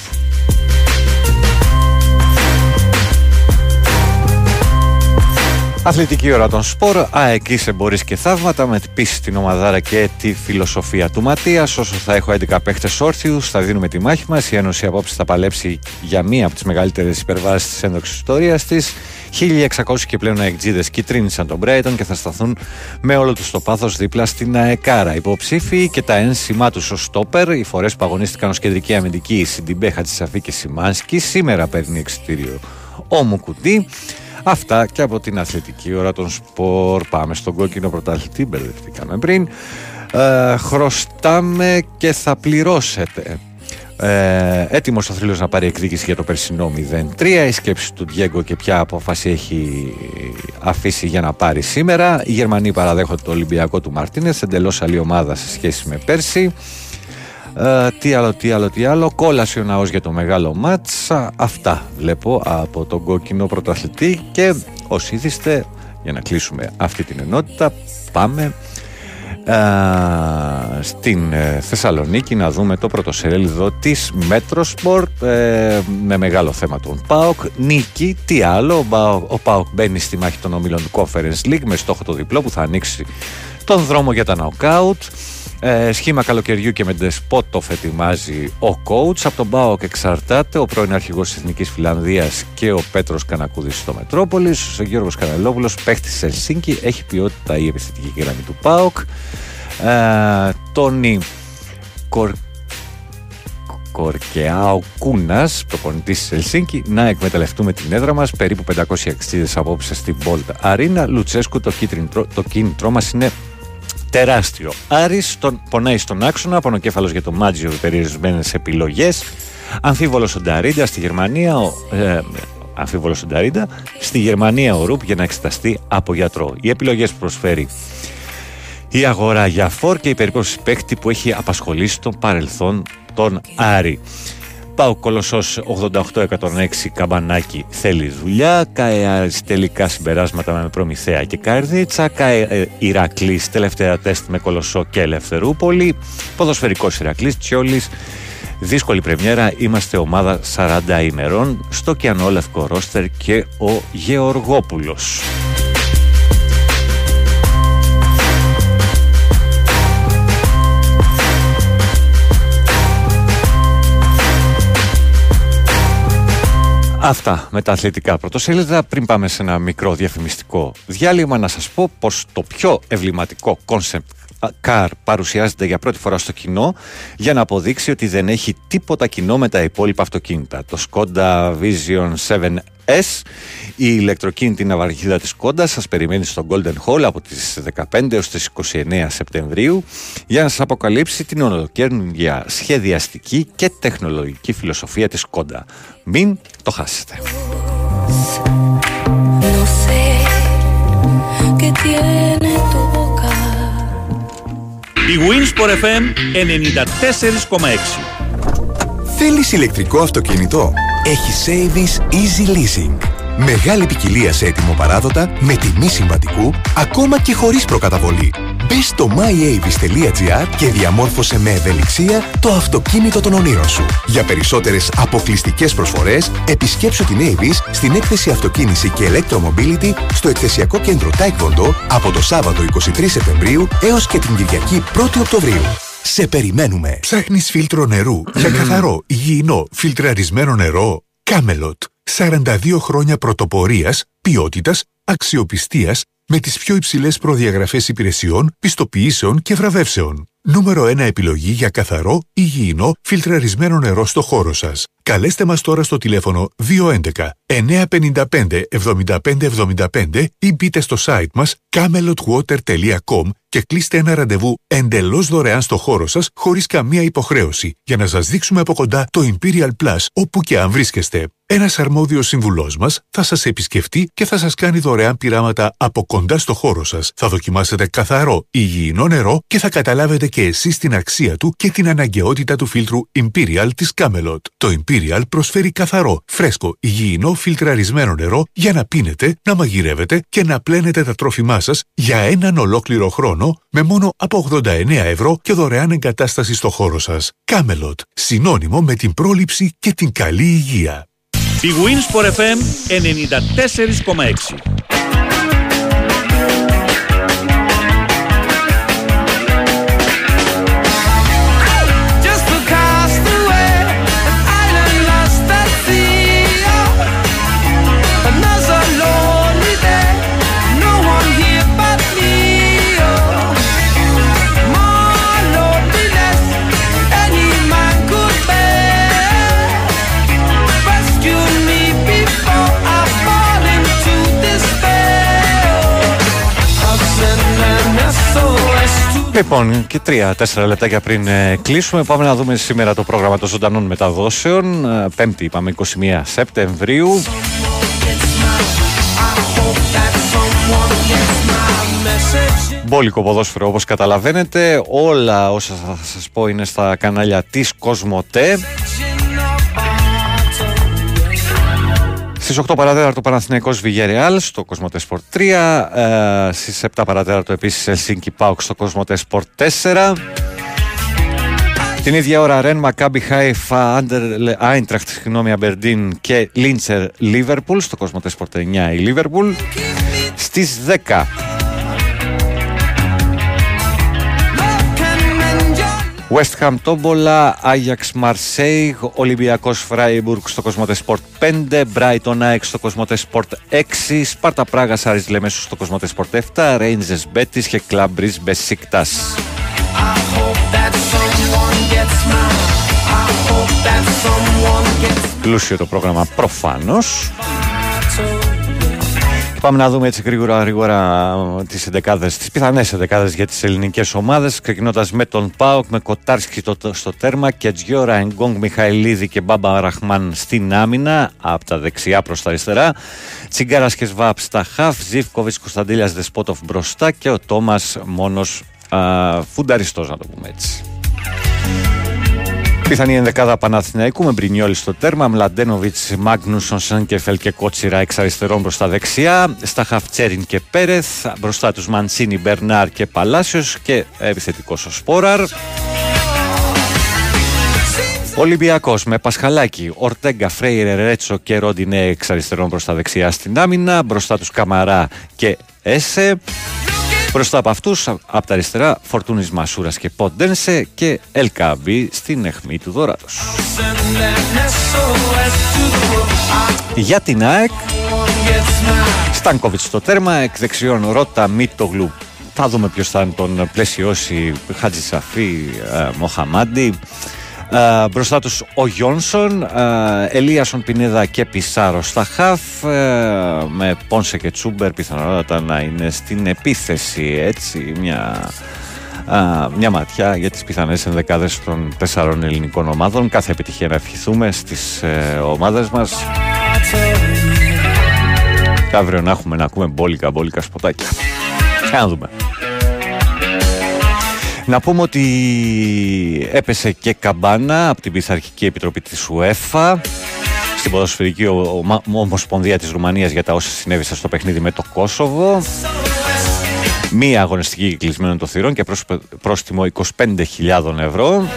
Αθλητική ώρα των σπορ, εκεί σε μπορείς και θαύματα με πίστη την ομαδάρα και τη φιλοσοφία του Ματίας. Όσο θα έχω 11 παίχτες όρθιους, θα δίνουμε τη μάχη μας. Η Ένωση απόψε θα παλέψει για μία από τις μεγαλύτερες υπερβάσεις της ένδοξης ιστορίας της. 1600 και πλέον αεκτζίδες κυτρίνησαν τον Μπρέιτον και θα σταθούν με όλο τους το πάθος δίπλα στην ΑΕΚΑΡΑ. Υποψήφοι και τα ένσημά τους ως στόπερ, οι φορές που αγωνίστηκαν ως κεντρική αμυντική, η Σιντιμπέ Χατσισαφή και Σιμάνσκι, σήμερα παίρνει εξιτήριο ο Μουκουτί. Αυτά και από την αθλητική ώρα των σπορ. Πάμε στον κόκκινο πρωταθλητή, μπερδευτήκαμε πριν. Ε, χρωστάμε και θα πληρώσετε. Ε, Έτοιμος ο θρύλος να πάρει εκδίκηση για το περσινό 0-3. Η σκέψη του Διέγκο και ποια απόφαση έχει αφήσει για να πάρει σήμερα. Οι Γερμανοί παραδέχονται το Ολυμπιακό του Μαρτίνε, εντελώς άλλη ομάδα σε σχέση με πέρσι. Ε, τι άλλο, τι άλλο, τι άλλο. Κόλασε ο ναός για το μεγάλο μάτς. Αυτά βλέπω από τον κόκκινο πρωταθλητή και όσοι ήθιστε για να κλείσουμε αυτή την ενότητα πάμε στην ε, Θεσσαλονίκη να δούμε το πρωτοσέλιδο της Metrosport ε, με μεγάλο θέμα τον ΠΑΟΚ νίκη, τι άλλο ο ΠΑΟΚ μπαίνει στη μάχη των ομίλων του Conference League με στόχο το διπλό που θα ανοίξει τον δρόμο για τα νοκάουτ ε, σχήμα καλοκαιριού και με Ντεσπότοφ ετοιμάζει ο coach. Από τον Μπάοκ εξαρτάται ο πρώην αρχηγός της Εθνικής Φιλανδίας και ο Πέτρος Κανακούδης στο Μετρόπολης. Ο Γιώργος Κανελόπουλο, παίχτης της Ελσίνκη, έχει ποιότητα η επιστημική γραμμή του Πάοκ. Ε, Τόνι Κορ... Κορκεάο Κούνας, προπονητής της Ελσίνκη, να εκμεταλλευτούμε την έδρα μας. Περίπου 560 απόψε στην Bolt Arena. Λουτσέσκου, το, το κίνητρό μας είναι τεράστιο. Άρης τον πονάει στον άξονα, πονοκέφαλος για το Μάτζιο με περιορισμένες επιλογές. Αμφίβολος ο Νταρίντα στη Γερμανία, ο, ε, αμφίβολος ο Νταρίντα, στη Γερμανία ο Ρουπ για να εξεταστεί από γιατρό. Οι επιλογές που προσφέρει η αγορά για φόρ και η περίπτωση παίκτη που έχει απασχολήσει τον παρελθόν τον Άρη. Πάω κολοσσός 88-106 καμπανάκι θέλει δουλειά. Καε τελικά συμπεράσματα με Προμηθέα και Καρδίτσα. Καε ε, Ηρακλής τελευταία τεστ με κολοσσό και Ελευθερούπολη. Ποδοσφαιρικός Ηρακλής Τσιόλης. Δύσκολη πρεμιέρα, είμαστε ομάδα 40 ημερών στο Κιανόλευκο Ρόστερ και ο Γεωργόπουλος. Αυτά με τα αθλητικά πρωτοσέλιδα. Πριν πάμε σε ένα μικρό διαφημιστικό διάλειμμα, να σας πω πως το πιο εμβληματικό concept car παρουσιάζεται για πρώτη φορά στο κοινό για να αποδείξει ότι δεν έχει τίποτα κοινό με τα υπόλοιπα αυτοκίνητα. Το Skoda Vision 7 S, η ηλεκτροκίνητη ναυαρχίδα της Skoda σας περιμένει στο Golden Hall από τις 15 έως τις 29 Σεπτεμβρίου για να σας αποκαλύψει την ολοκαίνουρια σχεδιαστική και τεχνολογική φιλοσοφία της Skoda. Μην το χάσετε. Η Winsport FM 94,6 Θέλεις ηλεκτρικό αυτοκίνητο; Έχεις Savings Easy Leasing. Μεγάλη ποικιλία σε έτοιμο παράδοτα, με τιμή συμβατικού, ακόμα και χωρίς προκαταβολή. Μπες στο myavis.gr και διαμόρφωσε με ευελιξία το αυτοκίνητο των ονείρων σου. Για περισσότερες αποκλειστικές προσφορές, επισκέψου την Avis στην έκθεση Αυτοκίνηση και Electromobility στο εκθεσιακό κέντρο Taekwondo από το Σάββατο 23 Σεπτεμβρίου έως και την Κυριακή 1η Οκτωβρίου. Σε περιμένουμε. Ψάχνεις φίλτρο νερού για καθαρό, υγιεινό, φιλτραρισμένο νερό. Κάμελοτ. 42 χρόνια πρωτοπορίας, ποιότητας, αξιοπιστίας με τις πιο υψηλές προδιαγραφές υπηρεσιών, πιστοποιήσεων και βραβεύσεων. Νούμερο 1 επιλογή για καθαρό, υγιεινό, φιλτραρισμένο νερό στο χώρο σας. Καλέστε μας τώρα στο τηλέφωνο 211 955 7575 ή μπείτε στο site μας camelotwater.com και κλείστε ένα ραντεβού εντελώς δωρεάν στο χώρο σας χωρίς καμία υποχρέωση για να σας δείξουμε από κοντά το Imperial Plus όπου και αν βρίσκεστε. Ένας αρμόδιος συμβουλός μας θα σας επισκεφτεί και θα σας κάνει δωρεάν πειράματα από κοντά στο χώρο σας. Θα δοκιμάσετε καθαρό, υγιεινό νερό και θα καταλάβετε και εσείς την αξία του και την αναγκαιότητα του φίλτρου Imperial της Camelot. Το Imperial προσφέρει καθαρό, φρέσκο, υγιεινό φιλτραρισμένο νερό για να πίνετε, να μαγειρεύετε και να πλένετε τα τρόφιμά σας για έναν ολόκληρο χρόνο με μόνο από 89 ευρώ και δωρεάν εγκατάσταση στο χώρο σας. Camelot, συνώνυμο με την πρόληψη και την καλή υγεία. Η Winsport FM 94,6 Λοιπόν, και τρία-τέσσερα λεπτάκια πριν ε, κλείσουμε, πάμε να δούμε σήμερα το πρόγραμμα των ζωντανών μεταδόσεων. Ε, Πέμπτη, είπαμε, 21 Σεπτεμβρίου. Μπόλικο ποδόσφαιρο όπως καταλαβαίνετε Όλα όσα θα σας πω είναι στα κανάλια της Κοσμοτέ Στις 8 παρατέταρτο Παναθηναϊκός Βιγερεάλ στο Κοσμοτέ Sport 3 ε, Στις 7 παρατέταρτο επίσης Ελσίνκι Πάουκ στο Κοσμοτέ Sport 4 την ίδια ώρα Ρεν, Μακάμπι, Χάιφα, Άιντραχτ, συγγνώμη, Αμπερντίν και Λίντσερ, Λίβερπουλ στο Κοσμοτέ Sport 9 η Λίβερπουλ. Στις 10 West Ham Τόμπολα, Άγιαξ Μαρσέιγ, Ολυμπιακός Φράιμπουργκ στο Κοσμοτέ Sport 5, Brighton ΑΕΚ στο Κοσμοτέ Sport 6, Σπάρτα Πράγας Άρης Λεμέσου στο Κοσμοτέ Sport 7, Rangers Μπέτης και Club Breeze Μπεσίκτας. Πλούσιο το πρόγραμμα προφανώς. Πάμε να δούμε έτσι γρήγορα, γρήγορα τις εντεκάδες, τις πιθανές εντεκάδες για τις ελληνικές ομάδες ξεκινώντας με τον ΠΑΟΚ, με Κοτάρσκι στο, στο τέρμα και Τζιόρα, Εγκόγκ, Μιχαηλίδη και Μπάμπα Ραχμάν στην άμυνα από τα δεξιά προς τα αριστερά Τσιγκάρας και Σβάπ στα χαφ, Ζήφκοβιτς, Κωνσταντήλιας Δεσπότοφ μπροστά και ο Τόμας μόνος α, φουνταριστός να το πούμε έτσι. Πιθανή ενδεκάδα Παναθηναϊκού με Μπρινιόλη στο τέρμα, Μλαντένοβιτς, Μάγνουσον, Σάνκεφελ και Κότσιρα εξ αριστερών προ τα δεξιά, στα Χαφτσέριν και Πέρεθ, μπροστά τους Μαντσίνη, Μπερνάρ και Παλάσιος και επιθετικός ο Σπόραρ. Ολυμπιακός με Πασχαλάκη, Ορτέγκα, Φρέιρε, Ρέτσο και Ρόντινε εξ αριστερών προ τα δεξιά στην άμυνα, μπροστά τους Καμαρά και Έσε. Μπροστά από αυτούς, από τα αριστερά, Φορτούνης Μασούρας και Ποντένσε και Ελκαμπή στην αιχμή του δόρατο. Για την ΑΕΚ, Στάνκοβιτς στο τέρμα, εκ δεξιών Ρότα Μίτογλου. Θα δούμε ποιος θα τον πλαισιώσει Χάτζη Σαφή, ε, Μοχαμάντι. Ε, μπροστά τους ο Γιόνσον, ε, Ελίασον Πινέδα και Πισάρο στα χαφ ε, με Πόνσε και Τσούμπερ πιθανότατα να είναι στην επίθεση έτσι μια, α, μια ματιά για τις πιθανές ενδεκάδες των τεσσάρων ελληνικών ομάδων. Κάθε επιτυχία να ευχηθούμε στις ε, ομάδες μας. Και αύριο να έχουμε να ακούμε μπόλικα μπόλικα σποτάκια. Να δούμε να πούμε ότι έπεσε και καμπάνα από την Πειθαρχική Επιτροπή της UEFA στην ποδοσφαιρική ομοσπονδία της Ρουμανίας για τα όσα συνέβησαν στο παιχνίδι με το Κόσοβο. Μία αγωνιστική κλεισμένων των θυρών και πρόστιμο 25.000 ευρώ.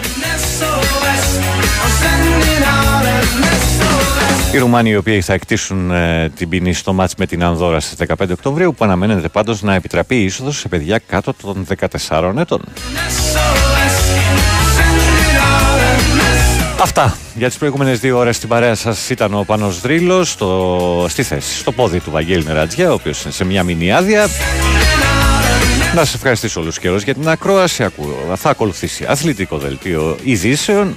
Οι Ρουμάνοι οι οποίοι θα εκτίσουν ε, την ποινή στο μάτς με την Ανδόρα στις 15 Οκτωβρίου που αναμένεται πάντως να επιτραπεί η είσοδος σε παιδιά κάτω των 14 ετών. Αυτά για τις προηγούμενες δύο ώρες στην παρέα σας ήταν ο Πάνος Δρύλος στο, στη θέση, στο πόδι του Βαγγέλη Νερατζιά ο οποίος είναι σε μια μηνύ άδεια. Να σας ευχαριστήσω όλους καιρός για την ακρόαση. Θα ακολουθήσει αθλητικό δελτίο ειδήσεων.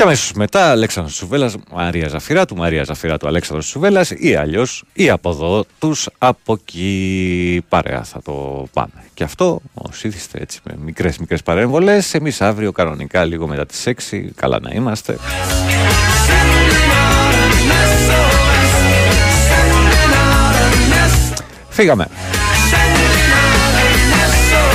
Και αμέσως μετά Αλέξανδρος Σουβέλλας, Μαρία Ζαφυράτου, Μαρία Ζαφυράτου, Αλέξανδρος Σουβέλλας ή αλλιώς ή από εδώ τους από εκεί παρέα θα το πάμε. Και αυτό όσοι ήθιστε έτσι με μικρές μικρές παρέμβολες, εμείς αύριο κανονικά λίγο μετά τις 6, καλά να είμαστε. Φύγαμε.